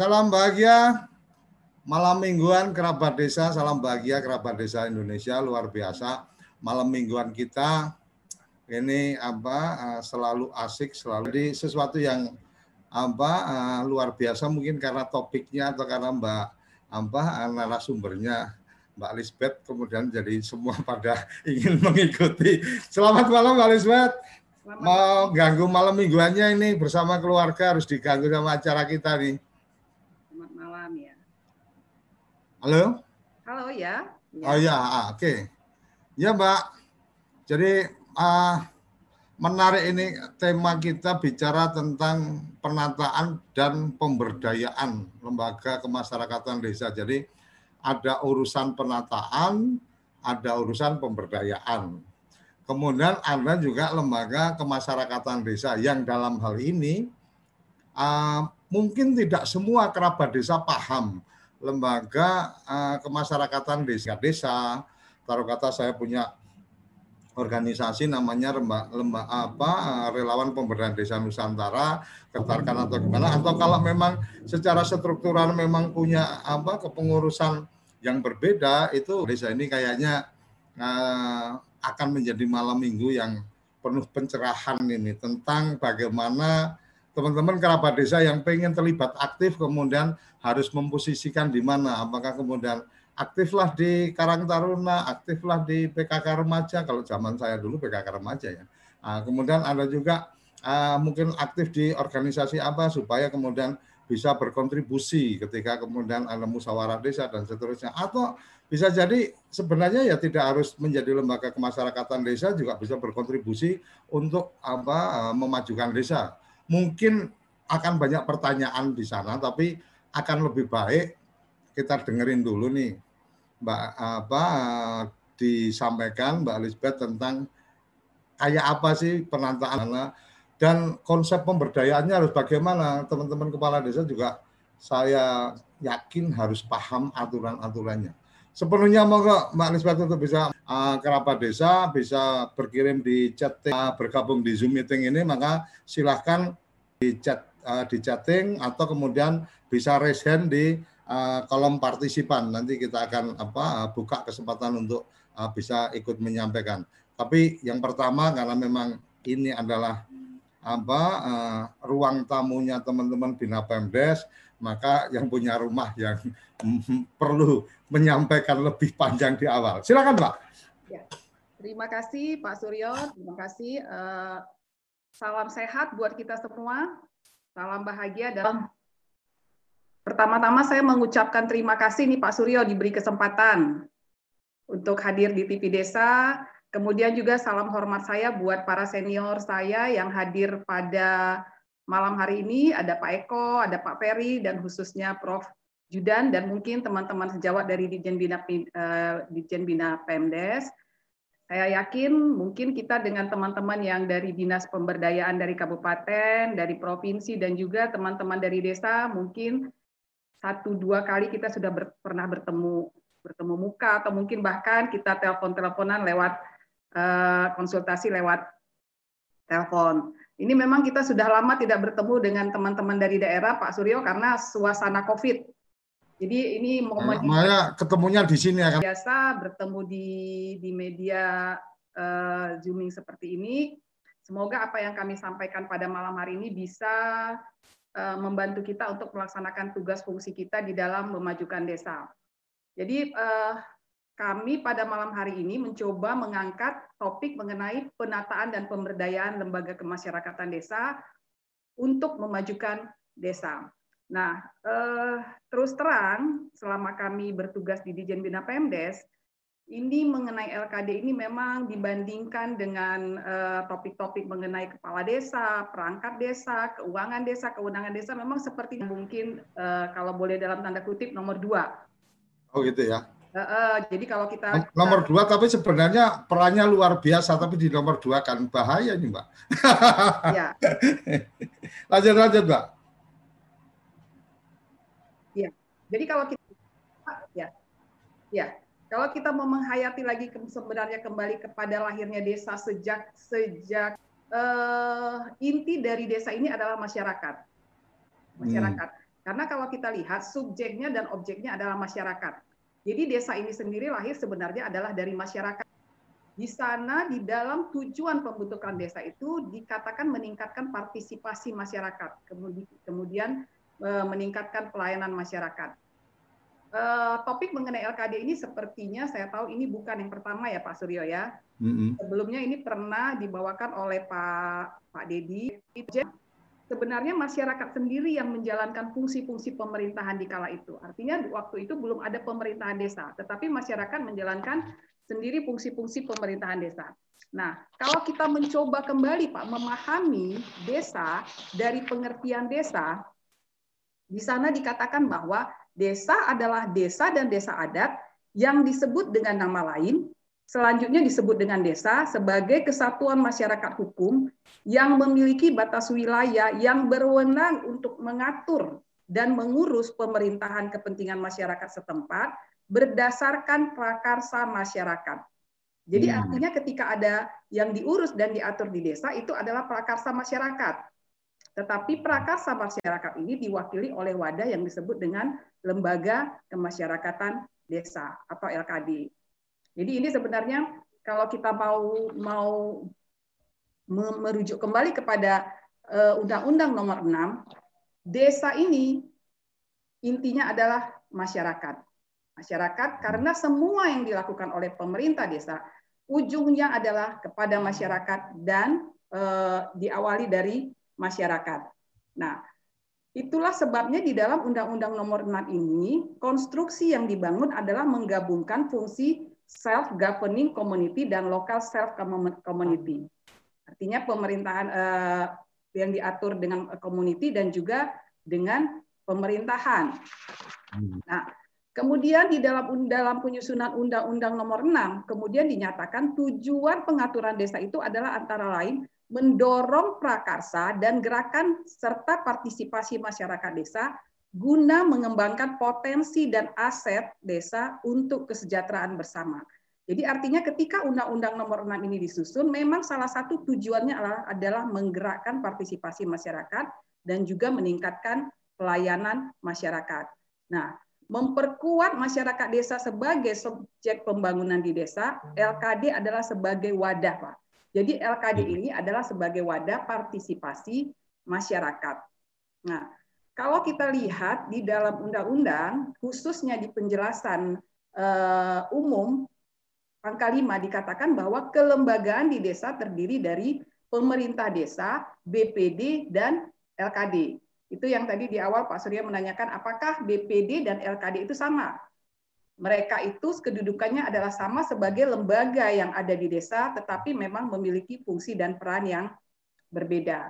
Salam bahagia malam mingguan kerabat desa, salam bahagia kerabat desa Indonesia luar biasa. Malam mingguan kita ini apa uh, selalu asik, selalu di sesuatu yang apa uh, luar biasa mungkin karena topiknya atau karena Mbak apa narasumbernya Mbak Lisbeth kemudian jadi semua pada ingin mengikuti. Selamat malam Mbak Lisbeth. Selamat Mau ganggu malam mingguannya ini bersama keluarga harus diganggu sama acara kita nih. Halo? Halo ya. ya. Oh ya, oke. Okay. Ya Mbak. Jadi uh, menarik ini tema kita bicara tentang penataan dan pemberdayaan lembaga kemasyarakatan desa. Jadi ada urusan penataan, ada urusan pemberdayaan. Kemudian ada juga lembaga kemasyarakatan desa yang dalam hal ini uh, mungkin tidak semua kerabat desa paham lembaga uh, kemasyarakatan desa-desa. Taruh kata saya punya organisasi namanya lembaga, lemba, apa relawan pemberdayaan desa Nusantara ketarkan atau gimana atau kalau memang secara struktural memang punya apa kepengurusan yang berbeda itu desa ini kayaknya uh, akan menjadi malam minggu yang penuh pencerahan ini tentang bagaimana teman-teman kerabat desa yang pengen terlibat aktif kemudian harus memposisikan di mana. Apakah kemudian aktiflah di Karang Taruna, aktiflah di PKK remaja. Kalau zaman saya dulu PKK remaja ya. Nah, kemudian ada juga uh, mungkin aktif di organisasi apa supaya kemudian bisa berkontribusi ketika kemudian ada musyawarah desa dan seterusnya. Atau bisa jadi sebenarnya ya tidak harus menjadi lembaga kemasyarakatan desa juga bisa berkontribusi untuk apa memajukan desa. Mungkin akan banyak pertanyaan di sana, tapi akan lebih baik kita dengerin dulu nih Mbak apa disampaikan Mbak Elizabeth tentang kayak apa sih penataan dan konsep pemberdayaannya harus bagaimana teman-teman kepala desa juga saya yakin harus paham aturan-aturannya. Sepenuhnya mau Mbak Elizabeth untuk bisa uh, kerabat desa bisa berkirim di chat uh, bergabung di Zoom meeting ini maka silahkan di chat uh, di chatting atau kemudian bisa raise hand di uh, kolom partisipan. Nanti kita akan apa buka kesempatan untuk uh, bisa ikut menyampaikan. Tapi yang pertama karena memang ini adalah apa uh, ruang tamunya teman-teman Bina Pemdes, maka yang punya rumah yang perlu menyampaikan lebih panjang di awal. Silakan, Pak. Ya. Terima kasih Pak Suryo, terima kasih. Uh, Salam sehat buat kita semua. Salam bahagia dan pertama-tama saya mengucapkan terima kasih nih Pak Suryo diberi kesempatan untuk hadir di TV Desa. Kemudian juga salam hormat saya buat para senior saya yang hadir pada malam hari ini. Ada Pak Eko, ada Pak Ferry, dan khususnya Prof. Judan, dan mungkin teman-teman sejawat dari Dijen Bina, uh, Dijen Bina Pemdes. Saya yakin mungkin kita dengan teman-teman yang dari Dinas Pemberdayaan dari Kabupaten, dari Provinsi, dan juga teman-teman dari desa, mungkin satu dua kali kita sudah ber, pernah bertemu bertemu muka atau mungkin bahkan kita telepon-teleponan lewat uh, konsultasi lewat telepon. Ini memang kita sudah lama tidak bertemu dengan teman-teman dari daerah Pak Suryo karena suasana COVID jadi ini momen Maya ketemunya di sini akan biasa bertemu di di media uh, zooming seperti ini. Semoga apa yang kami sampaikan pada malam hari ini bisa membantu kita untuk melaksanakan tugas fungsi kita di dalam memajukan desa. Jadi uh, kami pada malam hari ini mencoba mengangkat topik mengenai penataan dan pemberdayaan lembaga kemasyarakatan desa untuk memajukan desa. Nah, eh, terus terang selama kami bertugas di Dijen Bina Pemdes, ini mengenai LKD ini memang dibandingkan dengan eh, topik-topik uh, mengenai kepala desa, perangkat desa, keuangan desa, kewenangan desa, memang seperti mungkin uh, kalau boleh dalam tanda kutip nomor dua. Oh gitu ya. Uh, uh, jadi kalau kita nomor dua, tapi sebenarnya perannya luar biasa, tapi di nomor dua kan bahaya nih mbak. Ya. lanjut lanjut mbak. Jadi kalau kita ya ya kalau kita mau menghayati lagi sebenarnya kembali kepada lahirnya desa sejak sejak uh, inti dari desa ini adalah masyarakat masyarakat. Hmm. Karena kalau kita lihat subjeknya dan objeknya adalah masyarakat. Jadi desa ini sendiri lahir sebenarnya adalah dari masyarakat. Di sana di dalam tujuan pembentukan desa itu dikatakan meningkatkan partisipasi masyarakat, kemudian eh, meningkatkan pelayanan masyarakat. Eh, topik mengenai LKD ini sepertinya saya tahu ini bukan yang pertama ya Pak Suryo ya. Mm-hmm. Sebelumnya ini pernah dibawakan oleh Pak Pak Dedi sebenarnya masyarakat sendiri yang menjalankan fungsi-fungsi pemerintahan di kala itu. Artinya waktu itu belum ada pemerintahan desa, tetapi masyarakat menjalankan sendiri fungsi-fungsi pemerintahan desa. Nah, kalau kita mencoba kembali Pak memahami desa dari pengertian desa, di sana dikatakan bahwa desa adalah desa dan desa adat yang disebut dengan nama lain Selanjutnya disebut dengan desa sebagai kesatuan masyarakat hukum yang memiliki batas wilayah yang berwenang untuk mengatur dan mengurus pemerintahan kepentingan masyarakat setempat berdasarkan prakarsa masyarakat. Jadi hmm. artinya ketika ada yang diurus dan diatur di desa itu adalah prakarsa masyarakat. Tetapi prakarsa masyarakat ini diwakili oleh wadah yang disebut dengan lembaga kemasyarakatan desa atau LKD. Jadi ini sebenarnya kalau kita mau mau merujuk kembali kepada eh, Undang-Undang Nomor 6, desa ini intinya adalah masyarakat. Masyarakat karena semua yang dilakukan oleh pemerintah desa ujungnya adalah kepada masyarakat dan eh, diawali dari masyarakat. Nah, itulah sebabnya di dalam Undang-Undang Nomor 6 ini konstruksi yang dibangun adalah menggabungkan fungsi self governing community dan local self community. Artinya pemerintahan eh, yang diatur dengan community dan juga dengan pemerintahan. Hmm. Nah, kemudian di dalam dalam penyusunan Undang-Undang Nomor 6 kemudian dinyatakan tujuan pengaturan desa itu adalah antara lain mendorong prakarsa dan gerakan serta partisipasi masyarakat desa guna mengembangkan potensi dan aset desa untuk kesejahteraan bersama. Jadi artinya ketika Undang-Undang Nomor 6 ini disusun, memang salah satu tujuannya adalah, adalah menggerakkan partisipasi masyarakat dan juga meningkatkan pelayanan masyarakat. Nah, memperkuat masyarakat desa sebagai subjek pembangunan di desa, LKD adalah sebagai wadah, Pak. Jadi LKD ini adalah sebagai wadah partisipasi masyarakat. Nah, kalau kita lihat di dalam undang-undang, khususnya di penjelasan uh, umum, angka 5 dikatakan bahwa kelembagaan di desa terdiri dari pemerintah desa, BPD, dan LKD. Itu yang tadi di awal Pak Surya menanyakan apakah BPD dan LKD itu sama. Mereka itu kedudukannya adalah sama sebagai lembaga yang ada di desa, tetapi memang memiliki fungsi dan peran yang berbeda.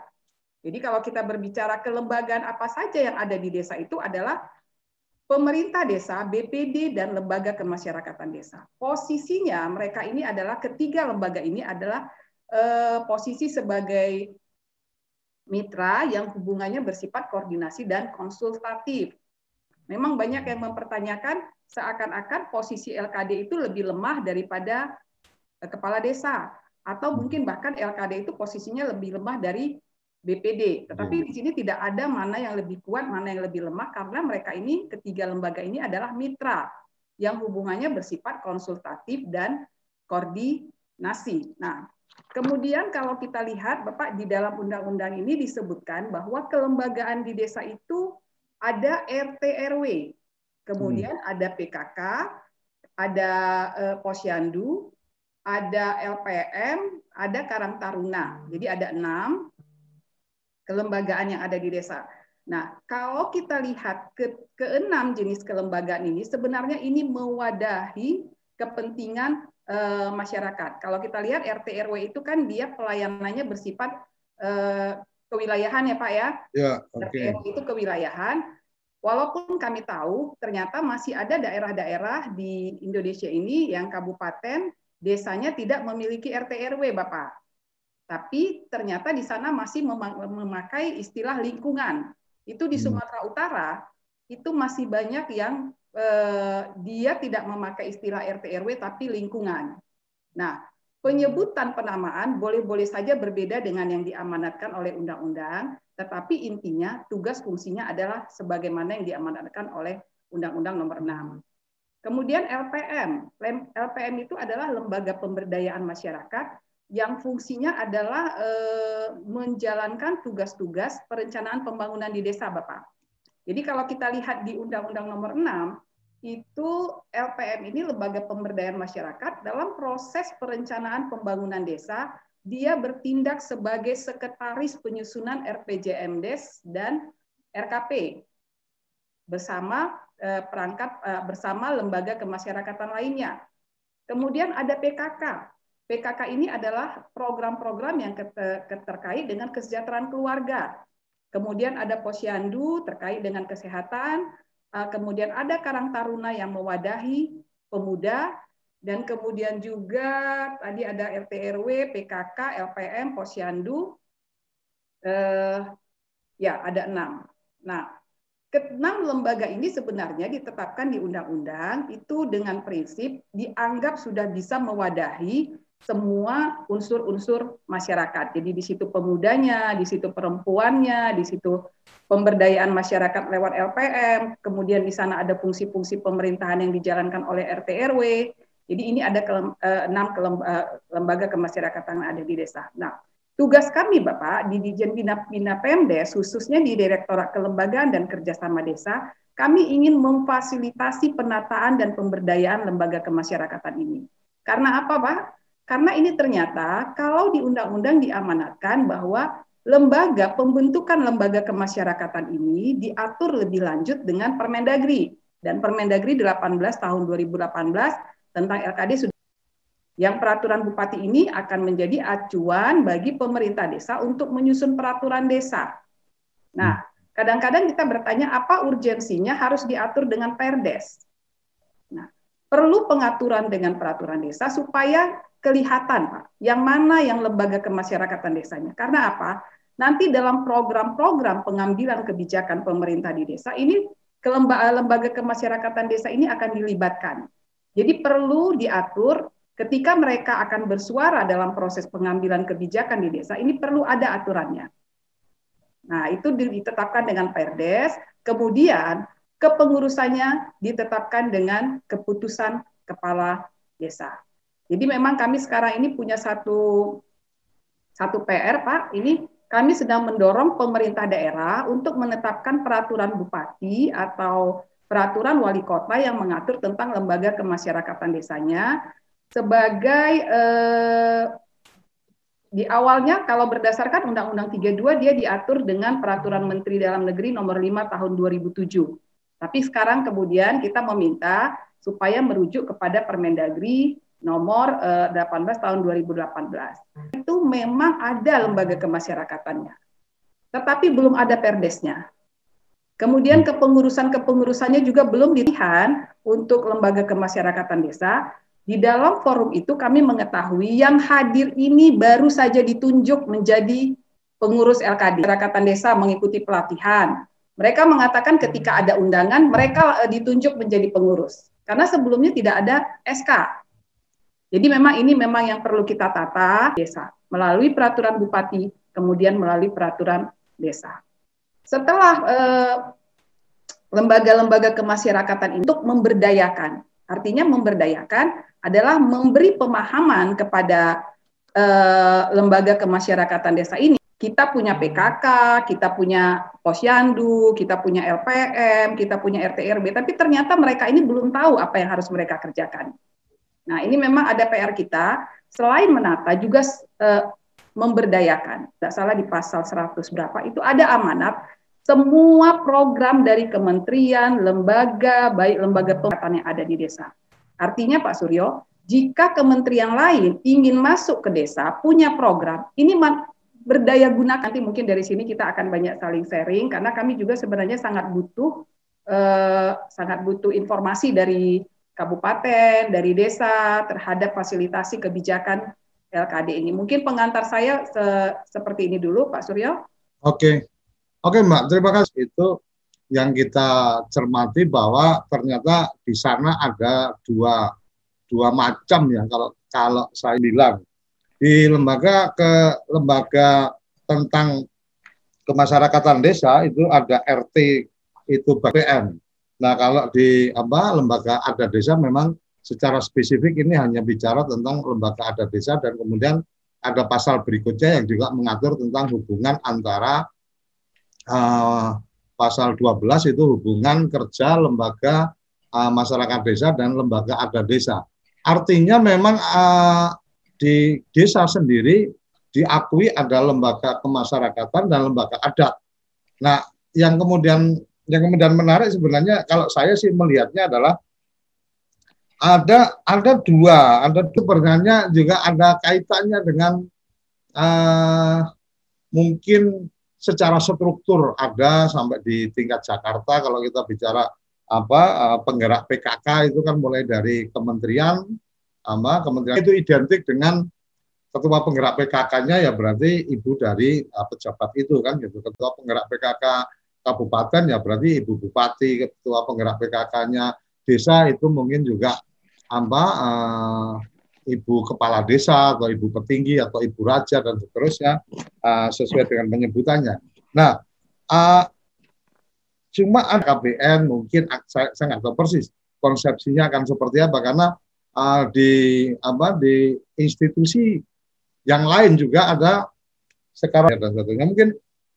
Jadi kalau kita berbicara kelembagaan apa saja yang ada di desa itu adalah pemerintah desa, BPD, dan lembaga kemasyarakatan desa. Posisinya mereka ini adalah ketiga lembaga ini adalah eh, posisi sebagai mitra yang hubungannya bersifat koordinasi dan konsultatif. Memang banyak yang mempertanyakan seakan-akan posisi LKD itu lebih lemah daripada eh, kepala desa atau mungkin bahkan LKD itu posisinya lebih lemah dari BPD. Tetapi hmm. di sini tidak ada mana yang lebih kuat, mana yang lebih lemah karena mereka ini ketiga lembaga ini adalah mitra yang hubungannya bersifat konsultatif dan koordinasi. Nah, kemudian kalau kita lihat Bapak di dalam undang-undang ini disebutkan bahwa kelembagaan di desa itu ada RT RW. Kemudian hmm. ada PKK, ada eh, Posyandu, ada LPM, ada Karang Taruna. Jadi ada enam kelembagaan yang ada di desa. Nah, kalau kita lihat ke keenam jenis kelembagaan ini, sebenarnya ini mewadahi kepentingan e, masyarakat. Kalau kita lihat RT RW itu kan dia pelayanannya bersifat e, kewilayahan ya Pak ya. Ya, oke. Okay. Itu kewilayahan. Walaupun kami tahu ternyata masih ada daerah-daerah di Indonesia ini yang kabupaten desanya tidak memiliki RT RW, Bapak. Tapi ternyata di sana masih memakai istilah lingkungan. Itu di hmm. Sumatera Utara itu masih banyak yang eh, dia tidak memakai istilah RT RW tapi lingkungan. Nah, penyebutan penamaan boleh-boleh saja berbeda dengan yang diamanatkan oleh undang-undang, tetapi intinya tugas fungsinya adalah sebagaimana yang diamanatkan oleh Undang-Undang Nomor 6. Kemudian LPM. LPM itu adalah lembaga pemberdayaan masyarakat yang fungsinya adalah eh, menjalankan tugas-tugas perencanaan pembangunan di desa, Bapak. Jadi kalau kita lihat di Undang-Undang Nomor 6, itu LPM ini lembaga pemberdayaan masyarakat dalam proses perencanaan pembangunan desa dia bertindak sebagai sekretaris penyusunan RPJMDes dan RKP bersama eh, perangkat eh, bersama lembaga kemasyarakatan lainnya. Kemudian ada PKK. PKK ini adalah program-program yang terkait dengan kesejahteraan keluarga. Kemudian ada posyandu terkait dengan kesehatan. Eh, kemudian ada Karang Taruna yang mewadahi pemuda dan kemudian juga tadi ada RT RW, PKK, LPM, Posyandu, eh, ya ada enam. Nah, keenam lembaga ini sebenarnya ditetapkan di undang-undang itu dengan prinsip dianggap sudah bisa mewadahi semua unsur-unsur masyarakat. Jadi di situ pemudanya, di situ perempuannya, di situ pemberdayaan masyarakat lewat LPM, kemudian di sana ada fungsi-fungsi pemerintahan yang dijalankan oleh RT RW, jadi ini ada kelem, uh, enam kelem, uh, lembaga kemasyarakatan yang ada di desa. Nah, tugas kami Bapak di Dijen Bina, Bina Pemdes, khususnya di Direktorat Kelembagaan dan Kerjasama Desa, kami ingin memfasilitasi penataan dan pemberdayaan lembaga kemasyarakatan ini. Karena apa Pak? Karena ini ternyata kalau di undang-undang diamanatkan bahwa lembaga pembentukan lembaga kemasyarakatan ini diatur lebih lanjut dengan Permendagri dan Permendagri 18 tahun 2018 tentang LKD sudah yang peraturan bupati ini akan menjadi acuan bagi pemerintah desa untuk menyusun peraturan desa. Nah, kadang-kadang kita bertanya apa urgensinya harus diatur dengan Perdes. Nah, perlu pengaturan dengan peraturan desa supaya kelihatan Pak, yang mana yang lembaga kemasyarakatan desanya. Karena apa? Nanti dalam program-program pengambilan kebijakan pemerintah di desa ini lembaga kemasyarakatan desa ini akan dilibatkan. Jadi perlu diatur ketika mereka akan bersuara dalam proses pengambilan kebijakan di desa, ini perlu ada aturannya. Nah, itu ditetapkan dengan Perdes, kemudian kepengurusannya ditetapkan dengan keputusan kepala desa. Jadi memang kami sekarang ini punya satu satu PR, Pak. Ini kami sedang mendorong pemerintah daerah untuk menetapkan peraturan bupati atau peraturan wali kota yang mengatur tentang lembaga kemasyarakatan desanya sebagai eh, di awalnya kalau berdasarkan Undang-Undang 32 dia diatur dengan peraturan Menteri Dalam Negeri nomor 5 tahun 2007. Tapi sekarang kemudian kita meminta supaya merujuk kepada Permendagri nomor eh, 18 tahun 2018. Itu memang ada lembaga kemasyarakatannya. Tetapi belum ada perdesnya. Kemudian kepengurusan-kepengurusannya juga belum dilihat untuk lembaga kemasyarakatan desa. Di dalam forum itu kami mengetahui yang hadir ini baru saja ditunjuk menjadi pengurus LKD. Masyarakatan desa mengikuti pelatihan. Mereka mengatakan ketika ada undangan, mereka eh, ditunjuk menjadi pengurus. Karena sebelumnya tidak ada SK. Jadi memang ini memang yang perlu kita tata desa melalui peraturan bupati, kemudian melalui peraturan desa setelah eh, lembaga-lembaga kemasyarakatan untuk memberdayakan. Artinya memberdayakan adalah memberi pemahaman kepada eh, lembaga kemasyarakatan desa ini. Kita punya PKK, kita punya posyandu, kita punya LPM, kita punya RTRB, tapi ternyata mereka ini belum tahu apa yang harus mereka kerjakan. Nah, ini memang ada PR kita. Selain menata, juga eh, memberdayakan. Tidak salah di pasal 100 berapa, itu ada amanat semua program dari kementerian, lembaga, baik lembaga pemerintahan yang ada di desa. Artinya Pak Suryo, jika kementerian lain ingin masuk ke desa, punya program, ini berdaya guna nanti mungkin dari sini kita akan banyak saling sharing karena kami juga sebenarnya sangat butuh eh, sangat butuh informasi dari kabupaten, dari desa terhadap fasilitasi kebijakan LKD ini. Mungkin pengantar saya se seperti ini dulu Pak Suryo. Oke. Oke Mbak, terima kasih. Itu yang kita cermati bahwa ternyata di sana ada dua dua macam ya kalau kalau saya bilang di lembaga ke lembaga tentang kemasyarakatan desa itu ada RT itu BPM. Nah, kalau di apa lembaga adat desa memang secara spesifik ini hanya bicara tentang lembaga adat desa dan kemudian ada pasal berikutnya yang juga mengatur tentang hubungan antara uh, pasal 12 itu hubungan kerja lembaga uh, masyarakat desa dan lembaga adat desa. Artinya memang uh, di desa sendiri diakui ada lembaga kemasyarakatan dan lembaga adat. Nah, yang kemudian yang kemudian menarik sebenarnya kalau saya sih melihatnya adalah ada ada dua, ada sebenarnya juga ada kaitannya dengan uh, mungkin secara struktur ada sampai di tingkat Jakarta kalau kita bicara apa uh, penggerak PKK itu kan mulai dari kementerian apa kementerian itu identik dengan ketua penggerak PKK-nya ya berarti ibu dari uh, pejabat itu kan gitu ketua penggerak PKK kabupaten ya berarti ibu bupati, ketua penggerak PKK-nya desa itu mungkin juga apa uh, ibu kepala desa atau ibu petinggi atau ibu raja dan seterusnya uh, sesuai dengan penyebutannya. Nah, uh, cuma KBN mungkin saya, saya nggak tahu persis konsepsinya akan seperti apa karena uh, di apa di institusi yang lain juga ada sekarang dan sebagainya mungkin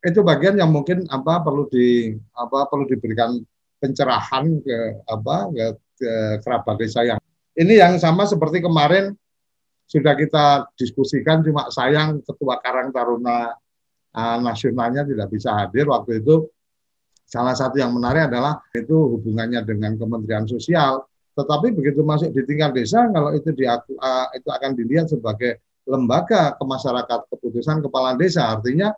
itu bagian yang mungkin apa perlu di apa perlu diberikan pencerahan ke apa ke, ke kerabat desa yang ini yang sama seperti kemarin sudah kita diskusikan cuma sayang ketua Karang Taruna uh, nasionalnya tidak bisa hadir. Waktu itu salah satu yang menarik adalah itu hubungannya dengan Kementerian Sosial. Tetapi begitu masuk di tingkat desa kalau itu diaku, uh, itu akan dilihat sebagai lembaga kemasyarakatan keputusan kepala desa. Artinya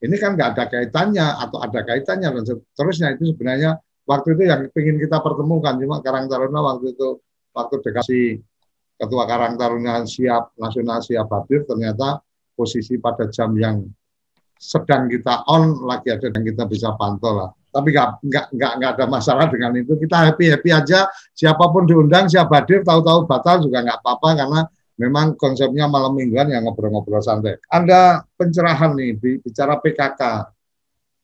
ini kan nggak ada kaitannya atau ada kaitannya dan seterusnya. Itu sebenarnya waktu itu yang ingin kita pertemukan. Cuma Karang Taruna waktu itu waktu dekasi ketua Karang Taruna siap nasional siap hadir ternyata posisi pada jam yang sedang kita on lagi ada yang kita bisa pantau lah. Tapi nggak nggak nggak nggak ada masalah dengan itu. Kita happy happy aja. Siapa pun diundang siap hadir tahu-tahu batal juga nggak apa-apa karena memang konsepnya malam mingguan yang ngobrol-ngobrol santai. Anda pencerahan nih bicara PKK,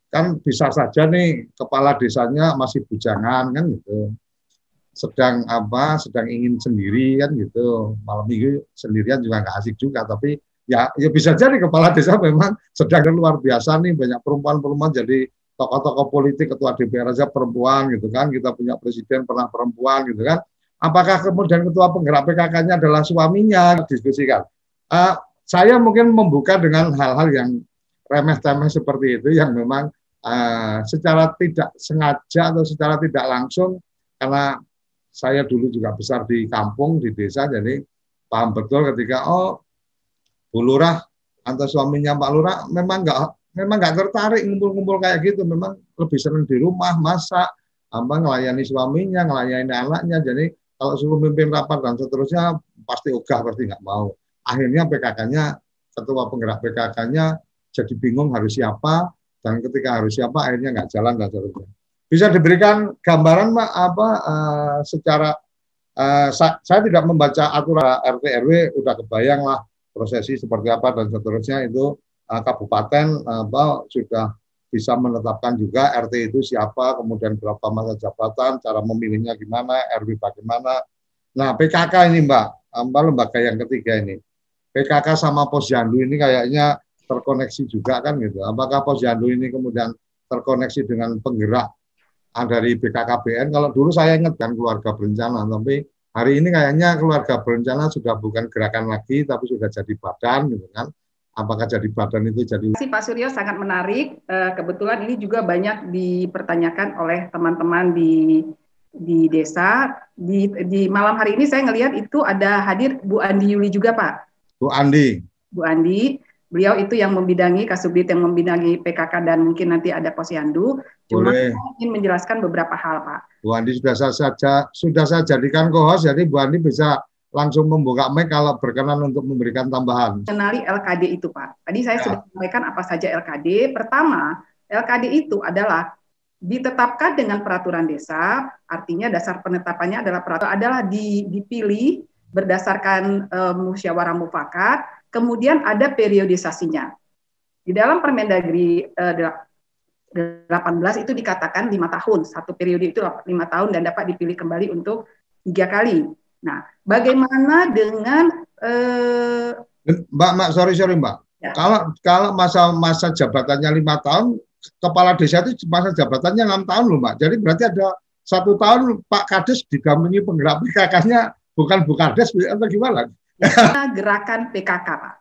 kan bisa saja nih kepala desanya masih bujangan kan gitu, sedang apa, sedang ingin sendiri kan gitu, malam minggu sendirian juga nggak asik juga, tapi ya ya bisa jadi kepala desa memang sedang luar biasa nih banyak perempuan-perempuan. Jadi tokoh-tokoh politik ketua DPR aja perempuan gitu kan. Kita punya presiden pernah perempuan gitu kan Apakah kemudian ketua penggerak PKK-nya adalah suaminya? Diskusikan. Uh, saya mungkin membuka dengan hal-hal yang remeh-temeh seperti itu yang memang uh, secara tidak sengaja atau secara tidak langsung karena saya dulu juga besar di kampung di desa jadi paham betul ketika oh Bu Lurah atau suaminya Pak Lurah memang nggak memang nggak tertarik ngumpul-ngumpul kayak gitu memang lebih senang di rumah masak apa ngelayani suaminya ngelayani anaknya jadi kalau suruh mimpin rapat dan seterusnya pasti ogah pasti nggak mau. Akhirnya PKK-nya ketua penggerak PKK-nya jadi bingung harus siapa dan ketika harus siapa akhirnya nggak jalan dan seterusnya. Bisa diberikan gambaran Pak apa uh, secara uh, sa saya tidak membaca aturan RT RW udah kebayang lah prosesi seperti apa dan seterusnya itu uh, kabupaten uh, sudah bisa menetapkan juga RT itu siapa, kemudian berapa masa jabatan, cara memilihnya gimana, RW bagaimana. Nah, PKK ini Mbak, Mbak lembaga yang ketiga ini. PKK sama Posyandu ini kayaknya terkoneksi juga kan gitu. Apakah Posyandu ini kemudian terkoneksi dengan penggerak dari BKKBN? Kalau dulu saya ingat kan keluarga berencana, tapi hari ini kayaknya keluarga berencana sudah bukan gerakan lagi, tapi sudah jadi badan gitu kan apakah jadi badan itu jadi Terima kasih Pak Suryo sangat menarik. Eh, kebetulan ini juga banyak dipertanyakan oleh teman-teman di di desa. Di, di malam hari ini saya ngelihat itu ada hadir Bu Andi Yuli juga Pak. Bu Andi. Bu Andi, beliau itu yang membidangi Kasubdit yang membidangi PKK dan mungkin nanti ada Posyandu. Cuma Boleh. ingin menjelaskan beberapa hal Pak. Bu Andi sudah saya saja sudah saya jadikan co-host, jadi Bu Andi bisa langsung membuka mic kalau berkenan untuk memberikan tambahan. Kenali LKD itu, Pak. Tadi saya ya. sudah sampaikan apa saja LKD. Pertama, LKD itu adalah ditetapkan dengan peraturan desa, artinya dasar penetapannya adalah peraturan adalah dipilih berdasarkan uh, musyawarah mufakat, kemudian ada periodisasinya. Di dalam Permendagri eh, 18 itu dikatakan lima tahun, satu periode itu lima tahun dan dapat dipilih kembali untuk tiga kali. Nah, bagaimana dengan eh, Mbak, Mbak, sorry sorry Mbak, ya. kalau kalau masa masa jabatannya lima tahun, kepala desa itu masa jabatannya enam tahun loh Mbak. Jadi berarti ada satu tahun Pak Kades didampingi penggerak PKK-nya bukan Bukades atau gimana? Gerakan PKK Pak.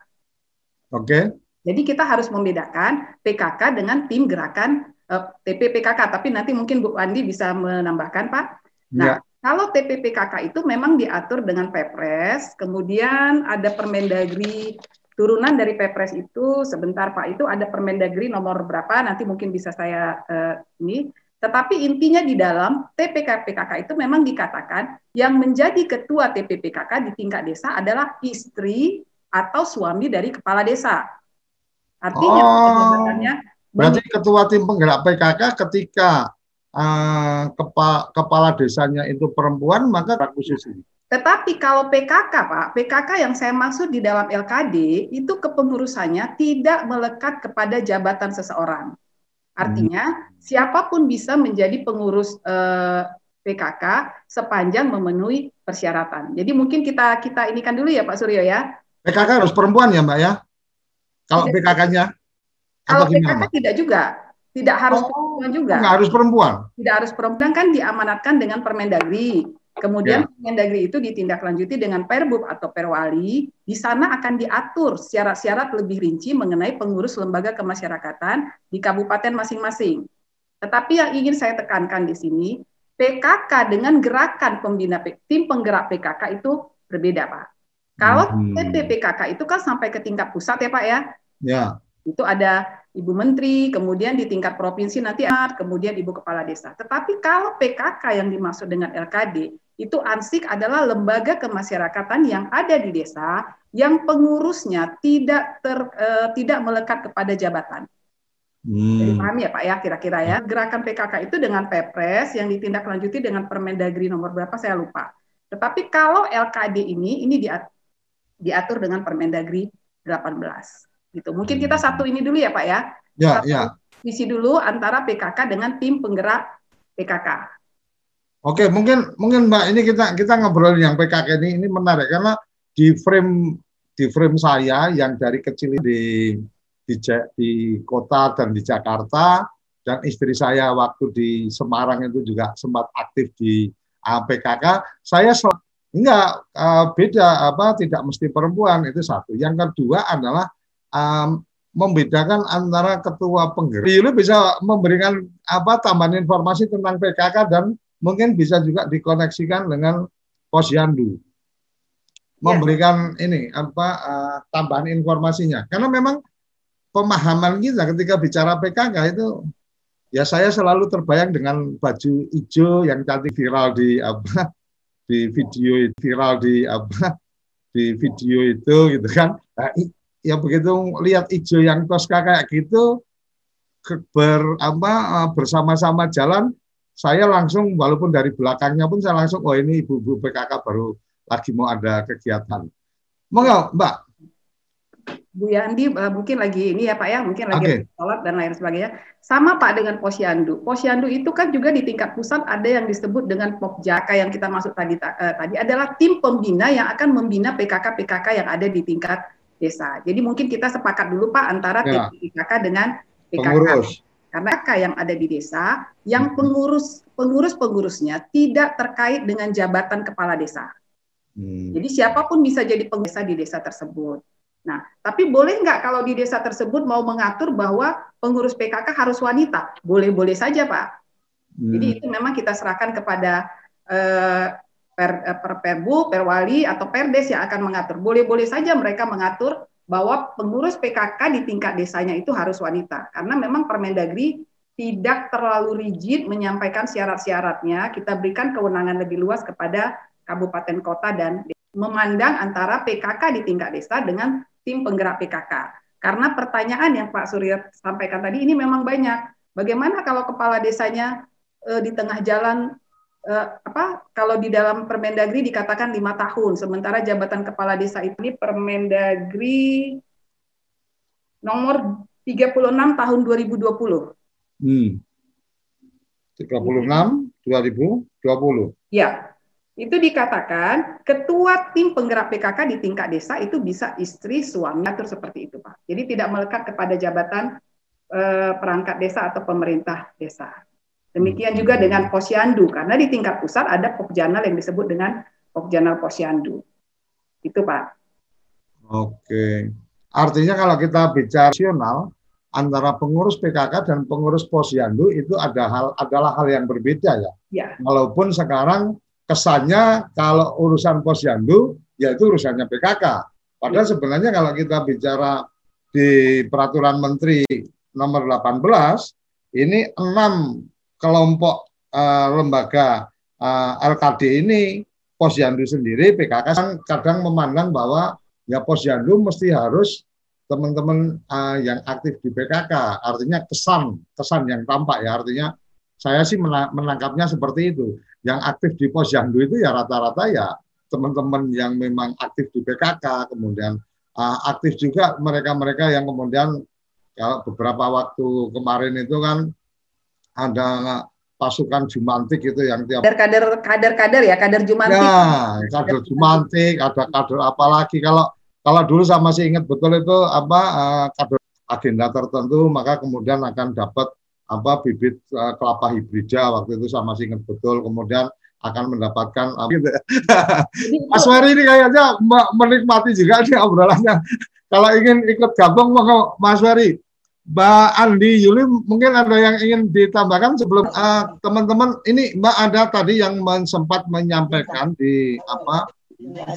Oke. Okay. Jadi kita harus membedakan PKK dengan tim gerakan uh, eh, TPPKK. Tapi nanti mungkin Bu Andi bisa menambahkan, Pak. Nah, ya. Kalau TPPKK itu memang diatur dengan Pepres, kemudian ada Permendagri turunan dari Pepres itu sebentar Pak itu ada Permendagri nomor berapa nanti mungkin bisa saya uh, ini tetapi intinya di dalam TPK-PKK itu memang dikatakan yang menjadi ketua TPPKK di tingkat desa adalah istri atau suami dari kepala desa. Artinya oh, berarti ketua tim penggerak PKK ketika uh, kepa, kepala desanya itu perempuan maka khusus ini. Tetapi kalau PKK, Pak, PKK yang saya maksud di dalam LKD itu kepengurusannya tidak melekat kepada jabatan seseorang. Artinya hmm. siapa pun bisa menjadi pengurus eh, PKK sepanjang memenuhi persyaratan. Jadi mungkin kita kita ini kan dulu ya Pak Suryo ya. PKK harus perempuan ya Mbak ya? Kalau PKK-nya? Kalau PKK tidak juga. Tidak harus oh, perempuan juga. Tidak harus perempuan. Tidak harus perempuan kan diamanatkan dengan Permendagri. Kemudian ya. Permendagri itu ditindaklanjuti dengan Perbub atau Perwali. Di sana akan diatur syarat-syarat lebih rinci mengenai pengurus lembaga kemasyarakatan di kabupaten masing-masing. Tetapi yang ingin saya tekankan di sini, PKK dengan gerakan pembina tim penggerak PKK itu berbeda, Pak. Kalau hmm. TPPKK itu kan sampai ke tingkat pusat ya Pak ya. Ya. Itu ada Ibu Menteri, kemudian di tingkat provinsi nanti kemudian Ibu Kepala Desa. Tetapi kalau PKK yang dimaksud dengan LKD, itu ANSIK adalah lembaga kemasyarakatan yang ada di desa yang pengurusnya tidak ter, eh, tidak melekat kepada jabatan. Hmm. Jadi paham ya Pak ya kira-kira ya. Gerakan PKK itu dengan Pepres yang ditindaklanjuti dengan Permendagri nomor berapa saya lupa. Tetapi kalau LKD ini ini diatur dengan Permendagri 18 gitu. Mungkin kita satu ini dulu ya Pak ya. Ya, satu ya. Visi dulu antara PKK dengan tim penggerak PKK. Oke, mungkin mungkin Mbak ini kita kita ngobrol yang PKK ini ini menarik karena di frame di frame saya yang dari kecil di di, di kota dan di Jakarta dan istri saya waktu di Semarang itu juga sempat aktif di PKK, saya Enggak, uh, beda apa tidak mesti perempuan itu satu. Yang kedua adalah um, membedakan antara ketua penggerak. Ini bisa memberikan apa tambahan informasi tentang PKK dan mungkin bisa juga dikoneksikan dengan posyandu. Memberikan ya. ini apa uh, tambahan informasinya. Karena memang pemahaman kita ketika bicara PKK itu ya saya selalu terbayang dengan baju hijau yang cantik viral di apa di video viral di apa di video itu gitu kan nah, ya begitu lihat hijau yang toska kayak gitu ber apa eh, bersama-sama jalan saya langsung walaupun dari belakangnya pun saya langsung oh ini ibu-ibu PKK baru lagi mau ada kegiatan mau mbak Bu Yandi uh, mungkin lagi ini ya Pak ya, mungkin lagi okay. sholat dan lain sebagainya. Sama Pak dengan Posyandu. Posyandu itu kan juga di tingkat pusat ada yang disebut dengan Popjaka yang kita masuk tadi uh, tadi adalah tim pembina yang akan membina PKK-PKK yang ada di tingkat desa. Jadi mungkin kita sepakat dulu Pak antara ya. PKK dengan PKK. Pengurus. Karena PKK yang ada di desa, yang hmm. pengurus pengurus-pengurusnya tidak terkait dengan jabatan kepala desa. Hmm. Jadi siapa pun bisa jadi pengurus di desa tersebut. Nah, tapi boleh nggak kalau di desa tersebut mau mengatur bahwa pengurus PKK harus wanita? Boleh-boleh saja, Pak. Hmm. Jadi itu memang kita serahkan kepada eh, per, eh, per perbu, perwali atau perdes yang akan mengatur. Boleh-boleh saja mereka mengatur bahwa pengurus PKK di tingkat desanya itu harus wanita. Karena memang Permendagri tidak terlalu rigid menyampaikan syarat-syaratnya. Kita berikan kewenangan lebih luas kepada kabupaten kota dan memandang antara PKK di tingkat desa dengan tim penggerak PKK. Karena pertanyaan yang Pak Surya sampaikan tadi ini memang banyak. Bagaimana kalau kepala desanya eh, di tengah jalan eh, apa kalau di dalam Permendagri dikatakan lima tahun, sementara jabatan kepala desa ini Permendagri nomor 36 tahun 2020. Hmm. 36 2020. Ya. Itu dikatakan ketua tim penggerak PKK di tingkat desa itu bisa istri, suami, atur seperti itu, Pak. Jadi tidak melekat kepada jabatan eh, perangkat desa atau pemerintah desa. Demikian juga dengan posyandu, karena di tingkat pusat ada pokjanal yang disebut dengan pokjanal posyandu. Itu, Pak. Oke. Artinya kalau kita bicara nasional, antara pengurus PKK dan pengurus posyandu itu ada hal adalah hal yang berbeda ya. ya. Walaupun sekarang kesannya kalau urusan posyandu yaitu urusannya PKK. Padahal ya. sebenarnya kalau kita bicara di peraturan menteri nomor 18 ini enam kelompok uh, lembaga uh, eh, LKD ini posyandu sendiri PKK kadang memandang bahwa ya posyandu mesti harus teman-teman uh, yang aktif di PKK. Artinya kesan, kesan yang tampak ya. Artinya saya sih menangkapnya seperti itu. Yang aktif di posyandu itu ya rata-rata ya teman-teman yang memang aktif di PKK, kemudian uh, aktif juga mereka-mereka yang kemudian kalau beberapa waktu kemarin itu kan ada pasukan Jumantik itu yang tiap kader kader kader ya kader Jumantik ya kader Jumantik ada kader apa lagi kalau kalau dulu saya masih ingat betul itu apa uh, kader agenda tertentu maka kemudian akan dapat apa bibit uh, kelapa hibrida waktu itu saya masih ingat betul kemudian akan mendapatkan uh, gitu. Mas Wari ini kayaknya menikmati juga nih obrolannya. Kalau ingin ikut gabung maka Mas Wari, Mbak Andi Yuli mungkin ada yang ingin ditambahkan sebelum teman-teman uh, ini Mbak ada tadi yang sempat menyampaikan di apa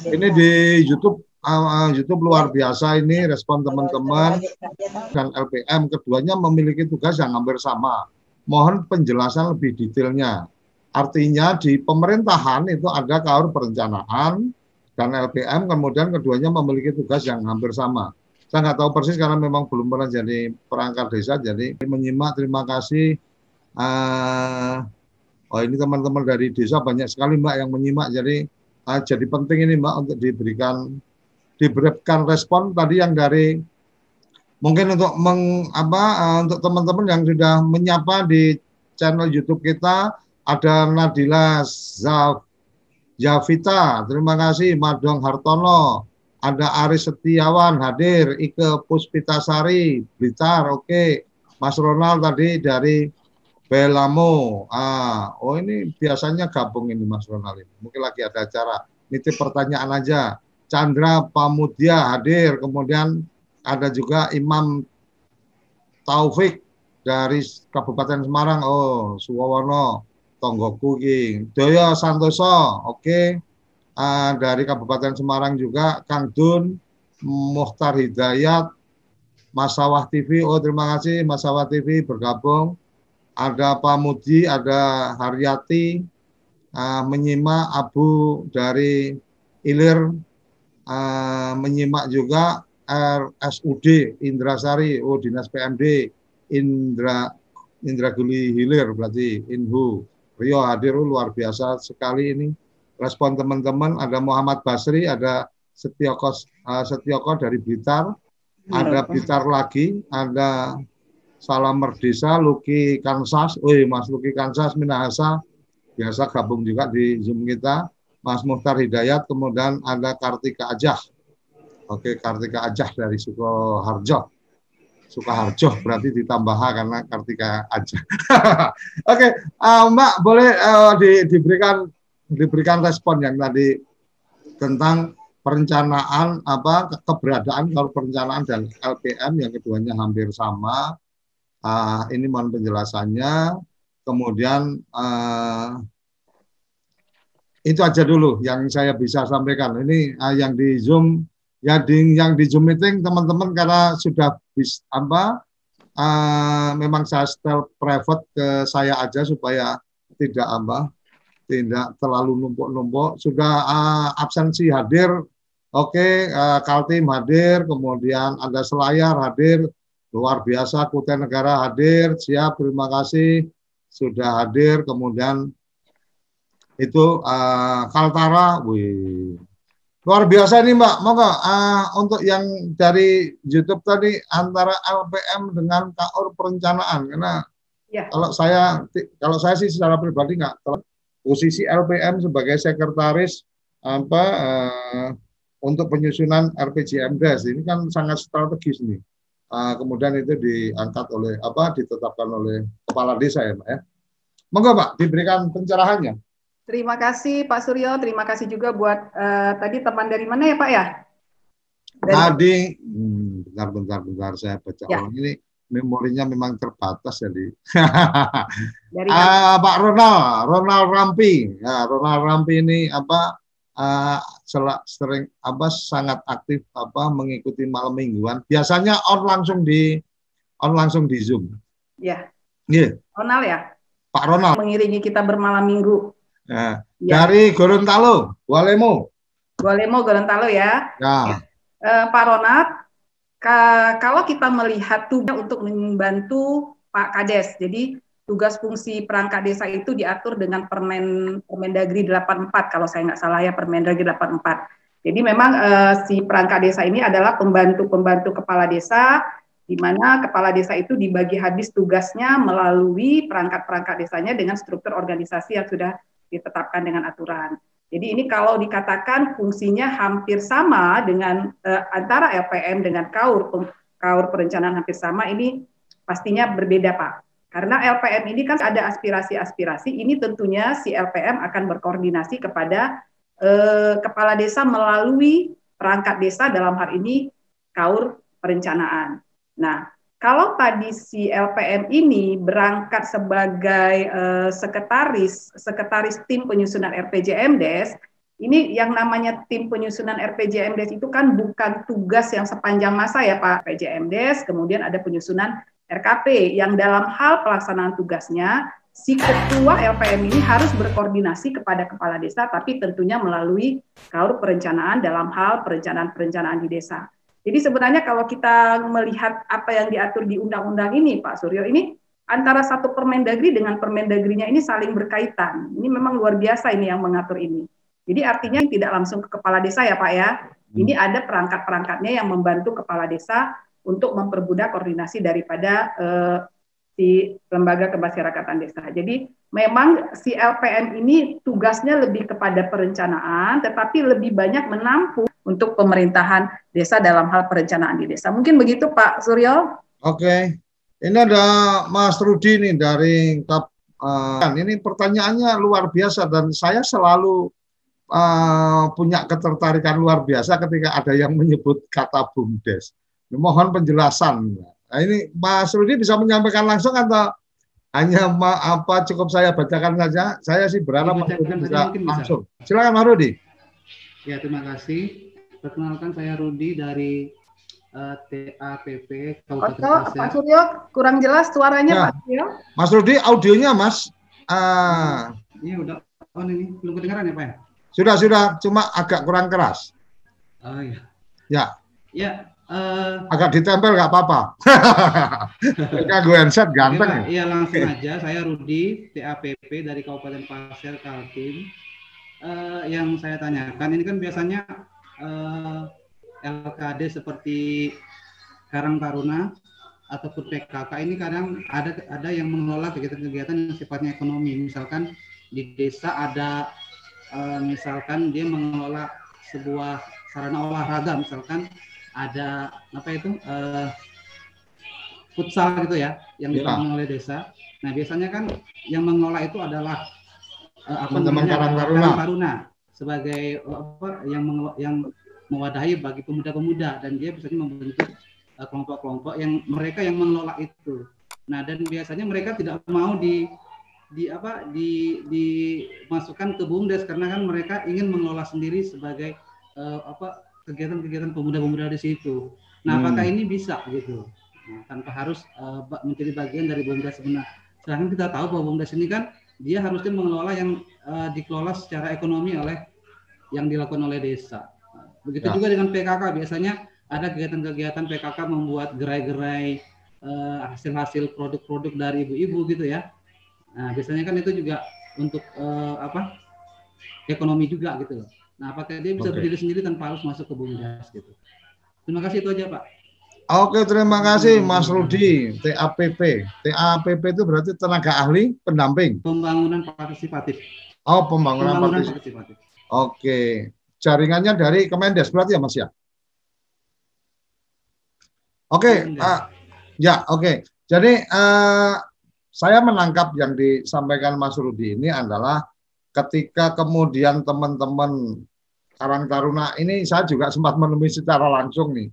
ini di YouTube uh, YouTube luar biasa ini respon teman-teman dan LPM keduanya memiliki tugas yang hampir sama. Mohon penjelasan lebih detailnya. Artinya di pemerintahan itu ada kaur perencanaan dan LPM kemudian keduanya memiliki tugas yang hampir sama. Saya nggak tahu persis karena memang belum pernah jadi perangkat desa, jadi menyimak terima kasih. Uh, oh ini teman-teman dari desa banyak sekali mbak yang menyimak, jadi uh, jadi penting ini mbak untuk diberikan diberikan respon tadi yang dari mungkin untuk meng, apa uh, untuk teman-teman yang sudah menyapa di channel YouTube kita ada Nadila Zaf Javita, terima kasih Madong Hartono, ada Aris Setiawan hadir, Ike Puspitasari, Blitar, oke, okay. Mas Ronald tadi dari Belamo, ah, oh ini biasanya gabung ini Mas Ronald ini, mungkin lagi ada acara, nitip pertanyaan aja, Chandra Pamudia hadir, kemudian ada juga Imam Taufik dari Kabupaten Semarang, oh Suwowono, Tonggoku Doyo Santoso, oke, okay. Uh, dari Kabupaten Semarang juga Kang Dun, Muhtar Hidayat, Masawah TV, oh terima kasih Masawah TV bergabung, ada Pak Mudi, ada Haryati, uh, menyimak Abu dari Ilir uh, menyimak juga RSUD Indrasari, oh Dinas PMD Indra Indra Guli Hilir berarti Inhu. Rio hadir oh, luar biasa sekali ini. Respon teman-teman ada Muhammad Basri, ada Setioko uh, Setioko dari Blitar, ada Blitar lagi, ada Salam Merdesa, Luki Kansas, wih Mas Luki Kansas Minahasa, biasa gabung juga di Zoom kita. Mas Muhtar Hidayat, kemudian ada Kartika Ajah. Oke, Kartika Ajah dari Sukoharjo. Sukoharjo berarti ditambah karena Kartika Ajah. Oke, uh, Mbak boleh uh, di, diberikan diberikan respon yang tadi tentang perencanaan apa keberadaan kalau perencanaan dan LPM yang keduanya hampir sama. Uh, ini mohon penjelasannya. Kemudian uh, itu aja dulu yang saya bisa sampaikan. Ini uh, yang di Zoom, ya di, yang di Zoom meeting teman-teman karena sudah bis apa uh, memang saya setel private ke saya aja supaya tidak apa tidak terlalu numpuk-numpuk. Sudah uh, absensi hadir, oke, okay, uh, Kaltim hadir, kemudian ada Selayar hadir, luar biasa, Kutai Negara hadir, siap, terima kasih. Sudah hadir, kemudian itu uh, Kaltara, wih, Luar biasa nih Mbak. Moga uh, untuk yang dari YouTube tadi antara LPM dengan KAUR perencanaan. Karena ya. kalau saya kalau saya sih secara pribadi nggak posisi LPM sebagai sekretaris apa uh, untuk penyusunan RPJMDes ini kan sangat strategis nih. Uh, kemudian itu diangkat oleh apa ditetapkan oleh kepala desa ya Mbak ya. Moga Pak diberikan pencerahannya. Terima kasih Pak Suryo, terima kasih juga buat uh, tadi teman dari mana ya Pak ya? Dari... Tadi, hmm, bentar, bentar, bentar, saya baca ya. orang ini memorinya memang terbatas jadi. dari uh, Pak Ronald, Ronald Rampi, ya, Ronald Rampi ini apa uh, sering apa sangat aktif apa mengikuti malam mingguan. Biasanya on langsung di on langsung di Zoom. Ya. Iya. Yeah. Ronald ya. Pak Ronald. Mengiringi kita bermalam minggu. Nah, ya. Dari Gorontalo, Walemo. Walemo, Gorontalo ya. Ya. Uh, Pak Ronat, kalau kita melihat tugas untuk membantu Pak Kades, jadi tugas fungsi perangkat desa itu diatur dengan Permen Permendagri 84 kalau saya nggak salah ya Permendagri 84. Jadi memang uh, si perangkat desa ini adalah pembantu-pembantu kepala desa di mana kepala desa itu dibagi habis tugasnya melalui perangkat-perangkat desanya dengan struktur organisasi yang sudah ditetapkan dengan aturan. Jadi ini kalau dikatakan fungsinya hampir sama dengan uh, antara LPM dengan KAUR, KAUR perencanaan hampir sama, ini pastinya berbeda Pak. Karena LPM ini kan ada aspirasi-aspirasi, ini tentunya si LPM akan berkoordinasi kepada uh, kepala desa melalui perangkat desa dalam hal ini KAUR perencanaan. Nah, kalau tadi si LPM ini berangkat sebagai uh, sekretaris sekretaris tim penyusunan RPJMDes, ini yang namanya tim penyusunan RPJMDes itu kan bukan tugas yang sepanjang masa ya Pak RPJMDes, kemudian ada penyusunan RKP yang dalam hal pelaksanaan tugasnya si ketua LPM ini harus berkoordinasi kepada kepala desa tapi tentunya melalui kaur perencanaan dalam hal perencanaan-perencanaan di desa. Jadi sebenarnya kalau kita melihat apa yang diatur di undang-undang ini, Pak Suryo, ini antara satu Permendagri dengan Permendagrinya ini saling berkaitan. Ini memang luar biasa ini yang mengatur ini. Jadi artinya tidak langsung ke kepala desa ya Pak ya. Ini hmm. ada perangkat-perangkatnya yang membantu kepala desa untuk mempermudah koordinasi daripada eh, si lembaga kemasyarakatan desa. Jadi memang si LPM ini tugasnya lebih kepada perencanaan, tetapi lebih banyak menampung untuk pemerintahan desa dalam hal perencanaan di desa. Mungkin begitu Pak Suryo. Oke, ini ada Mas Rudi nih dari Kap. Uh, ini pertanyaannya luar biasa dan saya selalu uh, punya ketertarikan luar biasa ketika ada yang menyebut kata bumdes. Mohon penjelasan. Nah, ini Mas Rudi bisa menyampaikan langsung atau hanya ma apa cukup saya bacakan saja? Saya sih berharap Mas Rudi bisa langsung. Bisa. Silakan Mas Rudi. Ya, terima kasih. Perkenalkan saya Rudi dari uh, eh, TAPP Kabupaten oh, Pak Suryo kurang jelas suaranya ya. Pak Suryo. Mas Rudi audionya Mas. Uh, iya udah on ini belum kedengaran ya Pak ya? Sudah sudah cuma agak kurang keras. Oh iya. Ya. Ya. Uh, agak ditempel nggak apa-apa. Jika gue headset ganteng. Iya, ya. langsung aja. Saya Rudi, TAPP dari Kabupaten Pasir Kaltim. Uh, yang saya tanyakan ini kan biasanya uh, eh, LKD seperti Karang Taruna ataupun PKK ini kadang ada ada yang mengelola kegiatan-kegiatan yang sifatnya ekonomi. Misalkan di desa ada uh, misalkan dia mengelola sebuah sarana olahraga, misalkan ada apa itu uh, futsal gitu ya yang ya. dibangun oleh desa. Nah biasanya kan yang mengelola itu adalah uh, apa namanya Karang Taruna. Taruna sebagai apa yang yang mewadahi bagi pemuda-pemuda dan dia biasanya membentuk eh, kelompok-kelompok uh, yang mereka yang mengelola itu. Nah dan biasanya mereka tidak mau di di apa di dimasukkan ke bumdes karena kan mereka ingin mengelola sendiri sebagai uh, apa kegiatan-kegiatan pemuda-pemuda di situ. Nah hmm. apakah ini bisa gitu nah, tanpa harus uh, menjadi bagian dari bumdes sebenarnya. Sedangkan kita tahu bahwa bumdes ini kan dia harusnya mengelola yang uh, dikelola secara ekonomi oleh yang dilakukan oleh desa. Begitu ya. juga dengan PKK biasanya ada kegiatan-kegiatan PKK membuat gerai-gerai uh, hasil-hasil produk-produk dari ibu-ibu gitu ya. Nah biasanya kan itu juga untuk uh, apa ekonomi juga gitu loh. Nah, apakah dia bisa okay. berdiri sendiri tanpa harus masuk ke BUMDes gitu. Terima kasih itu aja, Pak. Oke, terima kasih Mas Rudi. TAPP. TAPP itu berarti tenaga ahli pendamping. Pembangunan partisipatif. Oh, pembangunan, pembangunan partisipatif. partisipatif. Oke. Jaringannya dari Kemendes berarti ya, Mas ya? Oke, uh, ya oke. Okay. Jadi uh, saya menangkap yang disampaikan Mas Rudi ini adalah ketika kemudian teman-teman Karang Taruna ini saya juga sempat menemui secara langsung nih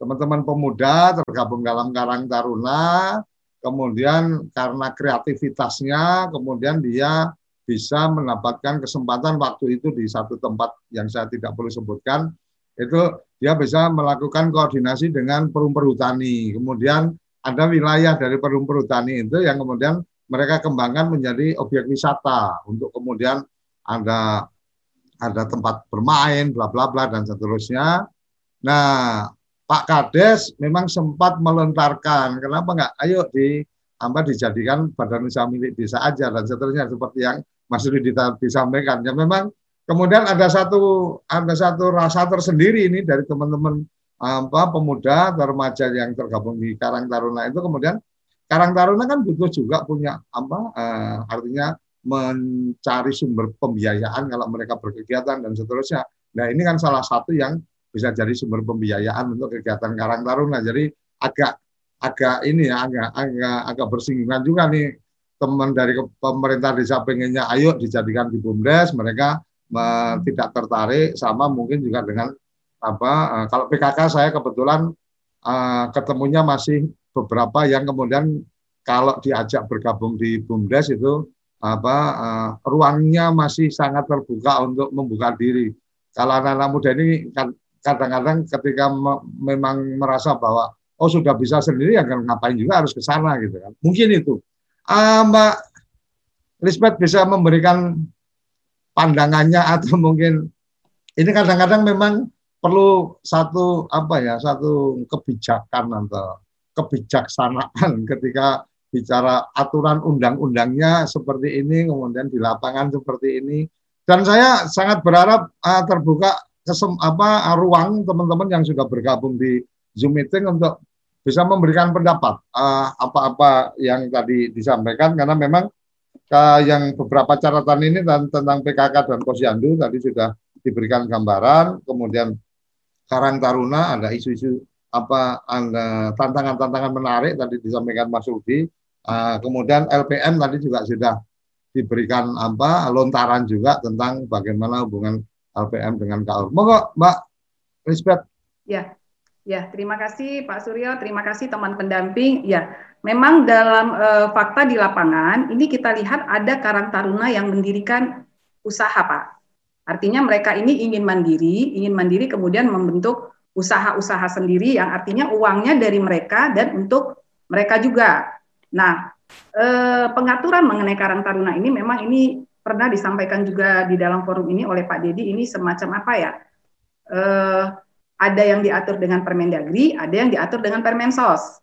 teman-teman pemuda tergabung dalam Karang Taruna, kemudian karena kreativitasnya, kemudian dia bisa mendapatkan kesempatan waktu itu di satu tempat yang saya tidak perlu sebutkan, itu dia bisa melakukan koordinasi dengan perum perhutani. Kemudian ada wilayah dari perum perhutani itu yang kemudian mereka kembangkan menjadi objek wisata untuk kemudian ada ada tempat bermain, bla bla bla dan seterusnya. Nah, Pak Kades memang sempat melontarkan, kenapa enggak? Ayo di apa dijadikan badan usaha milik desa aja dan seterusnya seperti yang Mas Rudi disampaikan. Ya memang kemudian ada satu ada satu rasa tersendiri ini dari teman-teman apa pemuda atau remaja yang tergabung di Karang Taruna itu kemudian Karang Taruna kan butuh juga punya apa uh, artinya mencari sumber pembiayaan kalau mereka berkegiatan dan seterusnya. Nah ini kan salah satu yang bisa jadi sumber pembiayaan untuk kegiatan Karang Taruna. Jadi agak agak ini ya agak agak agak bersinggungan juga nih teman dari pemerintah desa pengennya ayo dijadikan di bumdes mereka uh, tidak tertarik sama mungkin juga dengan apa uh, kalau PKK saya kebetulan uh, ketemunya masih beberapa yang kemudian kalau diajak bergabung di bumdes itu apa uh, ruangnya masih sangat terbuka untuk membuka diri kalau anak-anak muda ini kan kadang-kadang ketika me memang merasa bahwa oh sudah bisa sendiri ya ngapain juga harus ke sana gitu kan. Mungkin itu. Uh, Mbak Lisbeth bisa memberikan pandangannya atau mungkin ini kadang-kadang memang perlu satu apa ya satu kebijakan atau kebijaksanaan ketika bicara aturan undang-undangnya seperti ini kemudian di lapangan seperti ini. Dan saya sangat berharap uh, terbuka kesem, apa ruang teman-teman yang sudah bergabung di Zoom meeting untuk bisa memberikan pendapat eh, apa-apa uh, yang tadi disampaikan. Karena memang uh, yang beberapa catatan ini dan tentang PKK dan Posyandu tadi sudah diberikan gambaran. Kemudian Karang Taruna ada isu-isu apa tantangan-tantangan menarik tadi disampaikan Mas Rudi uh, kemudian LPM tadi juga sudah diberikan apa lontaran juga tentang bagaimana hubungan LPM dengan KAUR. Monggo Mbak Lisbeth. Ya, ya terima kasih Pak Suryo, terima kasih teman pendamping. Ya, memang dalam uh, fakta di lapangan ini kita lihat ada Karang Taruna yang mendirikan usaha Pak. Artinya mereka ini ingin mandiri, ingin mandiri kemudian membentuk usaha-usaha sendiri yang artinya uangnya dari mereka dan untuk mereka juga. Nah, eh, pengaturan mengenai Karang Taruna ini memang ini pernah disampaikan juga di dalam forum ini oleh Pak Dedi ini semacam apa ya? Uh, ada yang diatur dengan Permendagri, ada yang diatur dengan Permensos.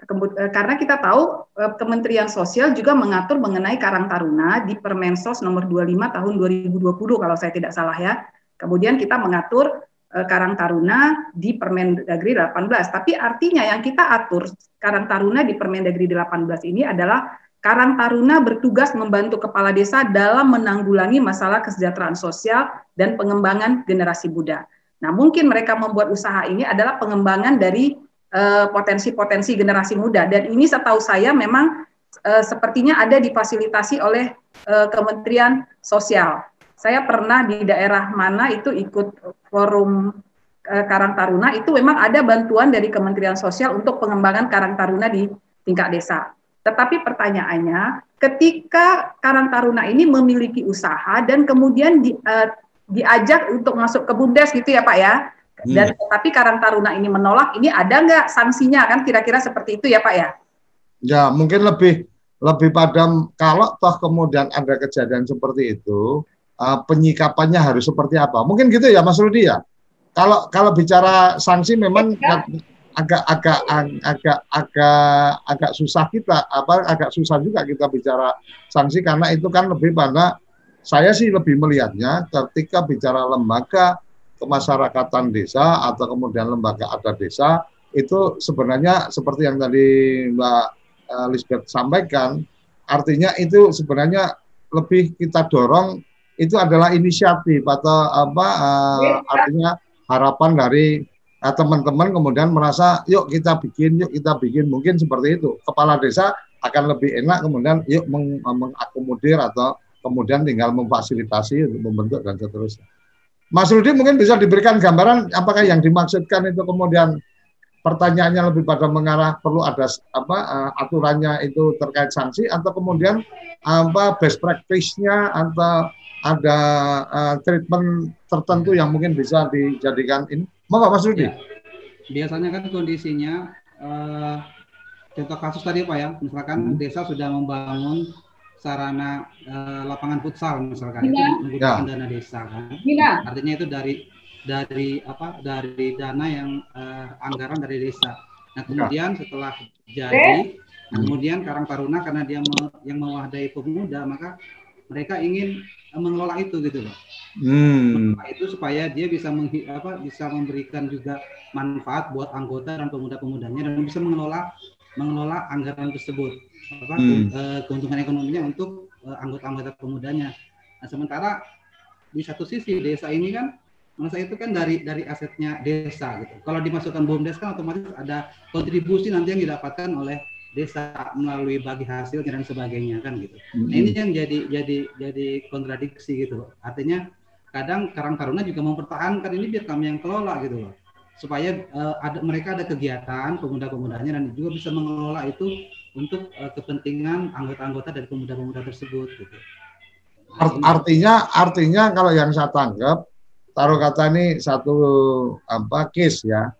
Eh, karena kita tahu uh, Kementerian Sosial juga mengatur mengenai Karang Taruna di Permensos nomor 25 tahun 2020 kalau saya tidak salah ya. Kemudian kita mengatur Karang Taruna di Permendagri 18. Tapi artinya yang kita atur Karang Taruna di Permendagri 18 ini adalah Karang Taruna bertugas membantu kepala desa dalam menanggulangi masalah kesejahteraan sosial dan pengembangan generasi muda. Nah, mungkin mereka membuat usaha ini adalah pengembangan dari eh, potensi-potensi uh, generasi muda dan ini setahu saya memang uh, sepertinya ada difasilitasi oleh uh, Kementerian Sosial. Saya pernah di daerah mana itu ikut forum Karang Taruna itu memang ada bantuan dari Kementerian Sosial untuk pengembangan Karang Taruna di tingkat desa. Tetapi pertanyaannya, ketika Karang Taruna ini memiliki usaha dan kemudian di, uh, diajak untuk masuk ke Bumdes gitu ya Pak ya, hmm. dan hmm. tetapi Karang Taruna ini menolak, ini ada nggak sanksinya kan kira-kira seperti itu ya Pak ya? Ya mungkin lebih lebih pada kalau toh kemudian ada kejadian seperti itu, uh, penyikapannya harus seperti apa? Mungkin gitu ya Mas Rudi ya. Kalau kalau bicara sanksi memang ya agak agak agak agak agak susah kita apa agak susah juga kita bicara sanksi karena itu kan lebih pada saya sih lebih melihatnya ketika bicara lembaga kemasyarakatan desa atau kemudian lembaga adat desa itu sebenarnya seperti yang tadi Mbak eh, Lisbeth sampaikan, artinya itu sebenarnya lebih kita dorong itu adalah inisiatif atau apa uh, artinya harapan dari uh, teman-teman kemudian merasa yuk kita bikin yuk kita bikin. Mungkin seperti itu. Kepala desa akan lebih enak kemudian yuk meng, mengakomodir atau kemudian tinggal memfasilitasi untuk membentuk dan seterusnya. Mas Rudi mungkin bisa diberikan gambaran apakah yang dimaksudkan itu kemudian pertanyaannya lebih pada mengarah perlu ada apa uh, aturannya itu terkait sanksi atau kemudian apa best practice-nya atau ada uh, treatment tertentu yang mungkin bisa dijadikan ini. Mau Mas Rudi? Ya. Biasanya kan kondisinya uh, contoh kasus tadi Pak ya, misalkan hmm. desa sudah membangun sarana uh, lapangan futsal misalkan Bina. itu menggunakan ya. dana desa kan. Bina. Artinya itu dari dari apa dari dana yang uh, anggaran dari desa. Nah kemudian setelah jadi, eh? kemudian Karang Taruna karena dia me, yang mewadahi pemuda maka mereka ingin mengelola itu gitu loh. Hmm. itu supaya dia bisa menghi, apa bisa memberikan juga manfaat buat anggota dan pemuda-pemudanya dan bisa mengelola mengelola anggaran tersebut apa hmm. Eh, keuntungan ekonominya untuk eh, anggota-anggota pemudanya. Nah, sementara di satu sisi desa ini kan masa itu kan dari dari asetnya desa gitu. Kalau dimasukkan BUMDes kan otomatis ada kontribusi nanti yang didapatkan oleh desa melalui bagi hasil dan sebagainya kan gitu. Mm-hmm. Nah, ini yang jadi jadi jadi kontradiksi gitu loh. Artinya kadang Karang Taruna juga mempertahankan ini biar kami yang kelola gitu loh. Supaya uh, ada mereka ada kegiatan pemuda-pemudanya dan juga bisa mengelola itu untuk uh, kepentingan anggota-anggota dari pemuda-pemuda tersebut gitu. Nah, artinya artinya kalau yang saya tangkap taruh kata ini satu apa case ya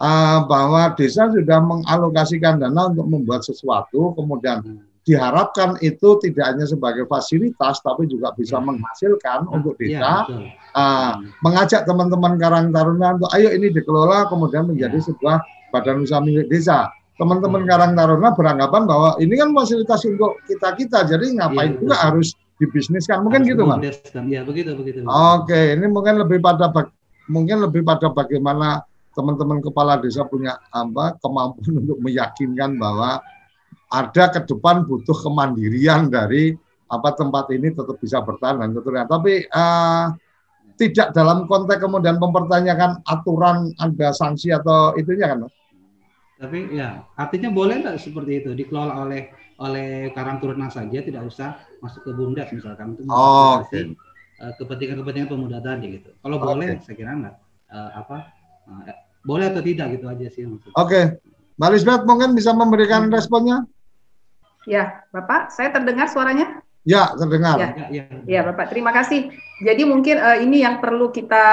uh, bahwa desa sudah mengalokasikan dana untuk membuat sesuatu, kemudian diharapkan itu tidak hanya sebagai fasilitas, tapi juga bisa ya. menghasilkan ya, untuk desa, ya, uh, mengajak teman-teman Karang Taruna untuk ayo ini dikelola, kemudian menjadi ya. sebuah badan usaha milik desa. Teman-teman ya. Karang Taruna beranggapan bahwa ini kan fasilitas untuk kita kita, jadi ngapain ya, juga harus dibisniskan, mungkin harus gitu kan? Ya begitu begitu. Oke, ini mungkin lebih pada mungkin lebih pada bagaimana teman-teman kepala desa punya apa kemampuan untuk meyakinkan bahwa ada ke depan butuh kemandirian dari apa tempat ini tetap bisa bertahan dan seterusnya. Tapi uh, tidak dalam konteks kemudian mempertanyakan aturan ada sanksi atau itunya kan? Tapi ya artinya boleh nggak seperti itu dikelola oleh oleh Karang saja tidak usah masuk ke Bumdes misalkan itu oh, okay. uh, kepentingan-kepentingan pemuda tadi gitu. Kalau okay. boleh saya kira nggak uh, apa uh, boleh atau tidak gitu aja sih Oke, okay. Mbak Lisbeth mungkin bisa memberikan responnya? Ya, Bapak, saya terdengar suaranya? Ya, terdengar. Ya, ya, ya Bapak, terima kasih. Jadi mungkin uh, ini yang perlu kita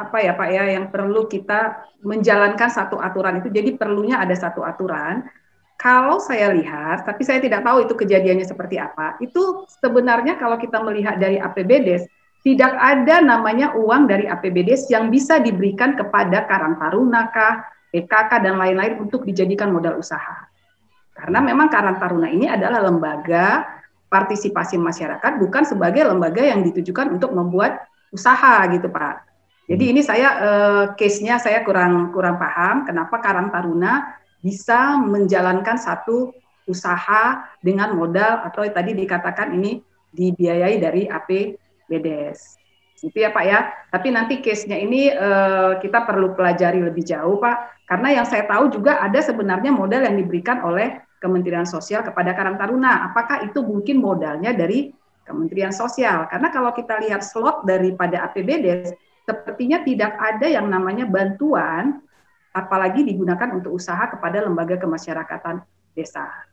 apa ya Pak ya, yang perlu kita menjalankan satu aturan itu. Jadi perlunya ada satu aturan. Kalau saya lihat, tapi saya tidak tahu itu kejadiannya seperti apa. Itu sebenarnya kalau kita melihat dari APBD tidak ada namanya uang dari APBD yang bisa diberikan kepada Karang Taruna kah, PKK dan lain-lain untuk dijadikan modal usaha. Karena memang Karang Taruna ini adalah lembaga partisipasi masyarakat bukan sebagai lembaga yang ditujukan untuk membuat usaha gitu Pak. Jadi ini saya eh, case-nya saya kurang kurang paham kenapa Karang Taruna bisa menjalankan satu usaha dengan modal atau tadi dikatakan ini dibiayai dari AP BDS. Itu ya Pak ya. Tapi nanti case-nya ini uh, kita perlu pelajari lebih jauh Pak. Karena yang saya tahu juga ada sebenarnya modal yang diberikan oleh Kementerian Sosial kepada Karang Taruna. Apakah itu mungkin modalnya dari Kementerian Sosial? Karena kalau kita lihat slot daripada APBD, sepertinya tidak ada yang namanya bantuan, apalagi digunakan untuk usaha kepada lembaga kemasyarakatan desa.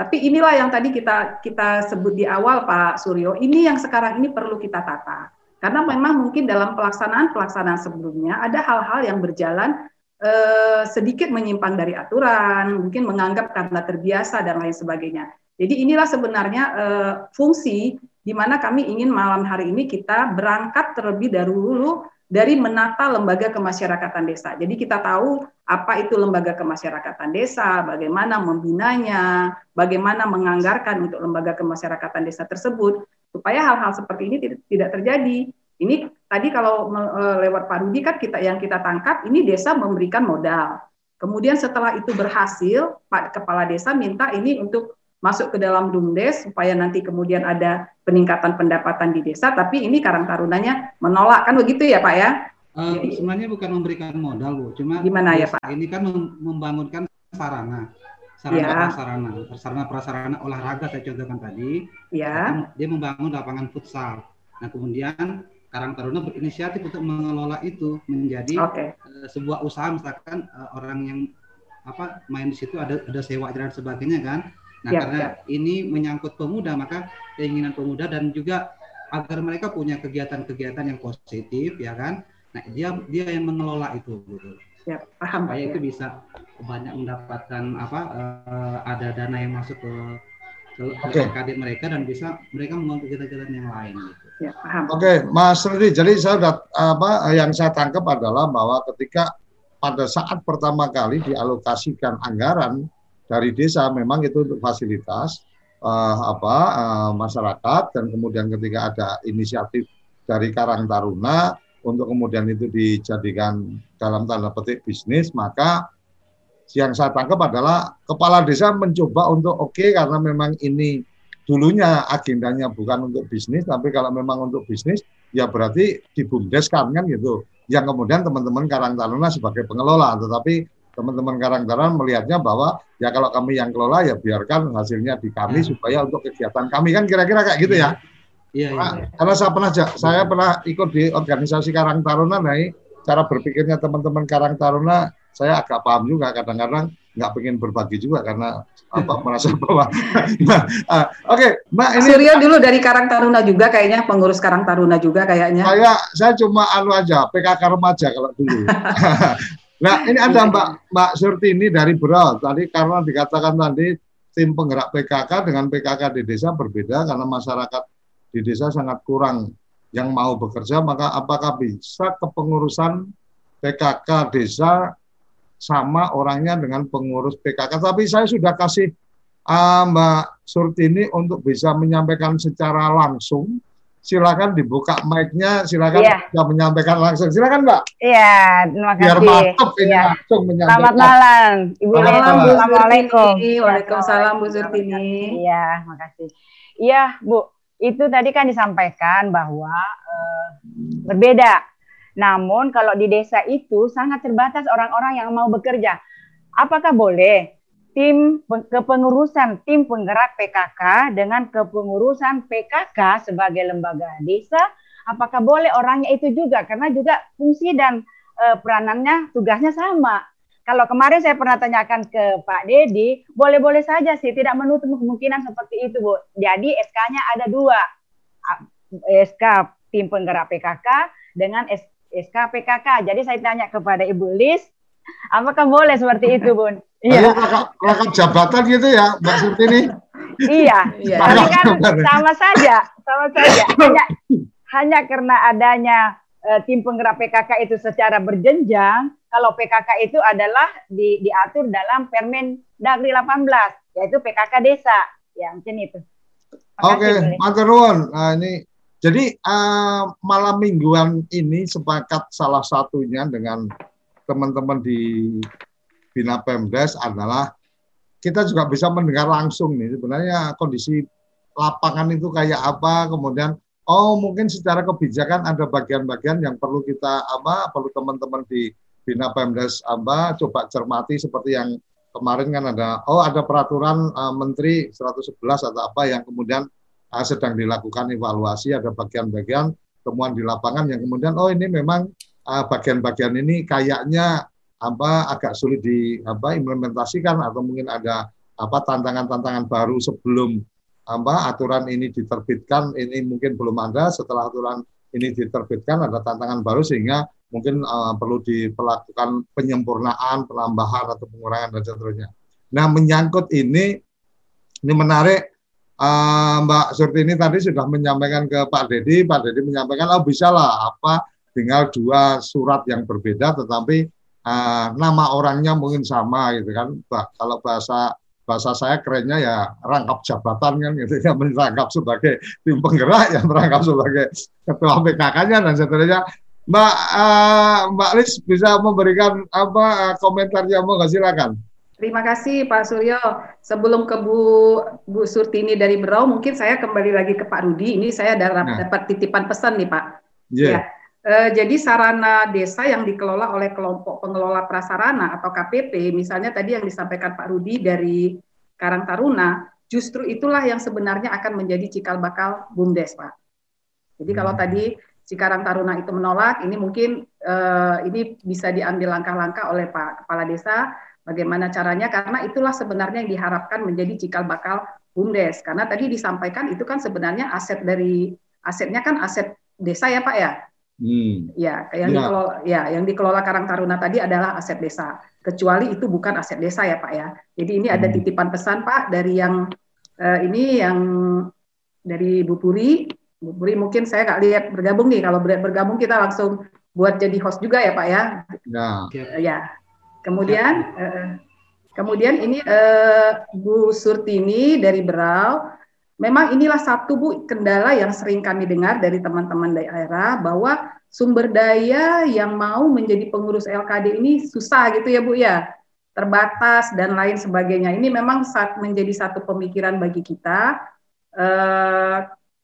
Tapi inilah yang tadi kita kita sebut di awal Pak Suryo, ini yang sekarang ini perlu kita tata. Karena memang mungkin dalam pelaksanaan-pelaksanaan sebelumnya ada hal-hal yang berjalan eh, sedikit menyimpang dari aturan, mungkin menganggap karena terbiasa dan lain sebagainya. Jadi inilah sebenarnya eh, fungsi di mana kami ingin malam hari ini kita berangkat terlebih dahulu dari menata lembaga kemasyarakatan desa. Jadi kita tahu apa itu lembaga kemasyarakatan desa, bagaimana membinanya, bagaimana menganggarkan untuk lembaga kemasyarakatan desa tersebut. supaya hal-hal seperti ini tidak, terjadi. Ini tadi kalau lewat Pak Rudi kan kita yang kita tangkap ini desa memberikan modal. Kemudian setelah itu berhasil, Pak Kepala Desa minta ini untuk masuk ke dalam DUMDes supaya nanti kemudian ada peningkatan pendapatan di desa, tapi ini Karang Tarunanya menolak kan begitu ya Pak ya? Uh, Jadi, sebenarnya bukan memberikan modal Bu, cuma gimana ya Pak? Ini kan membangunkan sarana, sarana ya. prasarana, sarana prasarana olahraga saya contohkan tadi. Ya. Dia membangun lapangan futsal. Nah kemudian Karang Taruna berinisiatif untuk mengelola itu menjadi okay. uh, sebuah usaha misalkan uh, orang yang apa main di situ ada ada sewa dan sebagainya kan Nah, ya, karena ya. ini menyangkut pemuda, maka keinginan pemuda dan juga agar mereka punya kegiatan-kegiatan yang positif, ya kan? Nah, dia dia yang mengelola itu, gitu. Ya, paham. Supaya ya. itu bisa banyak mendapatkan apa? Uh, ada dana yang masuk ke ke, okay. kadit mereka dan bisa mereka mengelola kegiatan-kegiatan yang lain. Gitu. Ya, paham. Oke, okay, Mas Rudi. Jadi saya sudah apa yang saya tangkap adalah bahwa ketika pada saat pertama kali dialokasikan anggaran dari desa memang itu untuk fasilitas uh, apa uh, masyarakat dan kemudian ketika ada inisiatif dari Karang Taruna untuk kemudian itu dijadikan dalam tanda petik bisnis maka yang saya tangkap adalah kepala desa mencoba untuk oke okay, karena memang ini dulunya agendanya bukan untuk bisnis tapi kalau memang untuk bisnis ya berarti dibumdeskan kan gitu. Yang kemudian teman-teman Karang Taruna sebagai pengelola tetapi teman-teman Karang Taruna melihatnya bahwa ya kalau kami yang kelola ya biarkan hasilnya di kami hmm. supaya untuk kegiatan kami kan kira-kira kayak gitu ya. Iya, iya. iya. Karena saya pernah saya pernah ikut di organisasi Karang Taruna, nah cara berpikirnya teman-teman Karang Taruna saya agak paham juga kadang-kadang nggak pengen berbagi juga karena apa merasa bahwa nah, uh, oke okay, mbak ini Suryo dulu dari Karang Taruna juga kayaknya pengurus Karang Taruna juga kayaknya saya saya cuma anu aja PKK remaja kalau dulu Nah, ini ada Mbak Mbak Surtini dari Bro. Tadi karena dikatakan tadi tim penggerak PKK dengan PKK di desa berbeda karena masyarakat di desa sangat kurang yang mau bekerja, maka apakah bisa kepengurusan PKK desa sama orangnya dengan pengurus PKK? Tapi saya sudah kasih uh, Mbak Surtini untuk bisa menyampaikan secara langsung silakan dibuka mic-nya, silakan yeah. bisa menyampaikan langsung. Silakan, Mbak. Iya, terima kasih. Biar mantap ini yeah. langsung menyampaikan. Selamat malam, Ibu Selamat malam, Assalamualaikum. Waalaikumsalam, Bu Surtini. Iya, makasih. Iya, Bu. Itu tadi kan disampaikan bahwa uh, berbeda. Namun kalau di desa itu sangat terbatas orang-orang yang mau bekerja. Apakah boleh tim kepengurusan tim penggerak PKK dengan kepengurusan PKK sebagai lembaga desa apakah boleh orangnya itu juga? Karena juga fungsi dan e, peranannya tugasnya sama. Kalau kemarin saya pernah tanyakan ke Pak Dedi boleh-boleh saja sih tidak menutup kemungkinan seperti itu Bu. Jadi SK-nya ada dua. SK tim penggerak PKK dengan SK PKK jadi saya tanya kepada Ibu Lis Apakah boleh seperti itu, Bun? Iya. Kalau jabatan gitu ya, Mbak Surtini. iya, iya. Tapi kan sama saja, sama saja. Hanya, hanya karena adanya uh, tim penggerak PKK itu secara berjenjang, kalau PKK itu adalah di, diatur dalam Permen Dagri 18, yaitu PKK desa. Ya, mungkin itu. Oke, okay. Nah, ini jadi uh, malam mingguan ini sepakat salah satunya dengan teman-teman di Bina Pemdes adalah kita juga bisa mendengar langsung nih sebenarnya kondisi lapangan itu kayak apa, kemudian oh mungkin secara kebijakan ada bagian-bagian yang perlu kita apa perlu teman-teman di Bina Pemdes apa coba cermati seperti yang kemarin kan ada oh ada peraturan uh, menteri 111 atau apa yang kemudian uh, sedang dilakukan evaluasi ada bagian-bagian temuan di lapangan yang kemudian oh ini memang Ah, bagian-bagian ini kayaknya apa agak sulit di apa implementasikan atau mungkin ada apa tantangan-tantangan baru sebelum apa aturan ini diterbitkan. Ini mungkin belum ada. Setelah aturan ini diterbitkan ada tantangan baru sehingga mungkin uh, perlu diperlakukan penyempurnaan, penambahan atau pengurangan dan seterusnya. Nah menyangkut ini ini menarik. Uh, Mbak Surtini tadi sudah menyampaikan ke Pak Dedi, Pak Dedi menyampaikan oh bisa lah apa tinggal dua surat yang berbeda tetapi uh, nama orangnya mungkin sama gitu kan bah, kalau bahasa bahasa saya kerennya ya rangkap jabatan kan gitu ya merangkap sebagai tim penggerak yang merangkap sebagai ketua PKK-nya dan seterusnya Mbak uh, Mbak Lis bisa memberikan apa uh, komentarnya mau nggak silakan Terima kasih Pak Suryo. Sebelum ke Bu Bu Surtini dari Berau, mungkin saya kembali lagi ke Pak Rudi. Ini saya dapat, nah. dapat titipan pesan nih Pak. Yeah. Ya. E, jadi sarana desa yang dikelola oleh kelompok pengelola prasarana atau KPP, misalnya tadi yang disampaikan Pak Rudi dari Karang Taruna, justru itulah yang sebenarnya akan menjadi cikal bakal BUMDes, Pak. Jadi kalau hmm. tadi Cikarang Taruna itu menolak, ini mungkin uh, ini bisa diambil langkah-langkah oleh Pak Kepala Desa, bagaimana caranya, karena itulah sebenarnya yang diharapkan menjadi cikal bakal BUMDes. Karena tadi disampaikan itu kan sebenarnya aset dari, asetnya kan aset desa ya Pak ya, Hmm. Ya, yang ya. dikelola ya, yang dikelola Karang Taruna tadi adalah aset desa. Kecuali itu bukan aset desa ya, Pak ya. Jadi ini ada hmm. titipan pesan Pak dari yang uh, ini yang dari Bu Puri. Bu Puri mungkin saya nggak lihat bergabung nih. Kalau bergabung kita langsung buat jadi host juga ya, Pak ya. Ya. Uh, ya. Kemudian uh, kemudian ini uh, Bu Surtini dari Berau memang inilah satu Bu kendala yang sering kami dengar dari teman-teman daerah bahwa sumber daya yang mau menjadi pengurus LKD ini susah gitu ya Bu ya terbatas dan lain sebagainya ini memang saat menjadi satu pemikiran bagi kita eh,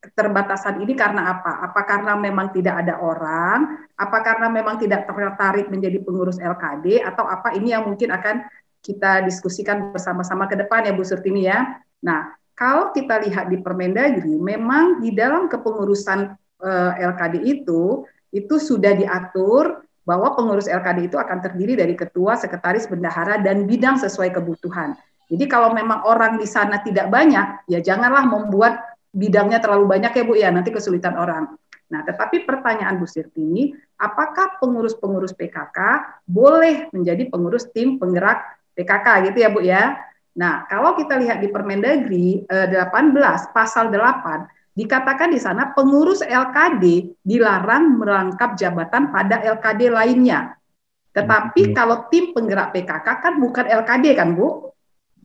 keterbatasan ini karena apa? Apa karena memang tidak ada orang? Apa karena memang tidak tertarik menjadi pengurus LKD? Atau apa ini yang mungkin akan kita diskusikan bersama-sama ke depan ya Bu Surtini ya. Nah, kalau kita lihat di Permendagri, memang di dalam kepengurusan eh, LKD itu itu sudah diatur bahwa pengurus LKD itu akan terdiri dari ketua, sekretaris, bendahara, dan bidang sesuai kebutuhan. Jadi kalau memang orang di sana tidak banyak, ya janganlah membuat bidangnya terlalu banyak ya Bu ya, nanti kesulitan orang. Nah, tetapi pertanyaan Bu Sirtini, apakah pengurus-pengurus PKK boleh menjadi pengurus tim penggerak PKK gitu ya Bu ya? Nah, kalau kita lihat di Permendagri eh, 18 pasal 8 dikatakan di sana pengurus LKD dilarang merangkap jabatan pada LKD lainnya. Tetapi hmm. kalau tim penggerak PKK kan bukan LKD kan, Bu?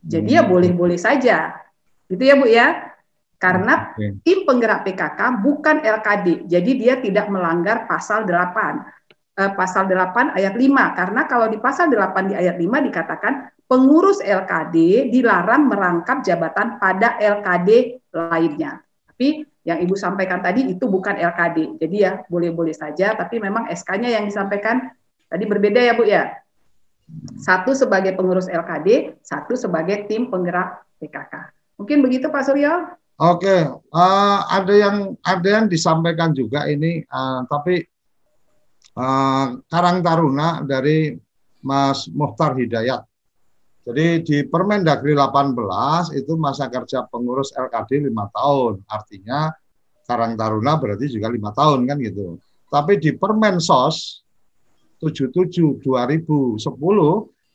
Jadi ya hmm. boleh-boleh saja. Gitu ya, Bu ya. Karena tim penggerak PKK bukan LKD. Jadi dia tidak melanggar pasal 8 eh, pasal 8 ayat 5 karena kalau di pasal 8 di ayat 5 dikatakan pengurus LKD dilarang merangkap jabatan pada LKD lainnya. Tapi yang Ibu sampaikan tadi itu bukan LKD. Jadi ya boleh-boleh saja, tapi memang SK-nya yang disampaikan tadi berbeda ya Bu ya. Satu sebagai pengurus LKD, satu sebagai tim penggerak PKK. Mungkin begitu Pak Suryo? Oke, uh, ada yang ada yang disampaikan juga ini, uh, tapi uh, Karang Taruna dari Mas Muhtar Hidayat jadi di Permendagri 18 itu masa kerja pengurus LKD lima tahun, artinya Karang Taruna berarti juga lima tahun kan gitu. Tapi di Permensos 77 2010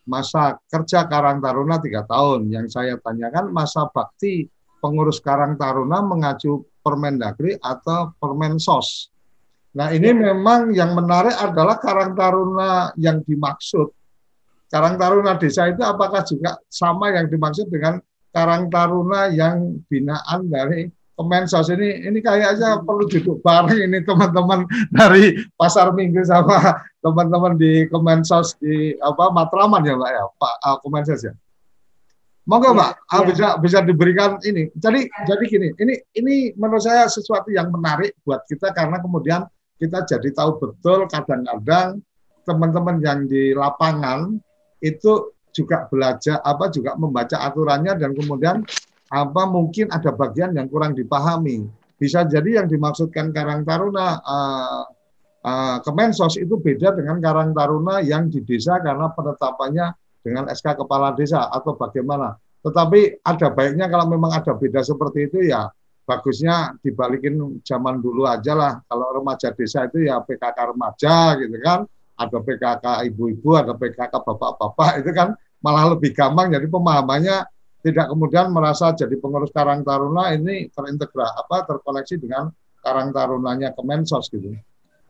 masa kerja Karang Taruna tiga tahun. Yang saya tanyakan masa bakti pengurus Karang Taruna mengacu Permendagri atau Permensos. Nah ini memang yang menarik adalah Karang Taruna yang dimaksud Karang Taruna Desa itu apakah juga sama yang dimaksud dengan Karang Taruna yang binaan dari Kemensos ini ini kayaknya perlu duduk bareng ini teman-teman dari Pasar Minggu sama teman-teman di Kemensos di apa Matraman ya Pak ya Pak uh, Kemensos ya. Monggo Pak, ya, ya. bisa bisa diberikan ini. Jadi ya. jadi gini, ini ini menurut saya sesuatu yang menarik buat kita karena kemudian kita jadi tahu betul kadang-kadang teman-teman yang di lapangan itu juga belajar apa juga membaca aturannya dan kemudian apa mungkin ada bagian yang kurang dipahami. Bisa jadi yang dimaksudkan Karang Taruna uh, uh, Kemensos itu beda dengan Karang Taruna yang di desa karena penetapannya dengan SK kepala desa atau bagaimana. Tetapi ada baiknya kalau memang ada beda seperti itu ya bagusnya dibalikin zaman dulu aja lah. Kalau remaja desa itu ya PKK remaja gitu kan ada PKK ibu-ibu, ada PKK bapak-bapak, itu kan malah lebih gampang. Jadi pemahamannya tidak kemudian merasa jadi pengurus Karang Taruna ini terintegrasi apa terkoneksi dengan Karang Tarunanya Kemensos gitu.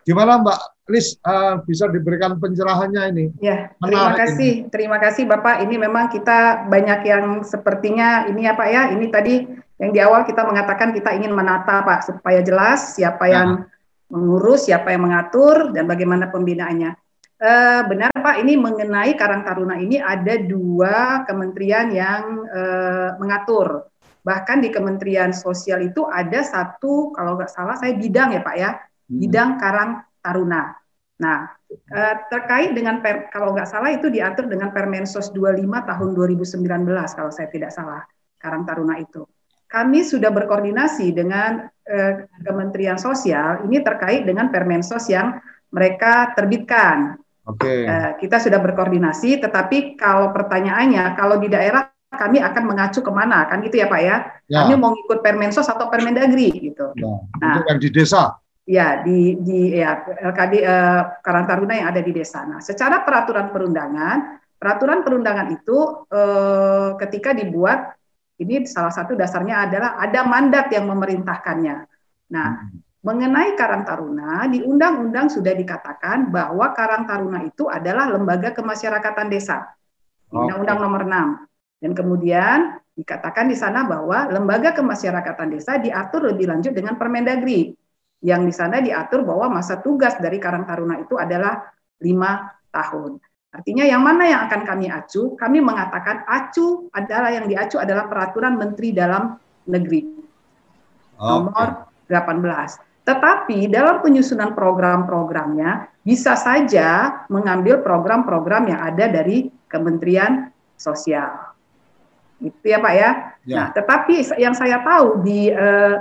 Gimana Mbak Lis uh, bisa diberikan pencerahannya ini. Ya, terima kasih, ini. terima kasih Bapak. Ini memang kita banyak yang sepertinya ini ya Pak ya. Ini tadi yang di awal kita mengatakan kita ingin menata Pak supaya jelas siapa ya. yang mengurus, siapa yang mengatur, dan bagaimana pembinaannya. Uh, benar Pak, ini mengenai Karang Taruna ini ada dua kementerian yang uh, mengatur. Bahkan di Kementerian Sosial itu ada satu, kalau nggak salah saya bidang ya Pak ya. Bidang Karang Taruna. Nah, eh, terkait dengan per, kalau nggak salah itu diatur dengan Permensos 25 tahun 2019 kalau saya tidak salah, Karang Taruna itu. Kami sudah berkoordinasi dengan eh, Kementerian Sosial ini terkait dengan Permensos yang mereka terbitkan. Oke. Okay. Eh, kita sudah berkoordinasi, tetapi kalau pertanyaannya, kalau di daerah kami akan mengacu ke mana, kan gitu ya Pak ya? ya. Kami mau ikut Permensos atau Permendagri gitu. Ya. Nah, yang di desa ya di di ya LKD eh, Karang Taruna yang ada di desa. Nah, secara peraturan perundangan, peraturan perundangan itu eh, ketika dibuat ini salah satu dasarnya adalah ada mandat yang memerintahkannya. Nah, mengenai Karang Taruna di undang-undang sudah dikatakan bahwa Karang Taruna itu adalah lembaga kemasyarakatan desa. Undang-Undang nomor 6. Dan kemudian dikatakan di sana bahwa lembaga kemasyarakatan desa diatur lebih lanjut dengan Permendagri yang di sana diatur bahwa masa tugas dari Karang Taruna itu adalah lima tahun. Artinya yang mana yang akan kami acu? Kami mengatakan acu adalah yang diacu adalah peraturan Menteri Dalam Negeri nomor 18. Tetapi dalam penyusunan program-programnya bisa saja mengambil program-program yang ada dari Kementerian Sosial. Itu ya Pak ya. ya. Nah, tetapi yang saya tahu di eh,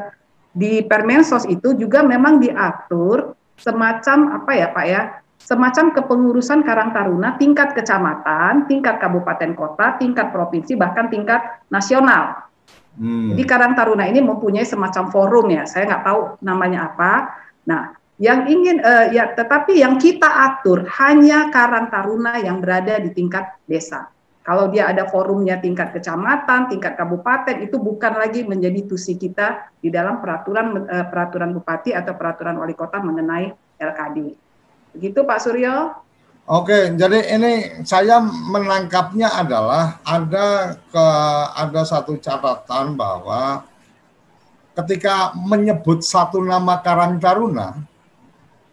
di Permensos itu juga memang diatur semacam apa ya Pak ya, semacam kepengurusan Karang Taruna tingkat kecamatan, tingkat kabupaten kota, tingkat provinsi bahkan tingkat nasional. Hmm. Jadi Karang Taruna ini mempunyai semacam forum ya, saya nggak tahu namanya apa. Nah, yang ingin uh, ya, tetapi yang kita atur hanya Karang Taruna yang berada di tingkat desa. Kalau dia ada forumnya tingkat kecamatan, tingkat kabupaten, itu bukan lagi menjadi tusi kita di dalam peraturan uh, peraturan bupati atau peraturan wali kota mengenai LKD. Begitu Pak Suryo? Oke, jadi ini saya menangkapnya adalah ada ke ada satu catatan bahwa ketika menyebut satu nama Karang Taruna,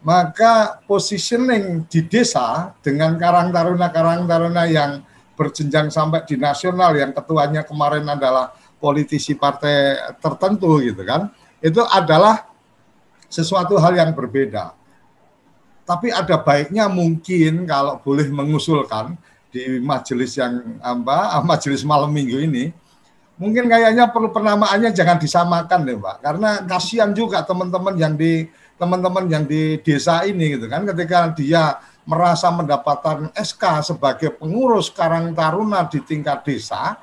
maka positioning di desa dengan Karang Taruna Karang Taruna yang berjenjang sampai di nasional yang ketuanya kemarin adalah politisi partai tertentu gitu kan itu adalah sesuatu hal yang berbeda. Tapi ada baiknya mungkin kalau boleh mengusulkan di majelis yang apa majelis malam minggu ini mungkin kayaknya perlu penamaannya jangan disamakan deh Pak. Karena kasihan juga teman-teman yang di teman-teman yang di desa ini gitu kan ketika dia merasa mendapatkan SK sebagai pengurus Karang Taruna di tingkat desa,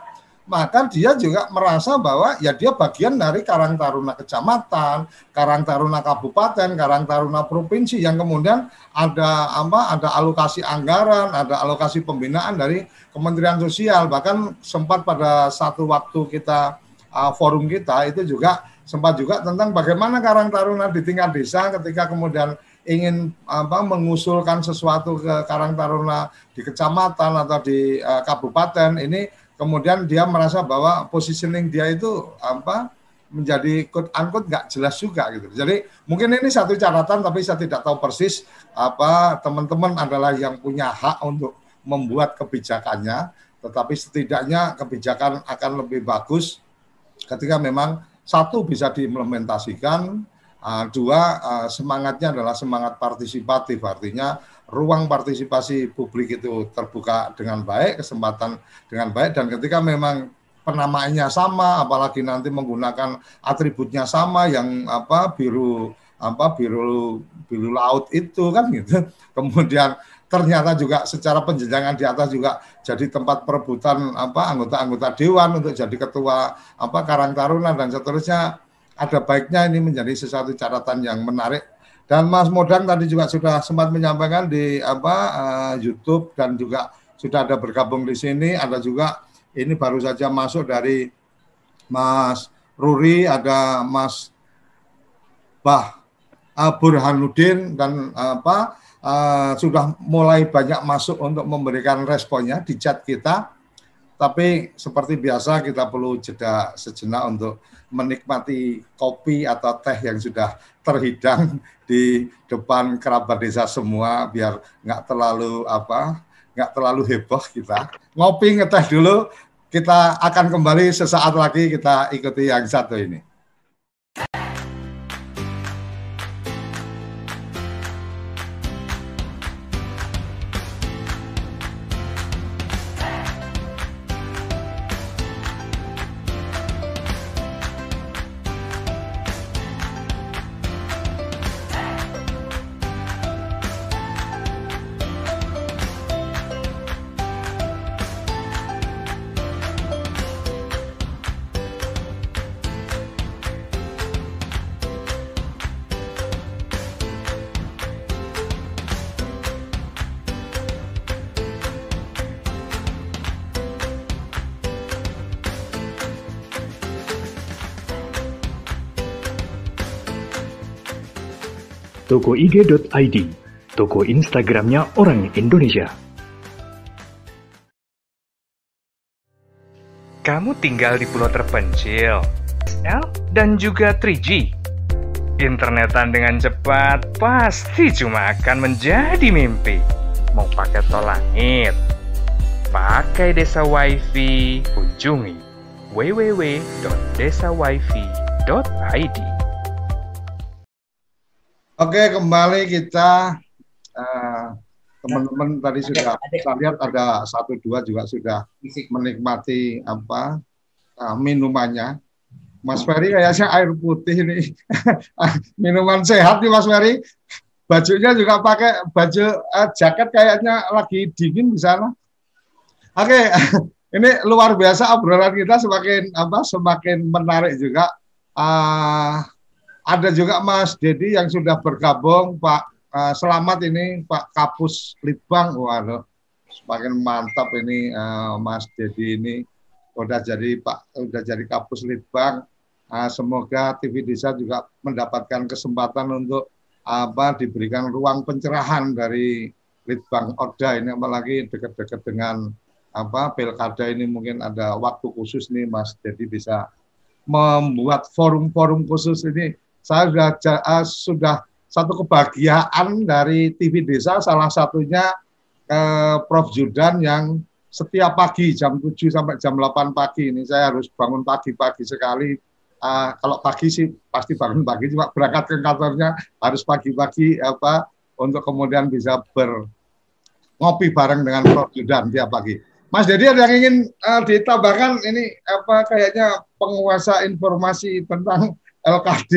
maka dia juga merasa bahwa ya dia bagian dari Karang Taruna Kecamatan, Karang Taruna Kabupaten, Karang Taruna Provinsi yang kemudian ada apa ada alokasi anggaran, ada alokasi pembinaan dari Kementerian Sosial. Bahkan sempat pada satu waktu kita uh, forum kita itu juga sempat juga tentang bagaimana Karang Taruna di tingkat desa ketika kemudian ingin apa mengusulkan sesuatu ke Karang Taruna di kecamatan atau di uh, kabupaten ini kemudian dia merasa bahwa positioning dia itu apa menjadi quote unquote nggak jelas juga gitu. Jadi mungkin ini satu catatan tapi saya tidak tahu persis apa teman-teman adalah yang punya hak untuk membuat kebijakannya, tetapi setidaknya kebijakan akan lebih bagus ketika memang satu bisa diimplementasikan Uh, dua, uh, semangatnya adalah semangat partisipatif, artinya ruang partisipasi publik itu terbuka dengan baik, kesempatan dengan baik, dan ketika memang penamaannya sama, apalagi nanti menggunakan atributnya sama yang apa biru apa biru biru laut itu kan gitu. Kemudian ternyata juga secara penjenjangan di atas juga jadi tempat perebutan apa anggota-anggota dewan untuk jadi ketua apa Karang Taruna dan seterusnya ada baiknya ini menjadi sesuatu catatan yang menarik. Dan Mas Modang tadi juga sudah sempat menyampaikan di apa uh, YouTube dan juga sudah ada bergabung di sini. Ada juga ini baru saja masuk dari Mas Ruri, ada Mas Bah uh, Burhanuddin dan uh, apa uh, sudah mulai banyak masuk untuk memberikan responnya di chat kita. Tapi seperti biasa kita perlu jeda sejenak untuk menikmati kopi atau teh yang sudah terhidang di depan kerabat desa semua biar nggak terlalu apa nggak terlalu heboh kita. Ngopi ngeteh dulu kita akan kembali sesaat lagi kita ikuti yang satu ini toko IG.id, toko Instagramnya orang Indonesia. Kamu tinggal di pulau terpencil, L dan juga 3G. Internetan dengan cepat pasti cuma akan menjadi mimpi. Mau pakai tol langit, pakai desa wifi, kunjungi www.desawifi.id. Oke, kembali kita teman teman-teman tadi sudah kita lihat ada satu dua juga sudah menikmati apa uh, minumannya. Mas Ferry kayaknya air putih ini minuman sehat nih Mas Ferry. Bajunya juga pakai baju uh, jaket kayaknya lagi dingin di sana. Oke, ini luar biasa obrolan kita semakin apa semakin menarik juga. Uh, ada juga Mas Dedi yang sudah bergabung, Pak. Uh, selamat ini Pak Kapus Litbang. Waduh, semakin mantap ini uh, Mas Dedi ini udah jadi Pak, udah jadi Kapus Litbang. Uh, semoga TV Desa juga mendapatkan kesempatan untuk apa diberikan ruang pencerahan dari Litbang Oda ini apalagi dekat-dekat dengan apa pilkada ini mungkin ada waktu khusus nih Mas jadi bisa membuat forum-forum khusus ini saya sudah uh, sudah satu kebahagiaan dari TV Desa salah satunya eh, Prof. Judan yang setiap pagi jam 7 sampai jam 8 pagi ini saya harus bangun pagi-pagi sekali. Uh, kalau pagi sih pasti bangun pagi cuma berangkat ke kantornya harus pagi-pagi apa untuk kemudian bisa ber ngopi bareng dengan Prof. Judan tiap pagi. Mas jadi ada yang ingin uh, ditambahkan ini apa kayaknya penguasa informasi tentang LKD.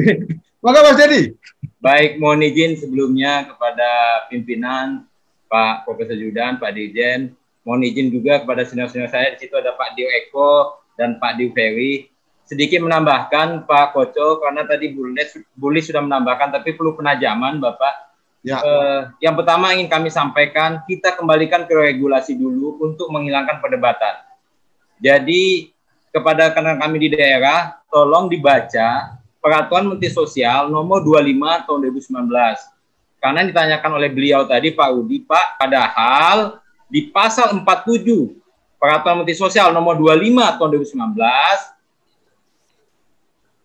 Maka Mas Dedi. Baik, mohon izin sebelumnya kepada pimpinan Pak Profesor Judan, Pak Dirjen, mohon izin juga kepada senior-senior saya di situ ada Pak Dio Eko dan Pak Dio Ferry. Sedikit menambahkan Pak Koco karena tadi Bulis sudah menambahkan tapi perlu penajaman Bapak. Ya. Eh, yang pertama ingin kami sampaikan kita kembalikan ke regulasi dulu untuk menghilangkan perdebatan. Jadi kepada rekan kami di daerah tolong dibaca Peraturan Menteri Sosial nomor 25 tahun 2019. Karena ditanyakan oleh beliau tadi Pak Udi, Pak, padahal di pasal 47 Peraturan Menteri Sosial nomor 25 tahun 2019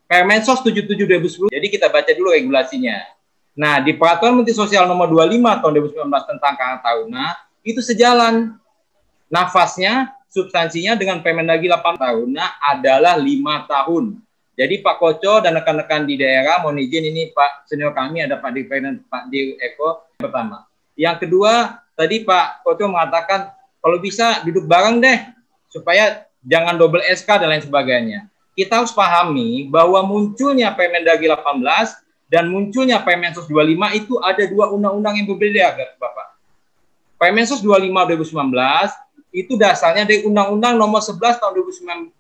Permensos 77 2010. Jadi kita baca dulu regulasinya. Nah, di Peraturan Menteri Sosial nomor 25 tahun 2019 tentang karang taruna itu sejalan. Nafasnya, substansinya dengan Permendagri 8 tahunnya adalah 5 tahun. Jadi Pak Koco dan rekan-rekan di daerah mohon izin ini Pak senior kami ada Pak Dirjen Pak Dir Eko pertama. Yang kedua tadi Pak Koco mengatakan kalau bisa duduk bareng deh supaya jangan double SK dan lain sebagainya. Kita harus pahami bahwa munculnya Permendagri 18 dan munculnya Permensos 25 itu ada dua undang-undang yang berbeda Bapak. Permensos 25 2019 itu dasarnya dari Undang-Undang Nomor 11 tahun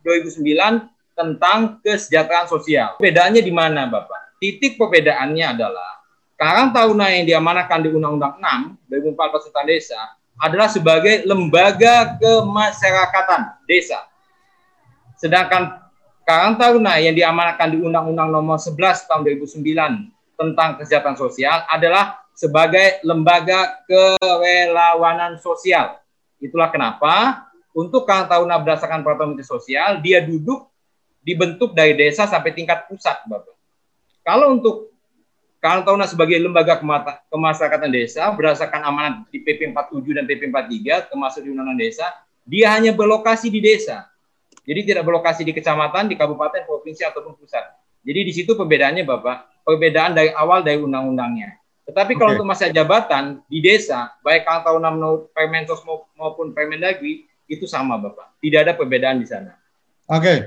2009 tentang kesejahteraan sosial. Perbedaannya di mana, Bapak? Titik perbedaannya adalah Karang Taruna yang diamanahkan di Undang-Undang 6 2014 tentang desa adalah sebagai lembaga kemasyarakatan desa. Sedangkan Karang Taruna yang diamanahkan di Undang-Undang Nomor 11 tahun 2009 tentang kesejahteraan sosial adalah sebagai lembaga kerelawanan sosial. Itulah kenapa untuk Karang Taruna berdasarkan peraturan Menteri Sosial, dia duduk dibentuk dari desa sampai tingkat pusat, Bapak. Kalau untuk Taruna sebagai lembaga kemasyarakatan desa berdasarkan amanat di PP 47 dan PP 43 termasuk di Undang-Undang Desa, dia hanya berlokasi di desa. Jadi tidak berlokasi di kecamatan, di kabupaten, provinsi ataupun pusat. Jadi di situ perbedaannya Bapak, perbedaan dari awal dari undang-undangnya. Tetapi kalau okay. untuk masa jabatan di desa, baik Taruna menurut Permensos maupun Permendagri, itu sama Bapak. Tidak ada perbedaan di sana. Oke. Okay.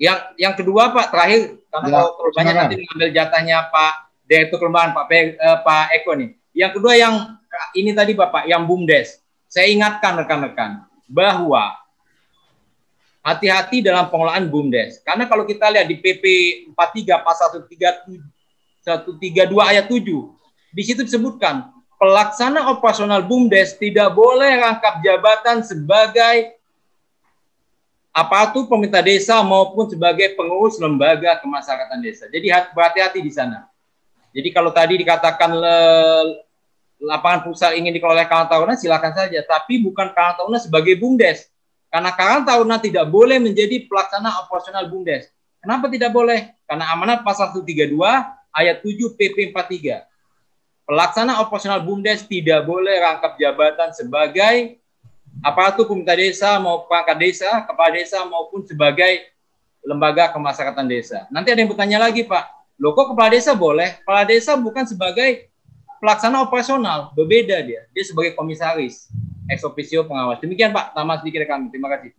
Yang yang kedua Pak terakhir karena ya, kalau terlalu banyak nanti mengambil jatahnya Pak Direktur Kelombagaan Pak P, eh, Pak Eko nih. Yang kedua yang ini tadi Bapak yang BUMDes. Saya ingatkan rekan-rekan bahwa hati-hati dalam pengelolaan BUMDes. Karena kalau kita lihat di PP 43 pasal 132 ayat 7, di situ disebutkan pelaksana operasional BUMDes tidak boleh rangkap jabatan sebagai aparatur pemerintah desa maupun sebagai pengurus lembaga kemasyarakatan desa. Jadi berhati-hati di sana. Jadi kalau tadi dikatakan le, lapangan futsal ingin dikelola Karang Taruna silakan saja, tapi bukan Karang Taruna sebagai BUMDes. Karena Karang Taruna tidak boleh menjadi pelaksana operasional BUMDes. Kenapa tidak boleh? Karena amanat pasal 132 ayat 7 PP 43 pelaksana operasional BUMDes tidak boleh rangkap jabatan sebagai aparatur pemerintah desa maupun perangkat desa, kepala desa maupun sebagai lembaga kemasyarakatan desa. Nanti ada yang bertanya lagi, Pak. Loh kok kepala desa boleh? Kepala desa bukan sebagai pelaksana operasional, berbeda dia. Dia sebagai komisaris, ex officio pengawas. Demikian Pak, tambah sedikit kami. Terima kasih.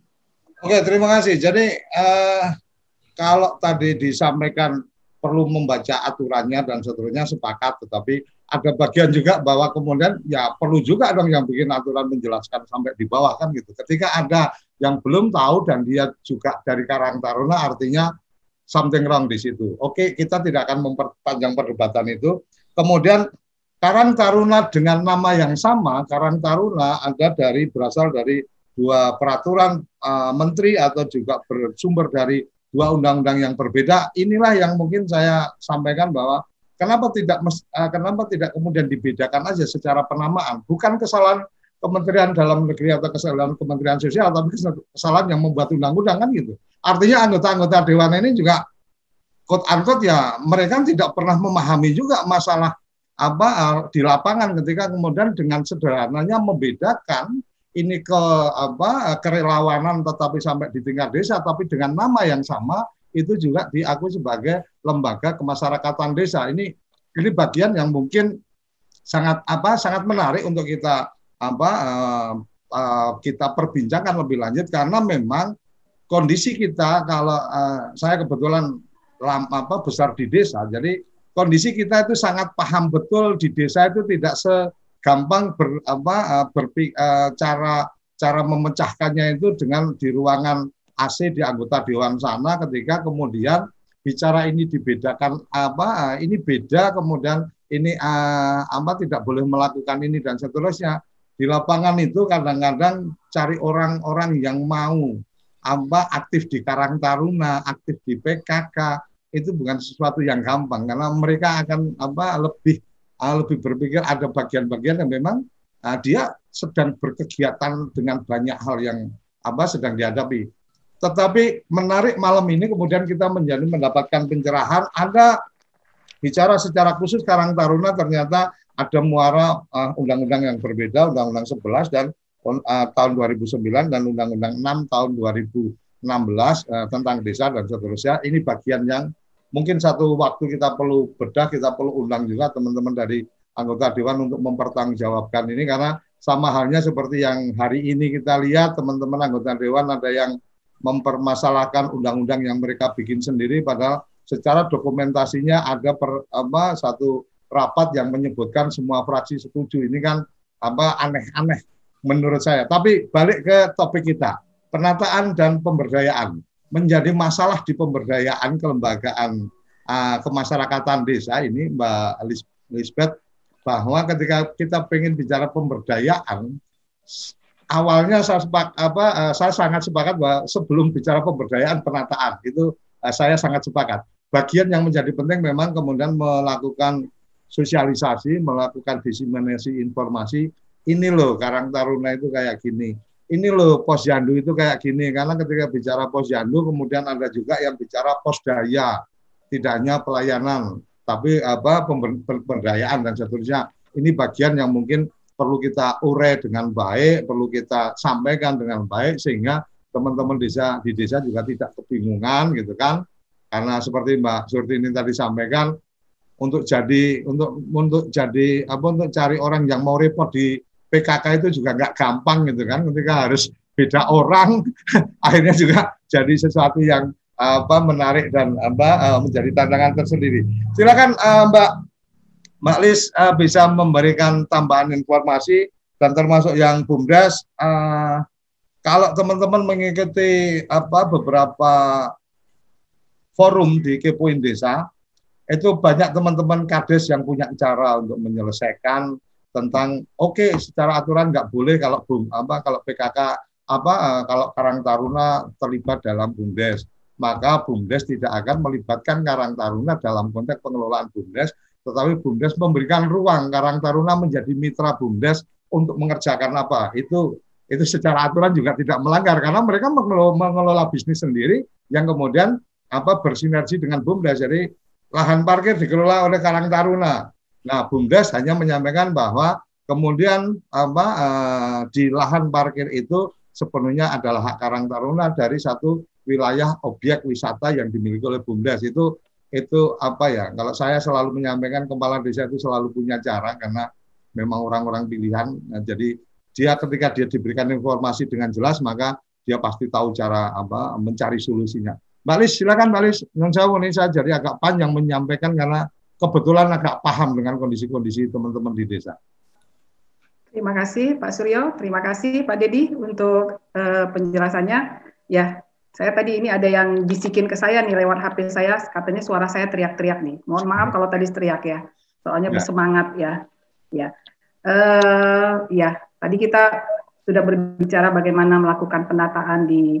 Oke, terima kasih. Jadi uh, kalau tadi disampaikan perlu membaca aturannya dan seterusnya sepakat, tetapi ada bagian juga bahwa kemudian ya perlu juga dong yang bikin aturan menjelaskan sampai di bawah kan gitu. Ketika ada yang belum tahu dan dia juga dari Karang Taruna artinya something wrong di situ. Oke, kita tidak akan memperpanjang perdebatan itu. Kemudian Karang Taruna dengan nama yang sama, Karang Taruna ada dari berasal dari dua peraturan uh, menteri atau juga bersumber dari dua undang-undang yang berbeda. Inilah yang mungkin saya sampaikan bahwa Kenapa tidak uh, kenapa tidak kemudian dibedakan aja secara penamaan? Bukan kesalahan Kementerian Dalam Negeri atau kesalahan Kementerian Sosial, tapi kesalahan yang membuat undang-undang kan gitu. Artinya anggota-anggota dewan ini juga quote unquote ya mereka tidak pernah memahami juga masalah apa uh, di lapangan ketika kemudian dengan sederhananya membedakan ini ke apa kerelawanan tetapi sampai di tingkat desa tapi dengan nama yang sama itu juga diakui sebagai lembaga kemasyarakatan desa. Ini ini bagian yang mungkin sangat apa sangat menarik untuk kita apa uh, uh, kita perbincangkan lebih lanjut karena memang kondisi kita kalau uh, saya kebetulan lam, apa besar di desa jadi kondisi kita itu sangat paham betul di desa itu tidak segampang ber, apa, berpik, uh, cara cara memecahkannya itu dengan di ruangan AC di anggota dewan sana ketika kemudian bicara ini dibedakan apa ini beda kemudian ini uh, apa tidak boleh melakukan ini dan seterusnya di lapangan itu kadang-kadang cari orang-orang yang mau apa aktif di Karang Taruna, aktif di PKK itu bukan sesuatu yang gampang karena mereka akan apa lebih uh, lebih berpikir ada bagian-bagian yang memang uh, dia sedang berkegiatan dengan banyak hal yang apa sedang dihadapi. Tetapi menarik malam ini kemudian kita menjadi mendapatkan pencerahan. Ada bicara secara khusus Karang Taruna ternyata ada muara uh, undang-undang yang berbeda, Undang-Undang 11 dan uh, tahun 2009 dan Undang-Undang 6 tahun 2016 uh, tentang desa dan seterusnya. Ini bagian yang mungkin satu waktu kita perlu bedah, kita perlu undang juga teman-teman dari anggota dewan untuk mempertanggungjawabkan ini karena sama halnya seperti yang hari ini kita lihat teman-teman anggota dewan ada yang mempermasalahkan undang-undang yang mereka bikin sendiri padahal secara dokumentasinya ada per, apa satu rapat yang menyebutkan semua fraksi setuju. Ini kan apa aneh-aneh menurut saya. Tapi balik ke topik kita. Penataan dan pemberdayaan menjadi masalah di pemberdayaan kelembagaan uh, kemasyarakatan desa ini Mbak Lisbeth bahwa ketika kita ingin bicara pemberdayaan awalnya saya sepak, apa uh, saya sangat sepakat bahwa sebelum bicara pemberdayaan penataan itu uh, saya sangat sepakat. Bagian yang menjadi penting memang kemudian melakukan sosialisasi, melakukan diseminasi informasi. Ini loh Karang Taruna itu kayak gini. Ini loh posyandu itu kayak gini. Karena ketika bicara posyandu, kemudian ada juga yang bicara pos daya, tidak hanya pelayanan, tapi apa pemberdayaan dan seterusnya. Ini bagian yang mungkin perlu kita urai dengan baik, perlu kita sampaikan dengan baik sehingga teman-teman desa di desa juga tidak kebingungan gitu kan. Karena seperti Mbak Surti ini tadi sampaikan, untuk jadi untuk untuk jadi apa untuk cari orang yang mau repot di PKK itu juga nggak gampang gitu kan ketika harus beda orang akhirnya juga jadi sesuatu yang apa menarik dan apa eh, menjadi tantangan tersendiri. Silakan uh, Mbak Mbak Lis uh, bisa memberikan tambahan informasi dan termasuk yang BUMDes uh, kalau teman-teman mengikuti apa beberapa forum di Kepoin Desa itu banyak teman-teman kades yang punya cara untuk menyelesaikan tentang oke okay, secara aturan nggak boleh kalau bum apa kalau PKK apa uh, kalau Karang Taruna terlibat dalam bumdes. Maka bumdes tidak akan melibatkan Karang Taruna dalam konteks pengelolaan bumdes tetapi bumdes memberikan ruang Karang Taruna menjadi mitra bumdes untuk mengerjakan apa. Itu itu secara aturan juga tidak melanggar karena mereka mengelola, mengelola bisnis sendiri yang kemudian apa bersinergi dengan bumdes. Jadi lahan parkir dikelola oleh Karang Taruna. Nah, Bumdes hanya menyampaikan bahwa kemudian apa uh, di lahan parkir itu sepenuhnya adalah hak Karang Taruna dari satu wilayah objek wisata yang dimiliki oleh Bumdes. Itu itu apa ya kalau saya selalu menyampaikan kepala desa itu selalu punya cara karena memang orang-orang pilihan nah, jadi dia ketika dia diberikan informasi dengan jelas maka dia pasti tahu cara apa mencari solusinya Mbak Lis, silakan Mbak Lis. Jauh ini saya jadi agak panjang menyampaikan karena kebetulan agak paham dengan kondisi-kondisi teman-teman di desa. Terima kasih Pak Suryo, terima kasih Pak Dedi untuk uh, penjelasannya. Ya, saya tadi ini ada yang bisikin ke saya nih lewat HP saya, katanya suara saya teriak-teriak nih. Mohon maaf kalau tadi teriak ya, soalnya ya. bersemangat ya. Ya, uh, ya. Tadi kita sudah berbicara bagaimana melakukan penataan di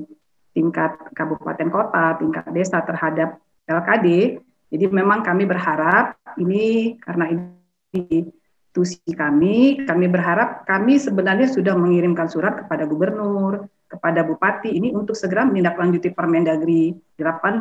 tingkat kabupaten kota, tingkat desa terhadap LKD. Jadi memang kami berharap ini karena ini institusi kami, kami berharap kami sebenarnya sudah mengirimkan surat kepada gubernur, kepada bupati ini untuk segera menindaklanjuti Permendagri 18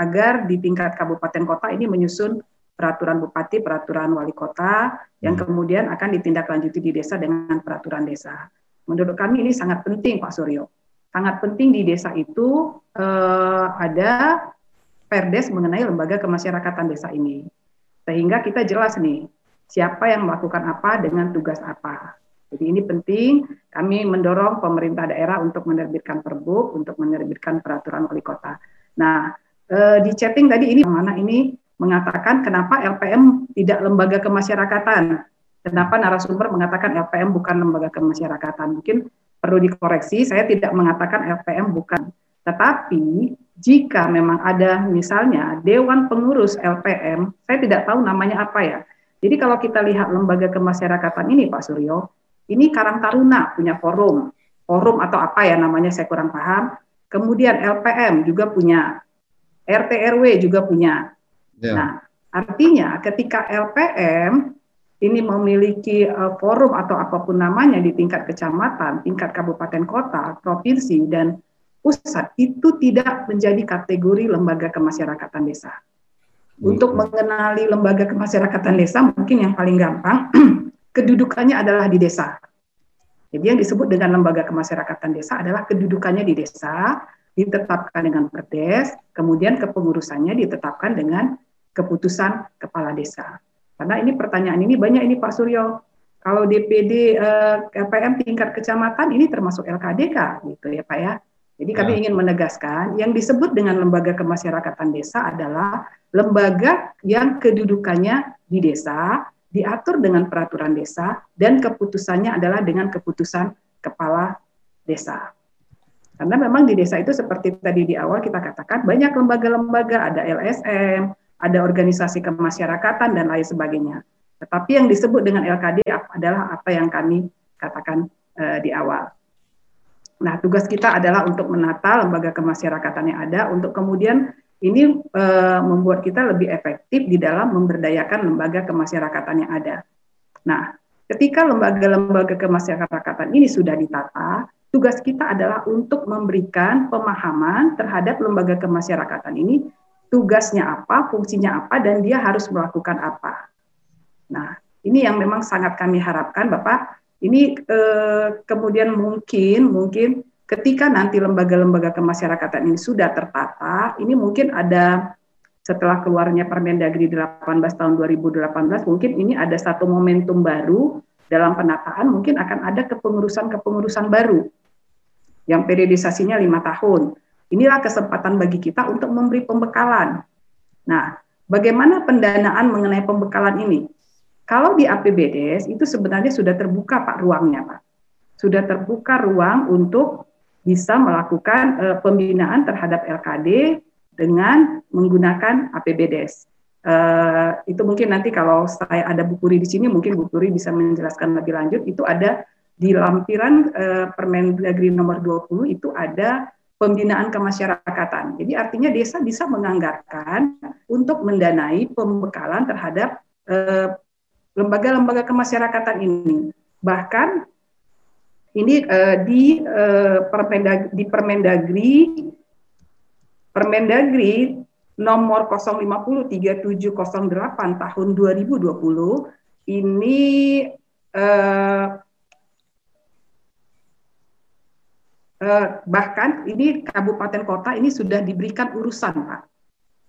agar di tingkat kabupaten kota ini menyusun peraturan bupati, peraturan wali kota yang hmm. kemudian akan ditindaklanjuti di desa dengan peraturan desa. Menurut kami ini sangat penting Pak Suryo sangat penting di desa itu uh, ada perdes mengenai lembaga kemasyarakatan desa ini. Sehingga kita jelas nih, siapa yang melakukan apa dengan tugas apa. Jadi ini penting, kami mendorong pemerintah daerah untuk menerbitkan perbu, untuk menerbitkan peraturan wali kota. Nah, eh, di chatting tadi ini mana ini mengatakan kenapa LPM tidak lembaga kemasyarakatan. Kenapa narasumber mengatakan LPM bukan lembaga kemasyarakatan? Mungkin perlu dikoreksi, saya tidak mengatakan LPM bukan. Tetapi jika memang ada misalnya Dewan Pengurus LPM, saya tidak tahu namanya apa ya. Jadi kalau kita lihat lembaga kemasyarakatan ini Pak Suryo, ini Karang Taruna punya forum, forum atau apa ya namanya saya kurang paham. Kemudian LPM juga punya, RT RW juga punya. Yeah. Nah, artinya ketika LPM ini memiliki uh, forum atau apa pun namanya di tingkat kecamatan, tingkat kabupaten kota, provinsi dan pusat itu tidak menjadi kategori lembaga kemasyarakatan desa. Untuk mengenali lembaga kemasyarakatan desa mungkin yang paling gampang kedudukannya adalah di desa. Jadi yang disebut dengan lembaga kemasyarakatan desa adalah kedudukannya di desa, ditetapkan dengan perdes, kemudian kepengurusannya ditetapkan dengan keputusan kepala desa. Karena ini pertanyaan ini banyak ini Pak Suryo. Kalau DPD eh, KPM tingkat kecamatan ini termasuk LKDK gitu ya Pak ya. Jadi kami ya. ingin menegaskan yang disebut dengan lembaga kemasyarakatan desa adalah lembaga yang kedudukannya di desa, diatur dengan peraturan desa dan keputusannya adalah dengan keputusan kepala desa. Karena memang di desa itu seperti tadi di awal kita katakan banyak lembaga-lembaga, ada LSM, ada organisasi kemasyarakatan dan lain sebagainya. Tetapi yang disebut dengan LKD adalah apa yang kami katakan uh, di awal. Nah, tugas kita adalah untuk menata lembaga kemasyarakatan yang ada, untuk kemudian ini uh, membuat kita lebih efektif di dalam memberdayakan lembaga kemasyarakatan yang ada. Nah, ketika lembaga-lembaga kemasyarakatan ini sudah ditata, tugas kita adalah untuk memberikan pemahaman terhadap lembaga kemasyarakatan ini, tugasnya apa, fungsinya apa, dan dia harus melakukan apa. Nah, ini yang memang sangat kami harapkan, Bapak. Ini eh, kemudian mungkin, mungkin ketika nanti lembaga-lembaga kemasyarakatan ini sudah tertata, ini mungkin ada setelah keluarnya Permendagri 18 tahun 2018, mungkin ini ada satu momentum baru dalam penataan, mungkin akan ada kepengurusan-kepengurusan baru yang periodisasinya lima tahun. Inilah kesempatan bagi kita untuk memberi pembekalan. Nah, bagaimana pendanaan mengenai pembekalan ini? Kalau di APBDes itu sebenarnya sudah terbuka Pak ruangnya Pak. Sudah terbuka ruang untuk bisa melakukan uh, pembinaan terhadap LKD dengan menggunakan APBDes. Uh, itu mungkin nanti kalau saya ada Bu Puri di sini, mungkin Bu Puri bisa menjelaskan lebih lanjut. Itu ada di lampiran uh, Permendagri nomor 20 itu ada pembinaan kemasyarakatan. Jadi artinya desa bisa menganggarkan untuk mendanai pembekalan terhadap lembaga-lembaga kemasyarakatan ini. Bahkan ini uh, di uh, Permendag di Permendagri Permendagri nomor 050 3708 tahun 2020 ini uh, uh, bahkan ini kabupaten kota ini sudah diberikan urusan Pak.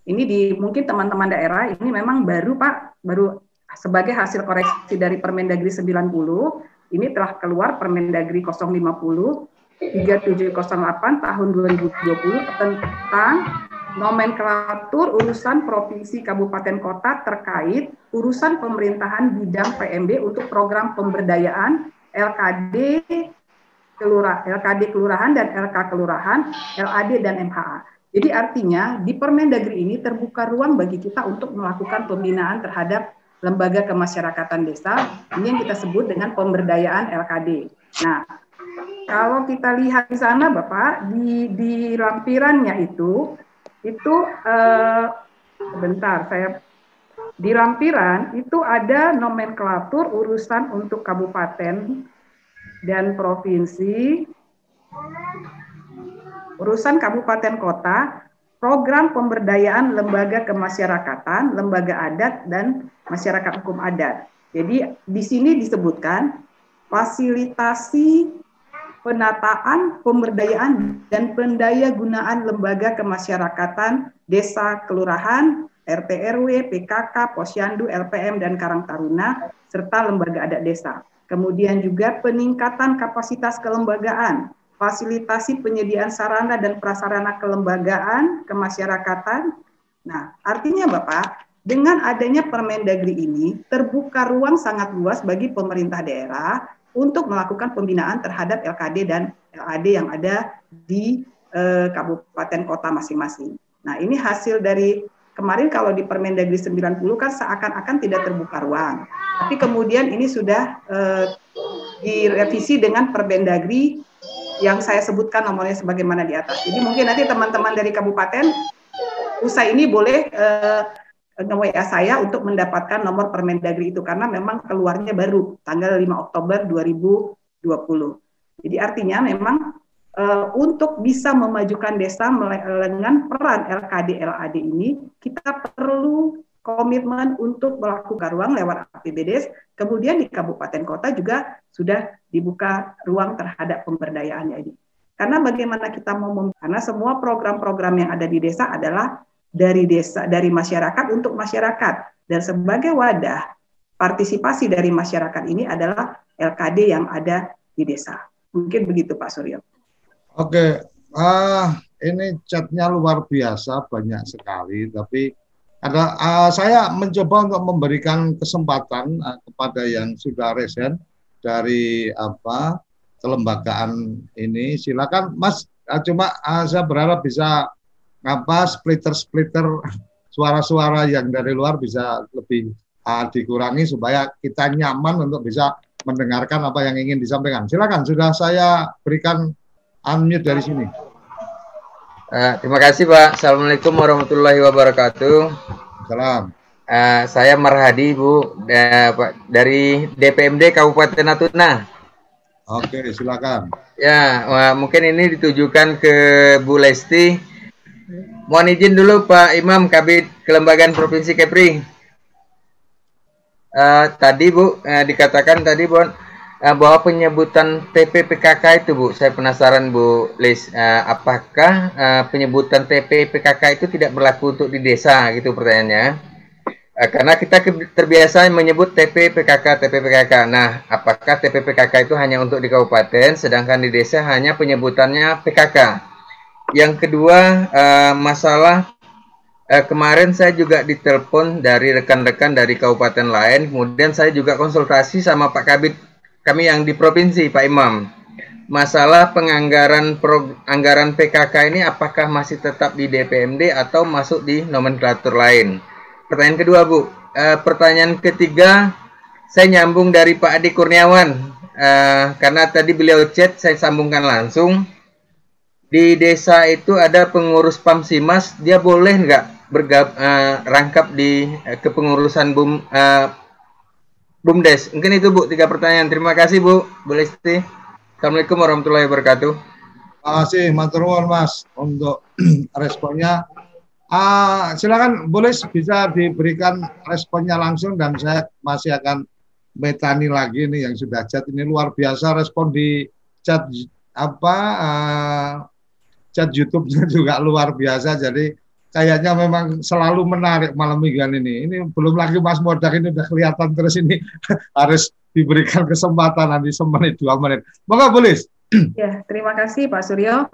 Ini di mungkin teman-teman daerah ini memang baru Pak, baru sebagai hasil koreksi dari Permendagri 90 ini telah keluar Permendagri 050 3708 tahun 2020 tentang nomenklatur urusan provinsi kabupaten kota terkait urusan pemerintahan bidang PMB untuk program pemberdayaan LKD kelurah LKD kelurahan dan LK kelurahan, LAD dan MHA. Jadi artinya di Permendagri ini terbuka ruang bagi kita untuk melakukan pembinaan terhadap lembaga kemasyarakatan desa, ini yang kita sebut dengan pemberdayaan LKD. Nah, kalau kita lihat di sana, Bapak, di, di lampirannya itu, itu eh, sebentar, saya di lampiran itu ada nomenklatur urusan untuk kabupaten dan provinsi, urusan kabupaten kota, program pemberdayaan lembaga kemasyarakatan, lembaga adat, dan masyarakat hukum adat. Jadi di sini disebutkan fasilitasi penataan, pemberdayaan, dan pendaya gunaan lembaga kemasyarakatan, desa, kelurahan, RT RW, PKK, Posyandu, LPM, dan Karang Taruna, serta lembaga adat desa. Kemudian juga peningkatan kapasitas kelembagaan, fasilitasi penyediaan sarana dan prasarana kelembagaan, kemasyarakatan. Nah, artinya Bapak, dengan adanya Permendagri ini terbuka ruang sangat luas bagi pemerintah daerah untuk melakukan pembinaan terhadap LKD dan LAD yang ada di eh, kabupaten kota masing-masing. Nah, ini hasil dari kemarin kalau di Permendagri 90 kan seakan-akan tidak terbuka ruang. Tapi kemudian ini sudah eh, direvisi dengan Permendagri yang saya sebutkan nomornya sebagaimana di atas. Jadi mungkin nanti teman-teman dari kabupaten usai ini boleh uh, nge-WA saya untuk mendapatkan nomor Permendagri itu karena memang keluarnya baru tanggal 5 Oktober 2020. Jadi artinya memang uh, untuk bisa memajukan desa dengan peran LKD LAD ini kita perlu komitmen untuk melakukan ruang lewat APBDes. Kemudian di kabupaten kota juga sudah dibuka ruang terhadap pemberdayaannya ini. Karena bagaimana kita mau karena semua program-program yang ada di desa adalah dari desa dari masyarakat untuk masyarakat dan sebagai wadah partisipasi dari masyarakat ini adalah LKD yang ada di desa. Mungkin begitu Pak Suryo. Oke, uh, ini chatnya luar biasa banyak sekali, tapi ada uh, saya mencoba untuk memberikan kesempatan uh, kepada yang sudah resen dari apa kelembagaan ini. Silakan Mas, uh, cuma uh, saya berharap bisa apa splitter-splitter suara-suara yang dari luar bisa lebih uh, dikurangi supaya kita nyaman untuk bisa mendengarkan apa yang ingin disampaikan. Silakan, sudah saya berikan unmute dari sini. Uh, terima kasih Pak. Assalamualaikum warahmatullahi wabarakatuh. Salam. Uh, saya Marhadi Bu da, Pak, dari DPMD Kabupaten Natuna. Oke, silakan. Ya, wah, mungkin ini ditujukan ke Bu Lesti. Mohon izin dulu Pak Imam Kabit Kelembagaan Provinsi Kepri. Uh, tadi Bu uh, dikatakan tadi Bu uh, bahwa penyebutan TPPKK itu Bu, saya penasaran Bu Lis, uh, apakah uh, penyebutan TPPKK itu tidak berlaku untuk di desa gitu pertanyaannya? Eh, karena kita terbiasa menyebut TPPKK TPPKK. Nah, apakah TPPKK itu hanya untuk di kabupaten, sedangkan di desa hanya penyebutannya PKK? Yang kedua, uh, masalah uh, kemarin saya juga ditelepon dari rekan-rekan dari kabupaten lain, kemudian saya juga konsultasi sama Pak Kabit kami yang di provinsi, Pak Imam. Masalah penganggaran pro, anggaran PKK ini apakah masih tetap di DPMD atau masuk di nomenklatur lain? pertanyaan kedua Bu. Uh, pertanyaan ketiga saya nyambung dari Pak Adi Kurniawan uh, karena tadi beliau chat saya sambungkan langsung di desa itu ada pengurus Pamsimas dia boleh nggak bergab uh, rangkap di uh, kepengurusan Bum uh, Bumdes mungkin itu Bu tiga pertanyaan. Terima kasih Bu. Boleh Lesti Assalamualaikum warahmatullahi wabarakatuh. Terima kasih Matur Mas untuk responnya. Uh, silakan boleh bisa diberikan responnya langsung dan saya masih akan metani lagi nih yang sudah chat. Ini luar biasa respon di chat apa uh, chat YouTube-nya juga luar biasa. Jadi kayaknya memang selalu menarik malam mingguan ini. Ini belum lagi Mas Modak ini udah kelihatan terus ini harus diberikan kesempatan nanti semenit dua menit. Moga boleh. Ya, terima kasih Pak Suryo.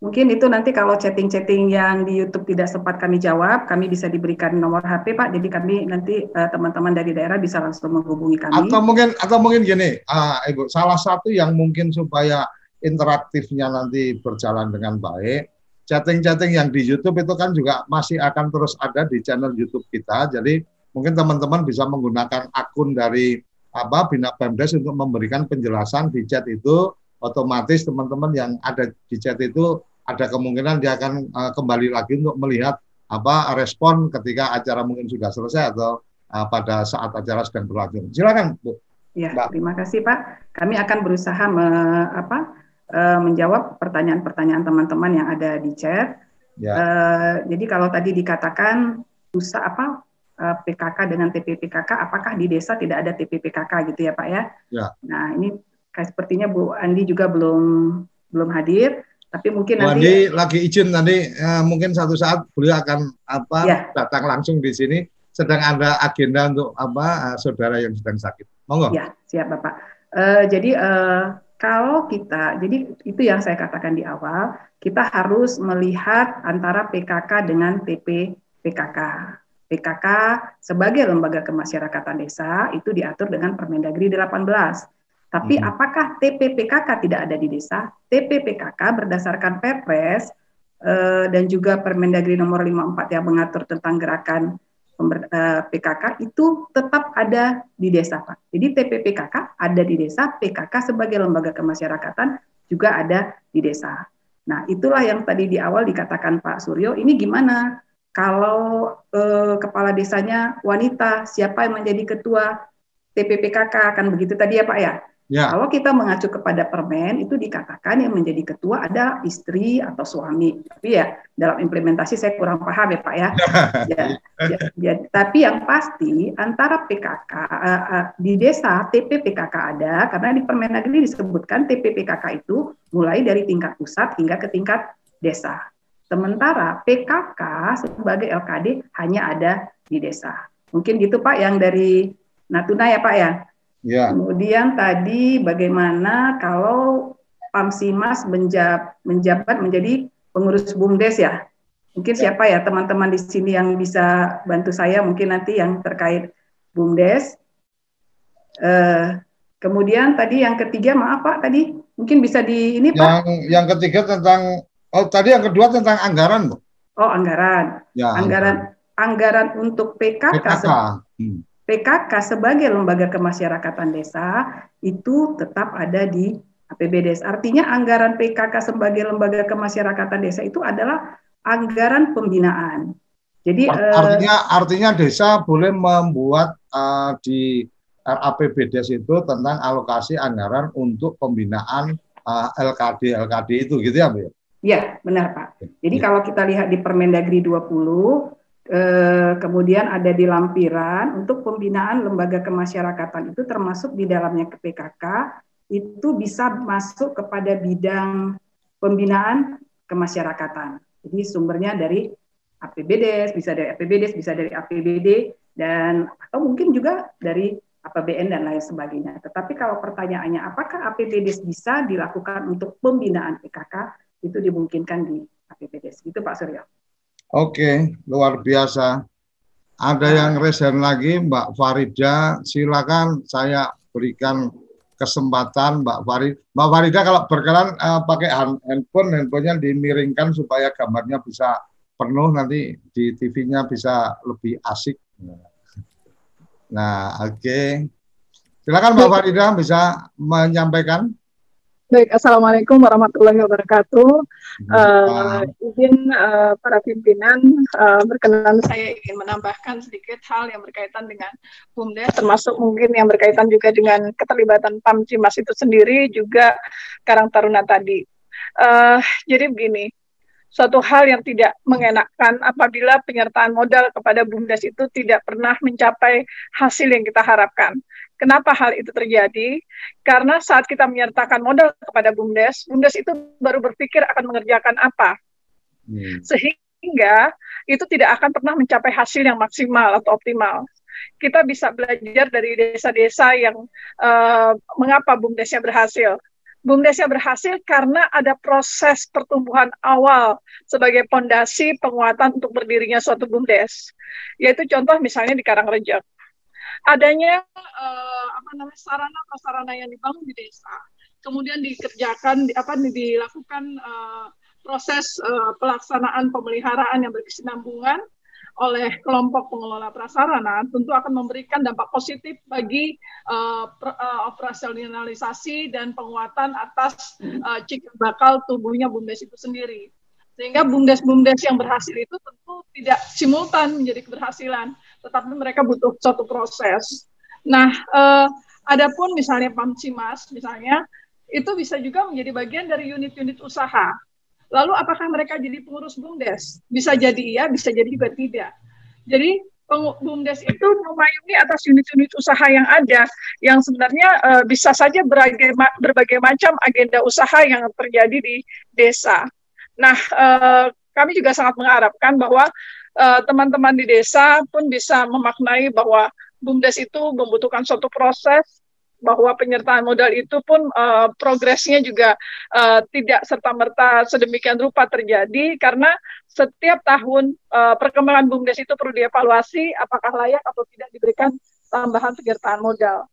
Mungkin itu nanti kalau chatting-chatting yang di YouTube tidak sempat kami jawab, kami bisa diberikan nomor HP Pak. Jadi kami nanti teman eh, teman-teman dari daerah bisa langsung menghubungi kami. Atau mungkin atau mungkin gini, uh, Ibu, salah satu yang mungkin supaya interaktifnya nanti berjalan dengan baik, chatting-chatting yang di YouTube itu kan juga masih akan terus ada di channel YouTube kita. Jadi mungkin teman-teman bisa menggunakan akun dari apa Bina Pemdes untuk memberikan penjelasan di chat itu otomatis teman-teman yang ada di chat itu ada kemungkinan dia akan uh, kembali lagi untuk melihat apa respon ketika acara mungkin sudah selesai atau uh, pada saat acara sedang berlangsung. Silakan, Bu. Ya, Mbak. terima kasih Pak. Kami akan berusaha me, apa, uh, menjawab pertanyaan-pertanyaan teman-teman yang ada di chat. Ya. Uh, jadi kalau tadi dikatakan usaha apa uh, PKK dengan TPPKK, apakah di desa tidak ada TPPKK gitu ya Pak ya? Ya. Nah ini sepertinya Bu Andi juga belum belum hadir. Tapi mungkin nanti Wandi lagi izin nanti uh, mungkin satu saat beliau akan apa ya. datang langsung di sini sedang ada agenda untuk apa uh, saudara yang sedang sakit. Monggo. Ya, siap Bapak. Uh, jadi uh, kalau kita jadi itu yang saya katakan di awal, kita harus melihat antara PKK dengan TP PKK. PKK sebagai lembaga kemasyarakatan desa itu diatur dengan Permendagri 18 tapi hmm. apakah TPPKK tidak ada di desa? TPPKK berdasarkan Perpres eh, dan juga Permendagri nomor 54 yang mengatur tentang gerakan PKK itu tetap ada di desa, Pak. Jadi TPPKK ada di desa, PKK sebagai lembaga kemasyarakatan juga ada di desa. Nah, itulah yang tadi di awal dikatakan Pak Suryo, ini gimana kalau eh, kepala desanya wanita, siapa yang menjadi ketua TPPKK kan begitu tadi ya Pak ya? Ya. Kalau kita mengacu kepada permen itu dikatakan yang menjadi ketua ada istri atau suami. Tapi ya dalam implementasi saya kurang paham ya Pak ya. ya, ya, ya tapi yang pasti antara PKK uh, eh, uh, eh, di desa TP PKK ada karena di Permendagri disebutkan TP PKK itu mulai dari tingkat pusat hingga ke tingkat desa. Sementara PKK sebagai LKD hanya ada di desa. Mungkin gitu Pak yang dari Natuna ya Pak ya. Ya. Kemudian tadi bagaimana kalau Pamsimas menjab, menjabat menjadi pengurus BUMDes ya? Mungkin ya. siapa ya teman-teman di sini yang bisa bantu saya mungkin nanti yang terkait BUMDes. Uh, kemudian tadi yang ketiga maaf Pak tadi mungkin bisa di ini Pak. Yang yang ketiga tentang oh tadi yang kedua tentang anggaran Bu. Oh anggaran. Ya, anggaran anggaran untuk PKK. PKK. Hmm. PKK sebagai lembaga kemasyarakatan desa itu tetap ada di APBDes. Artinya anggaran PKK sebagai lembaga kemasyarakatan desa itu adalah anggaran pembinaan. Jadi eh, artinya eh, artinya desa boleh membuat uh, di RAPBDes itu tentang alokasi anggaran untuk pembinaan uh, LKD LKD itu gitu ya Bu? Ya benar Pak. Jadi ya. kalau kita lihat di Permendagri 20 eh, kemudian ada di lampiran untuk pembinaan lembaga kemasyarakatan itu termasuk di dalamnya ke PKK itu bisa masuk kepada bidang pembinaan kemasyarakatan. Jadi sumbernya dari APBD, bisa dari APBD, bisa dari APBD, dan atau mungkin juga dari APBN dan lain sebagainya. Tetapi kalau pertanyaannya apakah APBD bisa dilakukan untuk pembinaan PKK, itu dimungkinkan di APBD. Itu Pak Suryo. Oke, luar biasa. Ada yang resen lagi, Mbak Farida, silakan saya berikan kesempatan Mbak Farid. Mbak Farida kalau berkenan uh, pakai handphone, handphonenya dimiringkan supaya gambarnya bisa penuh nanti di TV-nya bisa lebih asik. Nah, oke. Okay. Silakan Mbak Farida bisa menyampaikan. Baik, Assalamualaikum warahmatullahi wabarakatuh. Uh, izin uh, para pimpinan, uh, berkenan saya ingin menambahkan sedikit hal yang berkaitan dengan BUMDes, termasuk mungkin yang berkaitan juga dengan keterlibatan PAM Cimas itu sendiri, juga Karang Taruna tadi. Uh, jadi begini, suatu hal yang tidak mengenakan apabila penyertaan modal kepada BUMDes itu tidak pernah mencapai hasil yang kita harapkan. Kenapa hal itu terjadi? Karena saat kita menyertakan modal kepada BUMDes, BUMDes itu baru berpikir akan mengerjakan apa. Hmm. Sehingga itu tidak akan pernah mencapai hasil yang maksimal atau optimal. Kita bisa belajar dari desa-desa yang uh, mengapa BUMDesnya berhasil BUMDesnya berhasil karena ada proses pertumbuhan awal sebagai pondasi penguatan untuk berdirinya suatu BUMDes. Yaitu contoh misalnya di Karangrejek. Adanya uh, apa namanya sarana prasarana yang dibangun di desa, kemudian dikerjakan apa dilakukan uh, proses uh, pelaksanaan pemeliharaan yang berkesinambungan oleh kelompok pengelola prasarana tentu akan memberikan dampak positif bagi uh, uh, operasionalisasi dan penguatan atas uh, cikal bakal tubuhnya BUMDes itu sendiri. Sehingga BUMDes-BUMDes yang berhasil itu tentu tidak simultan menjadi keberhasilan, tetapi mereka butuh suatu proses. Nah, uh, adapun misalnya PAMCIMAS misalnya itu bisa juga menjadi bagian dari unit-unit usaha Lalu apakah mereka jadi pengurus BUMDes? Bisa jadi iya, bisa jadi juga tidak. Jadi BUMDes itu memayungi atas unit-unit usaha yang ada, yang sebenarnya uh, bisa saja berbagai, berbagai macam agenda usaha yang terjadi di desa. Nah, uh, kami juga sangat mengharapkan bahwa eh, teman-teman uh, di desa pun bisa memaknai bahwa BUMDes itu membutuhkan suatu proses bahwa penyertaan modal itu pun uh, progresnya juga uh, tidak serta merta sedemikian rupa terjadi karena setiap tahun uh, perkembangan bumdes itu perlu dievaluasi apakah layak atau tidak diberikan tambahan penyertaan modal.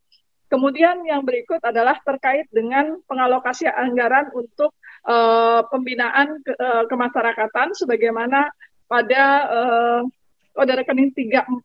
Kemudian yang berikut adalah terkait dengan pengalokasi anggaran untuk uh, pembinaan ke, uh, kemasyarakatan sebagaimana pada uh, pada rekening 34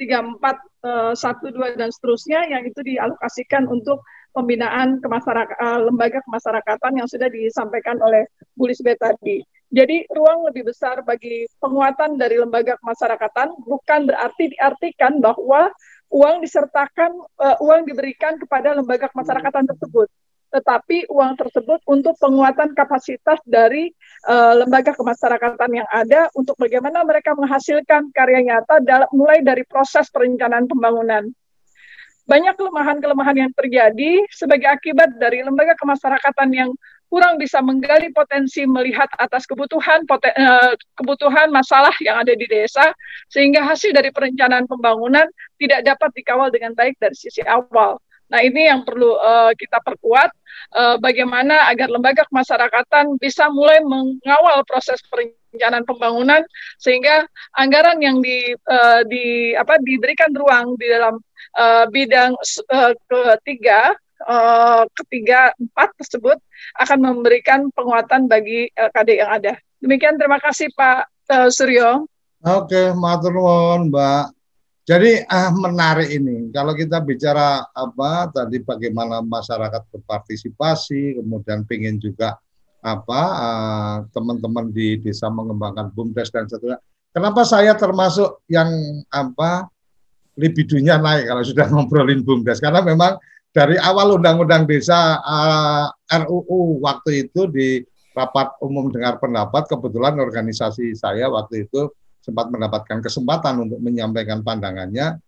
34 1, 2 dan seterusnya yang itu dialokasikan untuk pembinaan kemasyarakat, uh, lembaga kemasyarakatan yang sudah disampaikan oleh Bu Lisbeth tadi. Jadi ruang lebih besar bagi penguatan dari lembaga kemasyarakatan bukan berarti diartikan bahwa uang disertakan, uh, uang diberikan kepada lembaga kemasyarakatan tersebut tetapi uang tersebut untuk penguatan kapasitas dari uh, lembaga kemasyarakatan yang ada untuk bagaimana mereka menghasilkan karya nyata dalam, mulai dari proses perencanaan pembangunan. Banyak kelemahan-kelemahan yang terjadi sebagai akibat dari lembaga kemasyarakatan yang kurang bisa menggali potensi melihat atas kebutuhan poten, uh, kebutuhan masalah yang ada di desa sehingga hasil dari perencanaan pembangunan tidak dapat dikawal dengan baik dari sisi awal. Nah, ini yang perlu uh, kita perkuat uh, bagaimana agar lembaga kemasyarakatan bisa mulai mengawal proses perencanaan pembangunan sehingga anggaran yang di, uh, di apa diberikan ruang di dalam uh, bidang uh, ketiga uh, ketiga empat tersebut akan memberikan penguatan bagi LKD yang ada. Demikian terima kasih Pak uh, Suryo. Oke, matur nuwun Mbak Jadi uh, menarik ini. Kalau kita bicara apa tadi bagaimana masyarakat berpartisipasi, kemudian pengen juga apa uh, teman-teman di desa mengembangkan bumdes dan seterusnya. Kenapa saya termasuk yang apa libidonya naik kalau sudah ngobrolin bumdes? Karena memang dari awal undang-undang desa uh, RUU waktu itu di rapat umum dengar pendapat kebetulan organisasi saya waktu itu sempat mendapatkan kesempatan untuk menyampaikan pandangannya.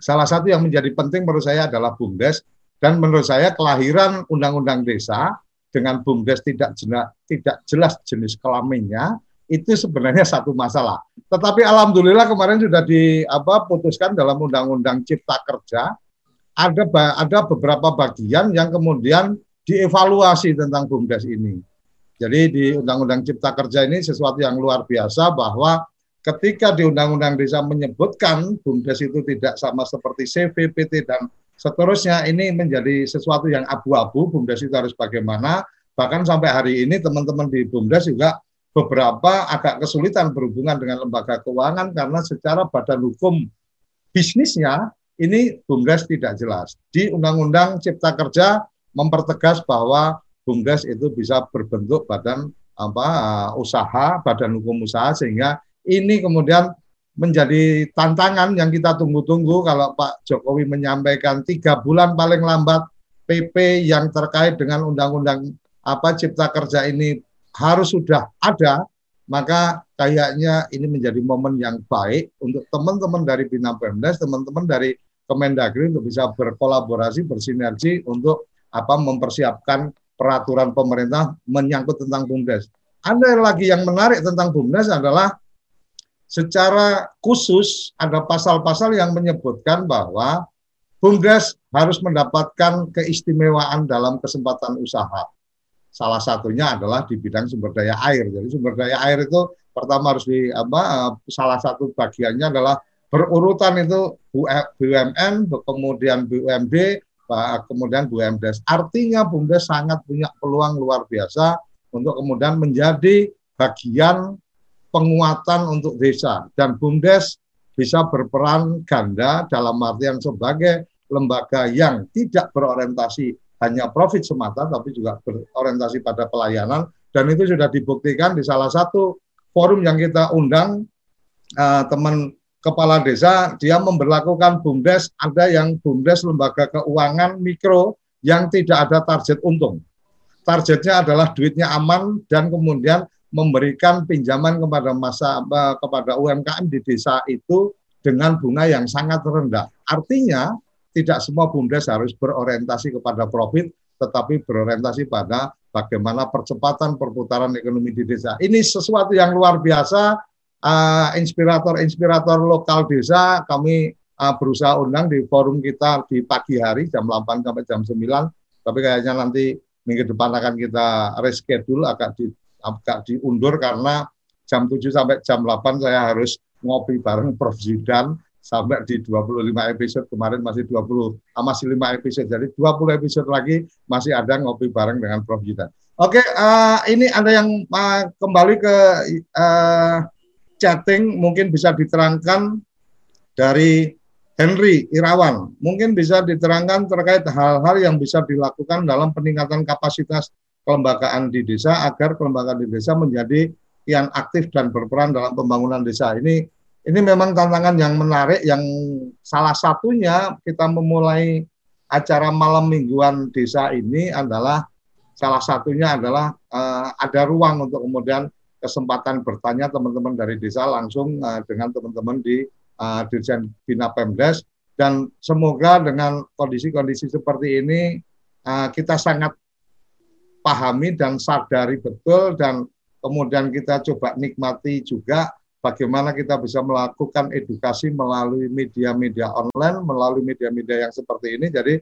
Salah satu yang menjadi penting menurut saya adalah BUMDes dan menurut saya kelahiran Undang-Undang Desa dengan BUMDes tidak jelas, tidak jelas jenis kelaminnya itu sebenarnya satu masalah. Tetapi alhamdulillah kemarin sudah di apa putuskan dalam Undang-Undang Cipta Kerja ada ada beberapa bagian yang kemudian dievaluasi tentang BUMDes ini. Jadi di Undang-Undang Cipta Kerja ini sesuatu yang luar biasa bahwa ketika di Undang-Undang Desa menyebutkan BUMDes itu tidak sama seperti CVPT dan seterusnya ini menjadi sesuatu yang abu-abu BUMDes itu harus bagaimana bahkan sampai hari ini teman-teman di BUMDes juga beberapa agak kesulitan berhubungan dengan lembaga keuangan karena secara badan hukum bisnisnya ini BUMDes tidak jelas. Di Undang-Undang Cipta Kerja mempertegas bahwa BUMDes itu bisa berbentuk badan apa usaha, badan hukum usaha sehingga ini kemudian menjadi tantangan yang kita tunggu-tunggu kalau Pak Jokowi menyampaikan tiga bulan paling lambat PP yang terkait dengan undang-undang apa Cipta Kerja ini harus sudah ada, maka kayaknya ini menjadi momen yang baik untuk teman-teman dari Bina Pemdes, teman-teman dari Kemendagri untuk bisa berkolaborasi, bersinergi untuk apa mempersiapkan peraturan pemerintah menyangkut tentang BUMDes. Ada lagi yang menarik tentang BUMDes adalah secara khusus ada pasal-pasal yang menyebutkan bahwa BUMDes harus mendapatkan keistimewaan dalam kesempatan usaha. Salah satunya adalah di bidang sumber daya air. Jadi sumber daya air itu pertama harus di apa eh, salah satu bagiannya adalah berurutan itu BUMN, kemudian BUMD, kemudian BUMDes. Artinya BUMDes sangat punya peluang luar biasa untuk kemudian menjadi bagian penguatan untuk desa. Dan BUMDes bisa berperan ganda dalam artian sebagai lembaga yang tidak berorientasi hanya profit semata tapi juga berorientasi pada pelayanan. Dan itu sudah dibuktikan di salah satu forum yang kita undang uh, teman kepala desa. Dia memperlakukan BUMDes ada yang BUMDes lembaga keuangan mikro yang tidak ada target untung. Targetnya adalah duitnya aman dan kemudian memberikan pinjaman kepada masa kepada UMKM di desa itu dengan bunga yang sangat rendah. Artinya tidak semua BUMDes harus berorientasi kepada profit, tetapi berorientasi pada bagaimana percepatan perputaran ekonomi di desa. Ini sesuatu yang luar biasa. Inspirator-inspirator uh, lokal desa kami uh, berusaha undang di forum kita di pagi hari jam 8 sampai jam 9. Tapi kayaknya nanti minggu depan akan kita reschedule agak di agak diundur karena jam 7 sampai jam 8 saya harus ngopi bareng Prof. Zidan sampai di 25 episode. Kemarin masih 20 ah, masih 5 episode. Jadi 20 episode lagi masih ada ngopi bareng dengan Prof. Zidan. Oke, uh, ini ada yang uh, kembali ke uh, chatting. Mungkin bisa diterangkan dari Henry Irawan. Mungkin bisa diterangkan terkait hal-hal yang bisa dilakukan dalam peningkatan kapasitas kelembagaan di desa agar kelembagaan di desa menjadi yang aktif dan berperan dalam pembangunan desa. Ini ini memang tantangan yang menarik yang salah satunya kita memulai acara malam mingguan desa ini adalah salah satunya adalah uh, ada ruang untuk kemudian kesempatan bertanya teman-teman dari desa langsung uh, dengan teman-teman di uh, Dirjen Bina Pemdes dan semoga dengan kondisi-kondisi seperti ini uh, kita sangat pahami dan sadari betul dan kemudian kita coba nikmati juga bagaimana kita bisa melakukan edukasi melalui media-media online, melalui media-media yang seperti ini. Jadi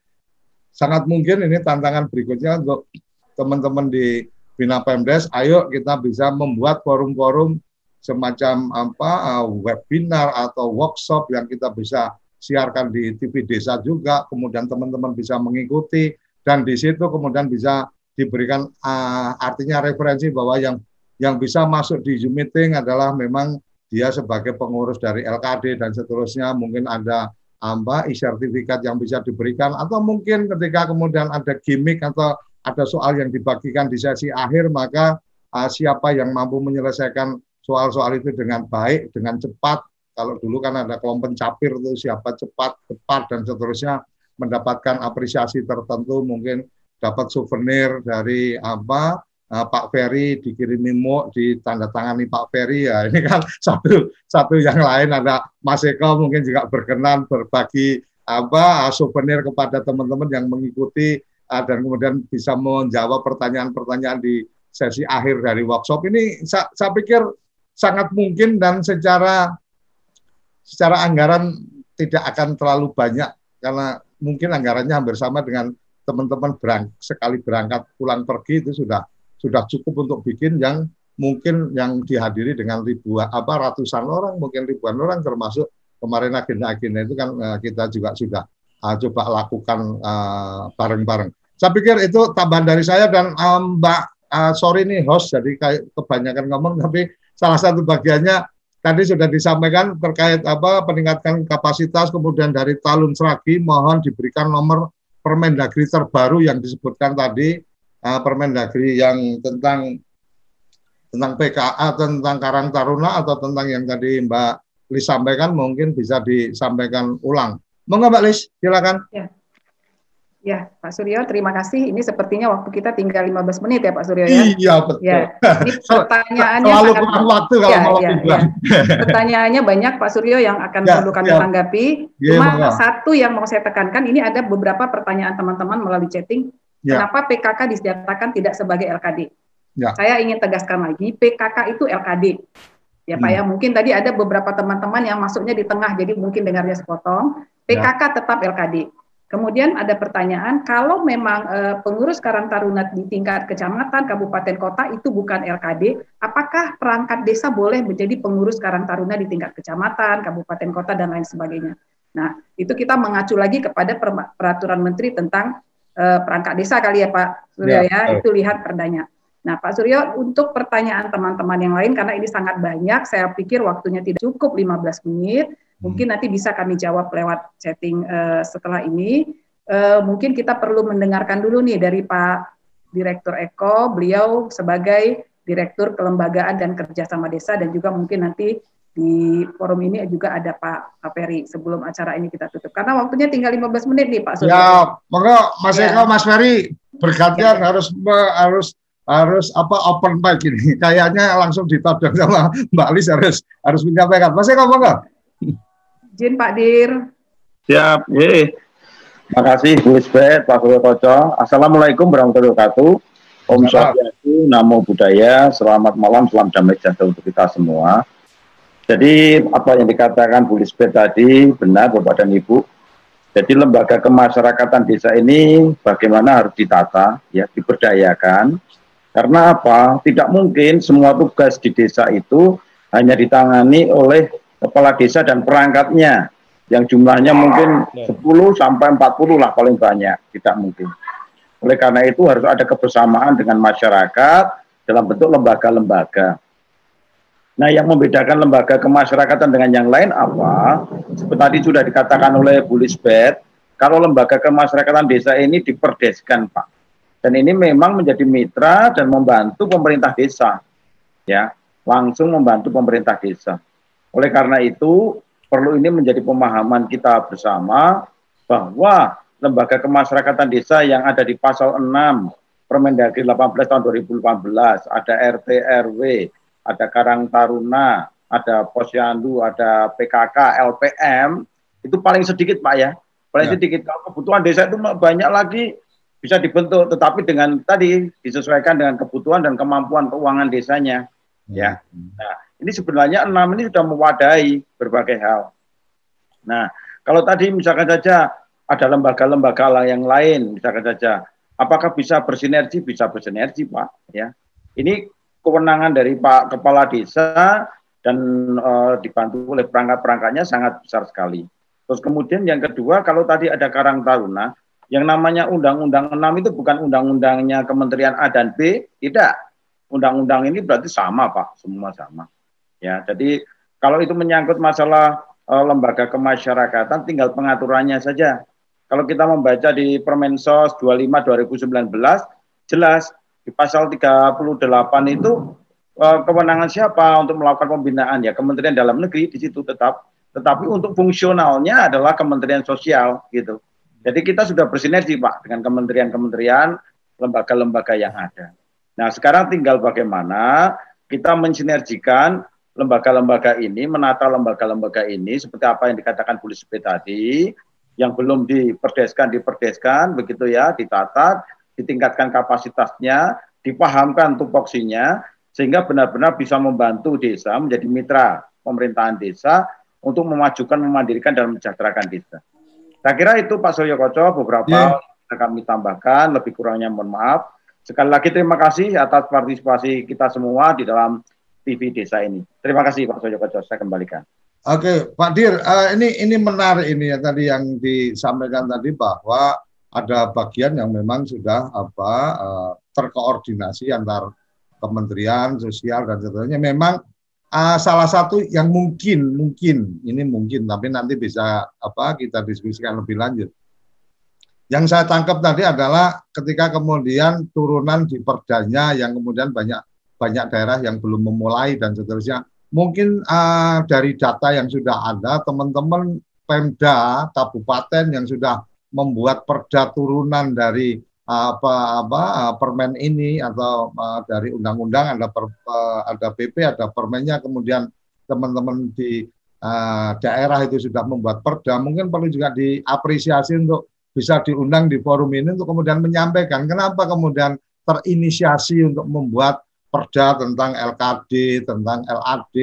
sangat mungkin ini tantangan berikutnya untuk teman-teman di Bina Pemdes, ayo kita bisa membuat forum-forum semacam apa uh, webinar atau workshop yang kita bisa siarkan di TV desa juga, kemudian teman-teman bisa mengikuti dan di situ kemudian bisa diberikan uh, artinya referensi bahwa yang yang bisa masuk di Zoom meeting adalah memang dia sebagai pengurus dari LKD dan seterusnya. Mungkin ada apa e-sertifikat yang bisa diberikan. Atau mungkin ketika kemudian ada gimmick atau ada soal yang dibagikan di sesi akhir maka uh, siapa yang mampu menyelesaikan soal-soal itu dengan baik dengan cepat. Kalau dulu kan ada kelompok capir itu siapa cepat cepat dan seterusnya mendapatkan apresiasi tertentu mungkin dapat souvenir dari apa? Uh, Pak Ferry dikirimi mo ditandatangani Pak Ferry. Ya ini kan satu satu yang lain ada Mas Eko mungkin juga berkenan berbagi apa uh, souvenir kepada teman-teman yang mengikuti uh, dan kemudian bisa menjawab pertanyaan-pertanyaan di sesi akhir dari workshop. Ini saya, saya pikir sangat mungkin dan secara secara anggaran tidak akan terlalu banyak karena mungkin anggarannya hampir sama dengan teman-teman berang, sekali berangkat pulang pergi itu sudah sudah cukup untuk bikin yang mungkin yang dihadiri dengan ribuan apa ratusan orang mungkin ribuan orang termasuk kemarin agenda-agenda itu kan uh, kita juga sudah uh, coba lakukan eh, bareng-bareng. Uh, saya pikir itu tambahan dari saya dan um, Mbak uh, sorry nih host jadi kayak kebanyakan ngomong tapi salah satu bagiannya tadi sudah disampaikan terkait apa peningkatan kapasitas kemudian dari Talun Seragi mohon diberikan nomor Permendagri terbaru yang disebutkan tadi uh, Permendagri yang tentang tentang PKA tentang Karang Taruna atau tentang yang tadi Mbak Lis sampaikan mungkin bisa disampaikan ulang. Monggo Mbak Lis, silakan. Ya. Ya, Pak Suryo, terima kasih. Ini sepertinya waktu kita tinggal 15 menit ya, Pak Suryo ya. Iya, betul. Ya, ini pertanyaannya Selalu sangat waktu kalau ya, mau ya, ya. Pertanyaannya banyak Pak Suryo yang akan ya, perlu kami ya. tanggapi. Ya, Cuma ya. satu yang mau saya tekankan, ini ada beberapa pertanyaan teman-teman melalui chatting. Ya. Kenapa PKK disediakan tidak sebagai LKD? Ya. Saya ingin tegaskan lagi, PKK itu LKD. Ya Pak ya, hmm. ya, mungkin tadi ada beberapa teman-teman yang masuknya di tengah, jadi mungkin dengarnya sepotong. PKK ya. tetap LKD Kemudian ada pertanyaan, kalau memang e, pengurus Karang Taruna di tingkat kecamatan, kabupaten, kota itu bukan LKD, apakah perangkat desa boleh menjadi pengurus Karang Taruna di tingkat kecamatan, kabupaten, kota, dan lain sebagainya? Nah, itu kita mengacu lagi kepada peraturan menteri tentang e, perangkat desa kali ya Pak Suryo ya, ya. itu lihat perdanya. Nah, Pak Suryo, untuk pertanyaan teman-teman yang lain, karena ini sangat banyak, saya pikir waktunya tidak cukup 15 menit, Mungkin nanti bisa kami jawab lewat chatting uh, setelah ini. Uh, mungkin kita perlu mendengarkan dulu nih dari Pak Direktur Eko, beliau sebagai Direktur Kelembagaan dan Kerjasama Desa dan juga mungkin nanti di forum ini juga ada Pak Ferry sebelum acara ini kita tutup. Karena waktunya tinggal 15 menit nih Pak Surya. Ya, monggo Mas ya. Eko, Mas Ferry bergantian ya. harus harus harus apa open mic ini. Kayaknya langsung ditodong sama Mbak Lis harus harus menyampaikan. Mas Eko, monggo. Izin Pak Dir. Siap, ye. Terima kasih Bu Lisbeth, Pak Guru Koco. Assalamualaikum warahmatullahi wabarakatuh. Om Swastiastu, Namo Buddhaya, selamat malam, selamat damai sejahtera untuk kita semua. Jadi apa yang dikatakan Bu Lisbeth tadi benar Bapak dan Ibu. Jadi lembaga kemasyarakatan desa ini bagaimana harus ditata, ya diberdayakan. Karena apa? Tidak mungkin semua tugas di desa itu hanya ditangani oleh kepala desa dan perangkatnya yang jumlahnya mungkin 10 sampai 40 lah paling banyak, tidak mungkin. Oleh karena itu harus ada kebersamaan dengan masyarakat dalam bentuk lembaga-lembaga. Nah, yang membedakan lembaga kemasyarakatan dengan yang lain apa? Seperti tadi sudah dikatakan oleh Bu Lisbeth, kalau lembaga kemasyarakatan desa ini diperdeskan, Pak. Dan ini memang menjadi mitra dan membantu pemerintah desa. Ya, langsung membantu pemerintah desa. Oleh karena itu, perlu ini menjadi pemahaman kita bersama bahwa lembaga kemasyarakatan desa yang ada di pasal 6 Permendagri 18 tahun 2018, ada RT RW, ada Karang Taruna, ada Posyandu, ada PKK, LPM, itu paling sedikit Pak ya. Paling ya. sedikit. Kalau kebutuhan desa itu banyak lagi bisa dibentuk, tetapi dengan tadi disesuaikan dengan kebutuhan dan kemampuan keuangan desanya. Ya. Nah, ini sebenarnya enam ini sudah mewadahi berbagai hal. Nah, kalau tadi misalkan saja ada lembaga-lembaga yang lain, misalkan saja, apakah bisa bersinergi? Bisa bersinergi, Pak. Ya, ini kewenangan dari Pak Kepala Desa dan e, dibantu oleh perangkat-perangkatnya sangat besar sekali. Terus kemudian yang kedua, kalau tadi ada Karang Taruna, yang namanya Undang-Undang 6 itu bukan undang-undangnya Kementerian A dan B, tidak. Undang-undang ini berarti sama, Pak, semua sama. Ya, jadi Kalau itu menyangkut masalah uh, lembaga kemasyarakatan, tinggal pengaturannya saja. Kalau kita membaca di Permensos 25 2019, jelas di pasal 38 itu uh, kewenangan siapa untuk melakukan pembinaan ya Kementerian Dalam Negeri di situ tetap, tetapi untuk fungsionalnya adalah Kementerian Sosial gitu. Jadi kita sudah bersinergi Pak dengan kementerian-kementerian, lembaga-lembaga yang ada. Nah sekarang tinggal bagaimana kita mensinergikan lembaga-lembaga ini, menata lembaga-lembaga ini seperti apa yang dikatakan Bu Lisbeth tadi, yang belum diperdeskan, diperdeskan, begitu ya, ditata, ditingkatkan kapasitasnya, dipahamkan tupoksinya, sehingga benar-benar bisa membantu desa menjadi mitra pemerintahan desa untuk memajukan, memandirikan, dan mensejahterakan desa. Saya kira itu Pak Suryo Koco, beberapa yeah. kami tambahkan, lebih kurangnya mohon maaf. Sekali lagi terima kasih atas partisipasi kita semua di dalam TV desa ini. Terima kasih Pak Sojo saya kembalikan. Oke, Pak Dir, uh, ini ini menarik ini ya tadi yang disampaikan tadi bahwa ada bagian yang memang sudah apa uh, terkoordinasi antar kementerian sosial dan sebagainya. Memang uh, salah satu yang mungkin mungkin ini mungkin tapi nanti bisa apa kita diskusikan lebih lanjut. Yang saya tangkap tadi adalah ketika kemudian turunan di perdanya yang kemudian banyak banyak daerah yang belum memulai dan seterusnya. Mungkin uh, dari data yang sudah ada, teman-teman Pemda kabupaten yang sudah membuat perda turunan dari apa apa uh, permen ini atau uh, dari undang-undang ada per, uh, ada PP ada permennya kemudian teman-teman di uh, daerah itu sudah membuat perda mungkin perlu juga diapresiasi untuk bisa diundang di forum ini untuk kemudian menyampaikan kenapa kemudian terinisiasi untuk membuat perda tentang LKD, tentang LAD,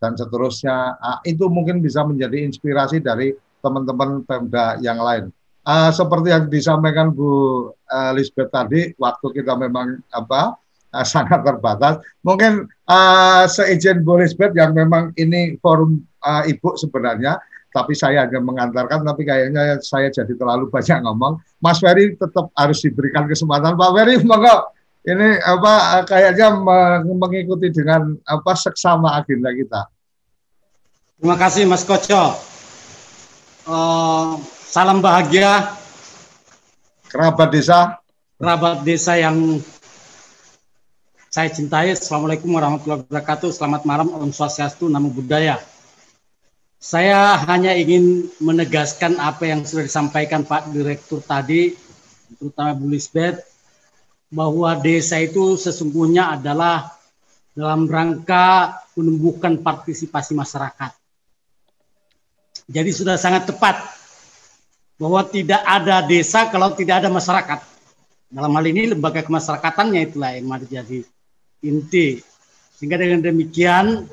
dan seterusnya. Uh, itu mungkin bisa menjadi inspirasi dari teman-teman Pemda yang lain. Uh, seperti yang disampaikan Bu uh, Lisbeth tadi, waktu kita memang apa uh, sangat terbatas. Mungkin uh, seizin Bu Lisbeth yang memang ini forum uh, Ibu sebenarnya, tapi saya hanya mengantarkan, tapi kayaknya saya jadi terlalu banyak ngomong. Mas Ferry tetap harus diberikan kesempatan. Pak Ferry, monggo ini apa kayaknya mengikuti dengan apa seksama agenda kita. Terima kasih Mas Koco. Uh, salam bahagia kerabat desa. Kerabat desa yang saya cintai. Assalamualaikum warahmatullahi wabarakatuh. Selamat malam, Om Swastiastu, Namo Buddhaya. Saya hanya ingin menegaskan apa yang sudah disampaikan Pak Direktur tadi, terutama Bu Lisbeth, bahwa desa itu sesungguhnya adalah dalam rangka menumbuhkan partisipasi masyarakat. Jadi sudah sangat tepat bahwa tidak ada desa kalau tidak ada masyarakat. Dalam hal ini lembaga kemasyarakatannya itulah yang menjadi inti. Sehingga dengan demikian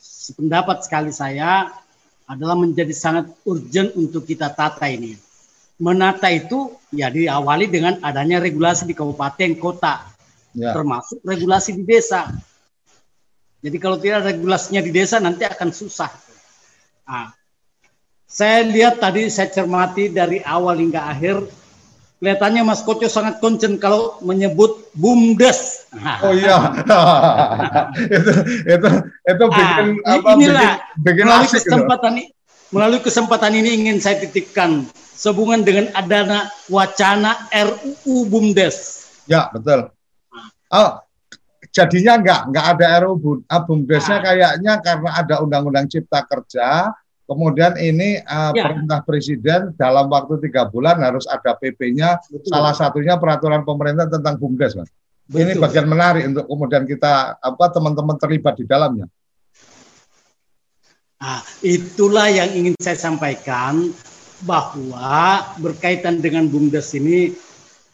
sependapat sekali saya adalah menjadi sangat urgent untuk kita tata ini menata itu ya diawali dengan adanya regulasi di kabupaten kota ya. termasuk regulasi di desa jadi kalau tidak regulasinya di desa nanti akan susah nah, saya lihat tadi saya cermati dari awal hingga akhir kelihatannya Mas Koco sangat konsen kalau menyebut bumdes. Oh iya, itu itu itu bikin nah, apa? Inilah bikin, bikin melalui kesempatan ini, melalui kesempatan ini ingin saya titikkan sehubungan dengan adanya wacana RUU BUMDes. Ya, betul. Oh, jadinya enggak, enggak ada RUU ah, BUMDesnya nah. kayaknya karena ada Undang-Undang Cipta Kerja, kemudian ini uh, ya. perintah presiden dalam waktu tiga bulan harus ada PP-nya, salah satunya peraturan pemerintah tentang BUMDes, mas. Betul. Ini bagian menarik untuk kemudian kita apa teman-teman terlibat di dalamnya. Nah, itulah yang ingin saya sampaikan bahwa berkaitan dengan BUMDes ini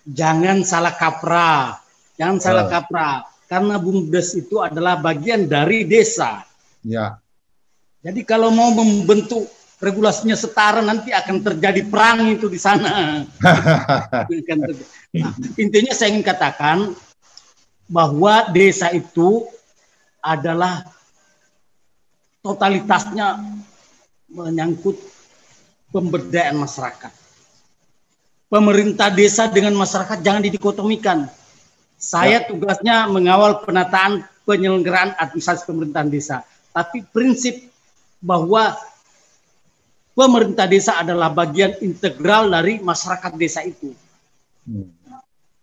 jangan salah kaprah. Jangan salah uh. kaprah karena BUMDes itu adalah bagian dari desa. Ya. Jadi kalau mau membentuk regulasinya setara nanti akan terjadi perang itu di sana. nah, intinya saya ingin katakan bahwa desa itu adalah totalitasnya menyangkut pemberdayaan masyarakat. Pemerintah desa dengan masyarakat jangan didikotomikan. Saya ya. tugasnya mengawal penataan penyelenggaraan administrasi pemerintahan desa. Tapi prinsip bahwa pemerintah desa adalah bagian integral dari masyarakat desa itu. Hmm.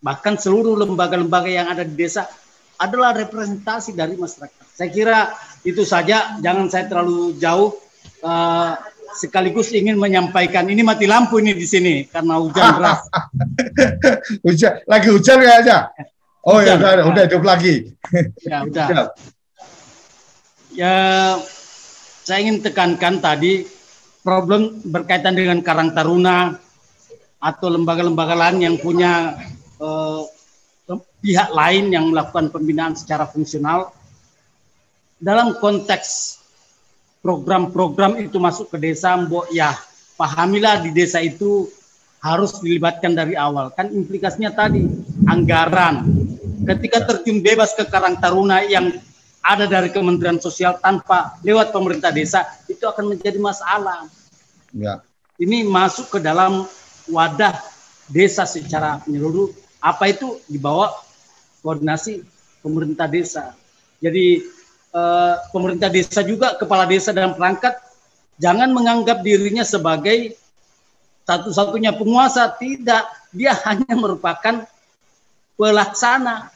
Bahkan seluruh lembaga-lembaga yang ada di desa adalah representasi dari masyarakat. Saya kira itu saja, jangan saya terlalu jauh. Uh, sekaligus ingin menyampaikan ini mati lampu ini di sini karena hujan deras. hujan, lagi hujan ya aja. Oh ya udah, udah hidup lagi. ya udah. ya, saya ingin tekankan tadi problem berkaitan dengan Karang Taruna atau lembaga-lembaga lain yang punya uh, pihak lain yang melakukan pembinaan secara fungsional dalam konteks program-program itu masuk ke desa, mbok ya pahamilah di desa itu harus dilibatkan dari awal. Kan implikasinya tadi anggaran. Ketika terjun bebas ke Karang Taruna yang ada dari Kementerian Sosial tanpa lewat pemerintah desa itu akan menjadi masalah. Ya. Ini masuk ke dalam wadah desa secara menyeluruh. Apa itu dibawa koordinasi pemerintah desa. Jadi Eh, pemerintah desa juga kepala desa dan perangkat jangan menganggap dirinya sebagai satu-satunya penguasa. Tidak dia hanya merupakan pelaksana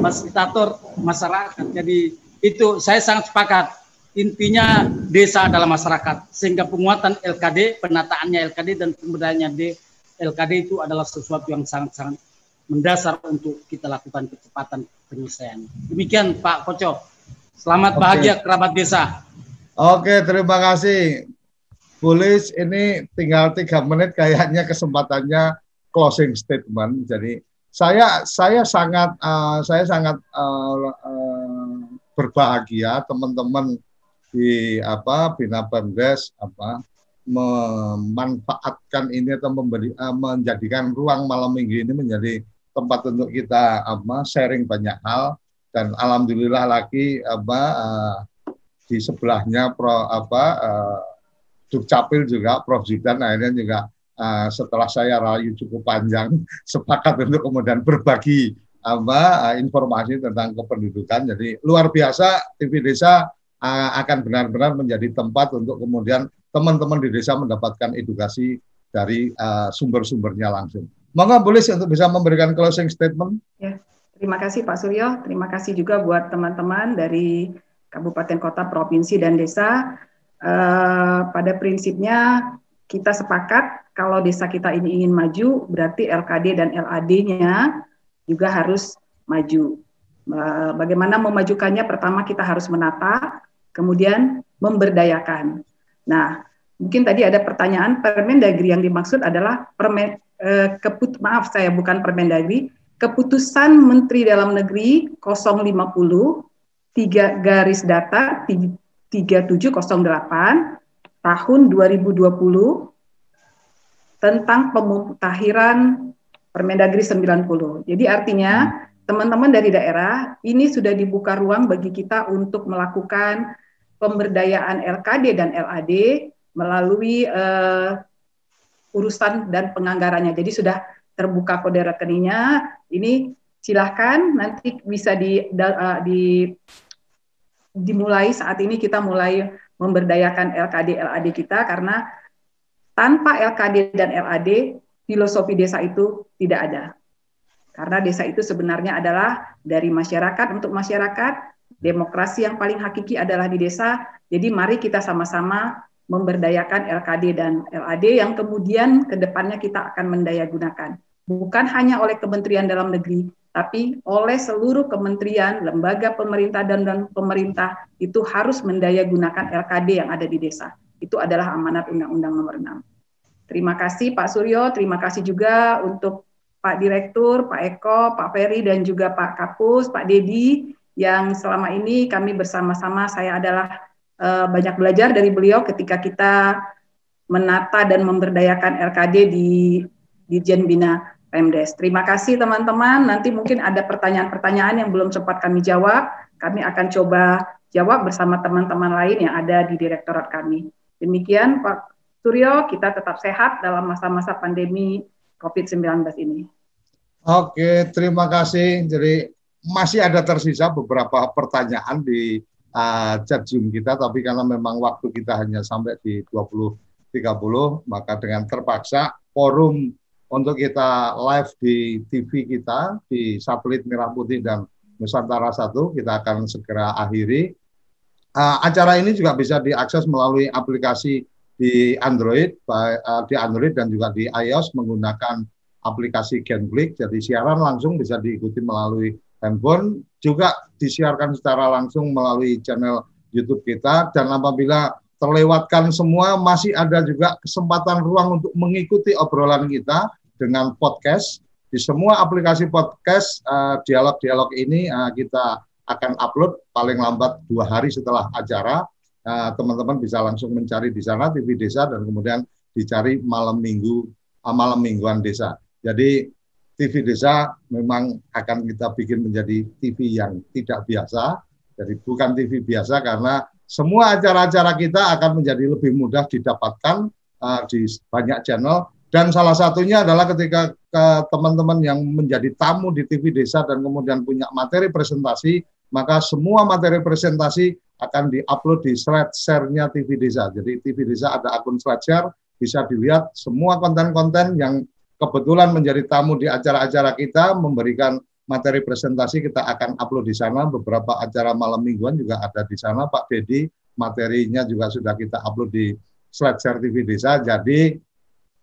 fasilitator masyarakat. Jadi itu saya sangat sepakat. Intinya desa adalah masyarakat sehingga penguatan LKD penataannya LKD dan pemberdayaannya D LKD itu adalah sesuatu yang sangat-sangat mendasar untuk kita lakukan kecepatan penyelesaian. Demikian Pak Koco. Selamat bahagia kerabat desa. Oke, terima kasih. Bulis, ini tinggal tiga menit kayaknya kesempatannya closing statement. Jadi saya saya sangat uh, saya sangat uh, uh, berbahagia teman-teman di apa Bina Pemdes apa memanfaatkan ini atau memberi uh, menjadikan ruang malam minggu ini menjadi tempat untuk kita apa sharing banyak hal. Dan alhamdulillah lagi apa uh, di sebelahnya pro apa uh, Dukcapil juga Prof. Zidan akhirnya juga uh, setelah saya rayu cukup panjang sepakat untuk kemudian berbagi apa uh, informasi tentang kependudukan. Jadi luar biasa TV Desa uh, akan benar-benar menjadi tempat untuk kemudian teman-teman di desa mendapatkan edukasi dari uh, sumber-sumbernya langsung. Monggo boleh untuk bisa memberikan closing statement. Ya, terima kasih Pak Suryo. Terima kasih juga buat teman-teman dari kabupaten, kota, provinsi, dan desa. Uh, pada prinsipnya kita sepakat kalau desa kita ini ingin maju, berarti LKD dan LAD-nya juga harus maju. Uh, bagaimana memajukannya? Pertama kita harus menata, kemudian memberdayakan. Nah, mungkin tadi ada pertanyaan Permendagri yang dimaksud adalah permen, eh, keput maaf saya bukan Permendagri, keputusan Menteri Dalam Negeri 050 tiga garis data 3708 tahun 2020 tentang pemutahiran Permendagri 90. Jadi artinya teman-teman dari daerah ini sudah dibuka ruang bagi kita untuk melakukan pemberdayaan LKD dan LAD melalui uh, urusan dan penganggarannya. Jadi sudah terbuka kode rekeningnya. Ini silahkan nanti bisa di, uh, di dimulai saat ini kita mulai memberdayakan LKD LAD kita karena tanpa LKD dan LAD filosofi desa itu tidak ada. Karena desa itu sebenarnya adalah dari masyarakat untuk masyarakat, demokrasi yang paling hakiki adalah di desa. Jadi mari kita sama-sama memberdayakan LKD dan LAD yang kemudian ke depannya kita akan mendayagunakan. Bukan hanya oleh Kementerian Dalam Negeri, tapi oleh seluruh kementerian, lembaga pemerintah dan, dan pemerintah itu harus mendayagunakan LKD yang ada di desa. Itu adalah amanat Undang-Undang Nomor 6. Terima kasih Pak Suryo, terima kasih juga untuk Pak Direktur, Pak Eko, Pak Ferry dan juga Pak Kapus, Pak Dedi yang selama ini kami bersama-sama saya adalah uh, banyak belajar dari beliau ketika kita menata dan memberdayakan LKD di Dirjen Bina Pemdes. Terima kasih teman-teman. Nanti mungkin ada pertanyaan-pertanyaan yang belum sempat kami jawab. Kami akan coba jawab bersama teman-teman lain yang ada di direktorat kami. Demikian Pak Suryo, kita tetap sehat dalam masa-masa pandemi COVID-19 ini. Oke, terima kasih. Jadi masih ada tersisa beberapa pertanyaan di uh, chat Zoom kita, tapi karena memang waktu kita hanya sampai di 20.30, maka dengan terpaksa forum untuk kita live di TV kita, di satelit Merah Putih dan Nusantara 1, kita akan segera akhiri. Uh, acara ini juga bisa diakses melalui aplikasi di Android, uh, di Android dan juga di iOS menggunakan aplikasi GenClick. Jadi siaran langsung bisa diikuti melalui handphone, juga disiarkan secara langsung melalui channel YouTube kita. Dan apabila terlewatkan semua, masih ada juga kesempatan ruang untuk mengikuti obrolan kita dengan podcast. Di semua aplikasi podcast, uh, dialog-dialog ini uh, kita akan upload paling lambat dua hari setelah acara. Eh, teman-teman uh, bisa langsung mencari di sana TV Desa dan kemudian dicari malam minggu uh, malam mingguan desa. Jadi TV Desa memang akan kita bikin menjadi TV yang tidak biasa. Jadi bukan TV biasa karena semua acara-acara kita akan menjadi lebih mudah didapatkan uh, di banyak channel dan salah satunya adalah ketika teman-teman yang menjadi tamu di TV Desa dan kemudian punya materi presentasi, maka semua materi presentasi akan diupload di slide share-nya TV Desa. Jadi TV Desa ada akun slide share, bisa dilihat semua konten-konten yang kebetulan menjadi tamu di acara-acara kita, memberikan materi presentasi kita akan upload di sana. Beberapa acara malam mingguan juga ada di sana, Pak Dedi. Materinya juga sudah kita upload di slide TV Desa. Jadi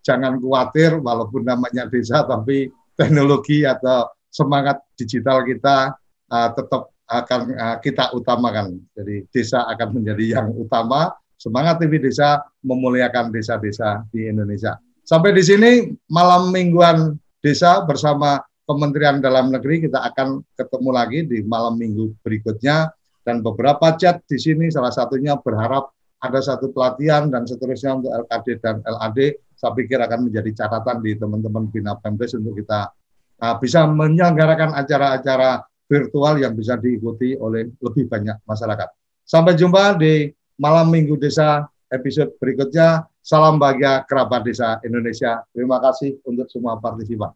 jangan khawatir, walaupun namanya desa, tapi teknologi atau semangat digital kita uh, tetap akan uh, kita utamakan. Jadi desa akan menjadi yang utama. Semangat TV Desa memuliakan desa-desa di Indonesia. Sampai di sini malam mingguan desa bersama Kementerian Dalam Negeri kita akan ketemu lagi di malam minggu berikutnya dan beberapa chat di sini salah satunya berharap ada satu pelatihan dan seterusnya untuk LKD dan LAD saya pikir akan menjadi catatan di teman-teman Bina Pemdes untuk kita uh, bisa menyelenggarakan acara-acara virtual yang bisa diikuti oleh lebih banyak masyarakat. Sampai jumpa di malam minggu desa episode berikutnya. Salam bahagia kerabat desa Indonesia. Terima kasih untuk semua partisipan.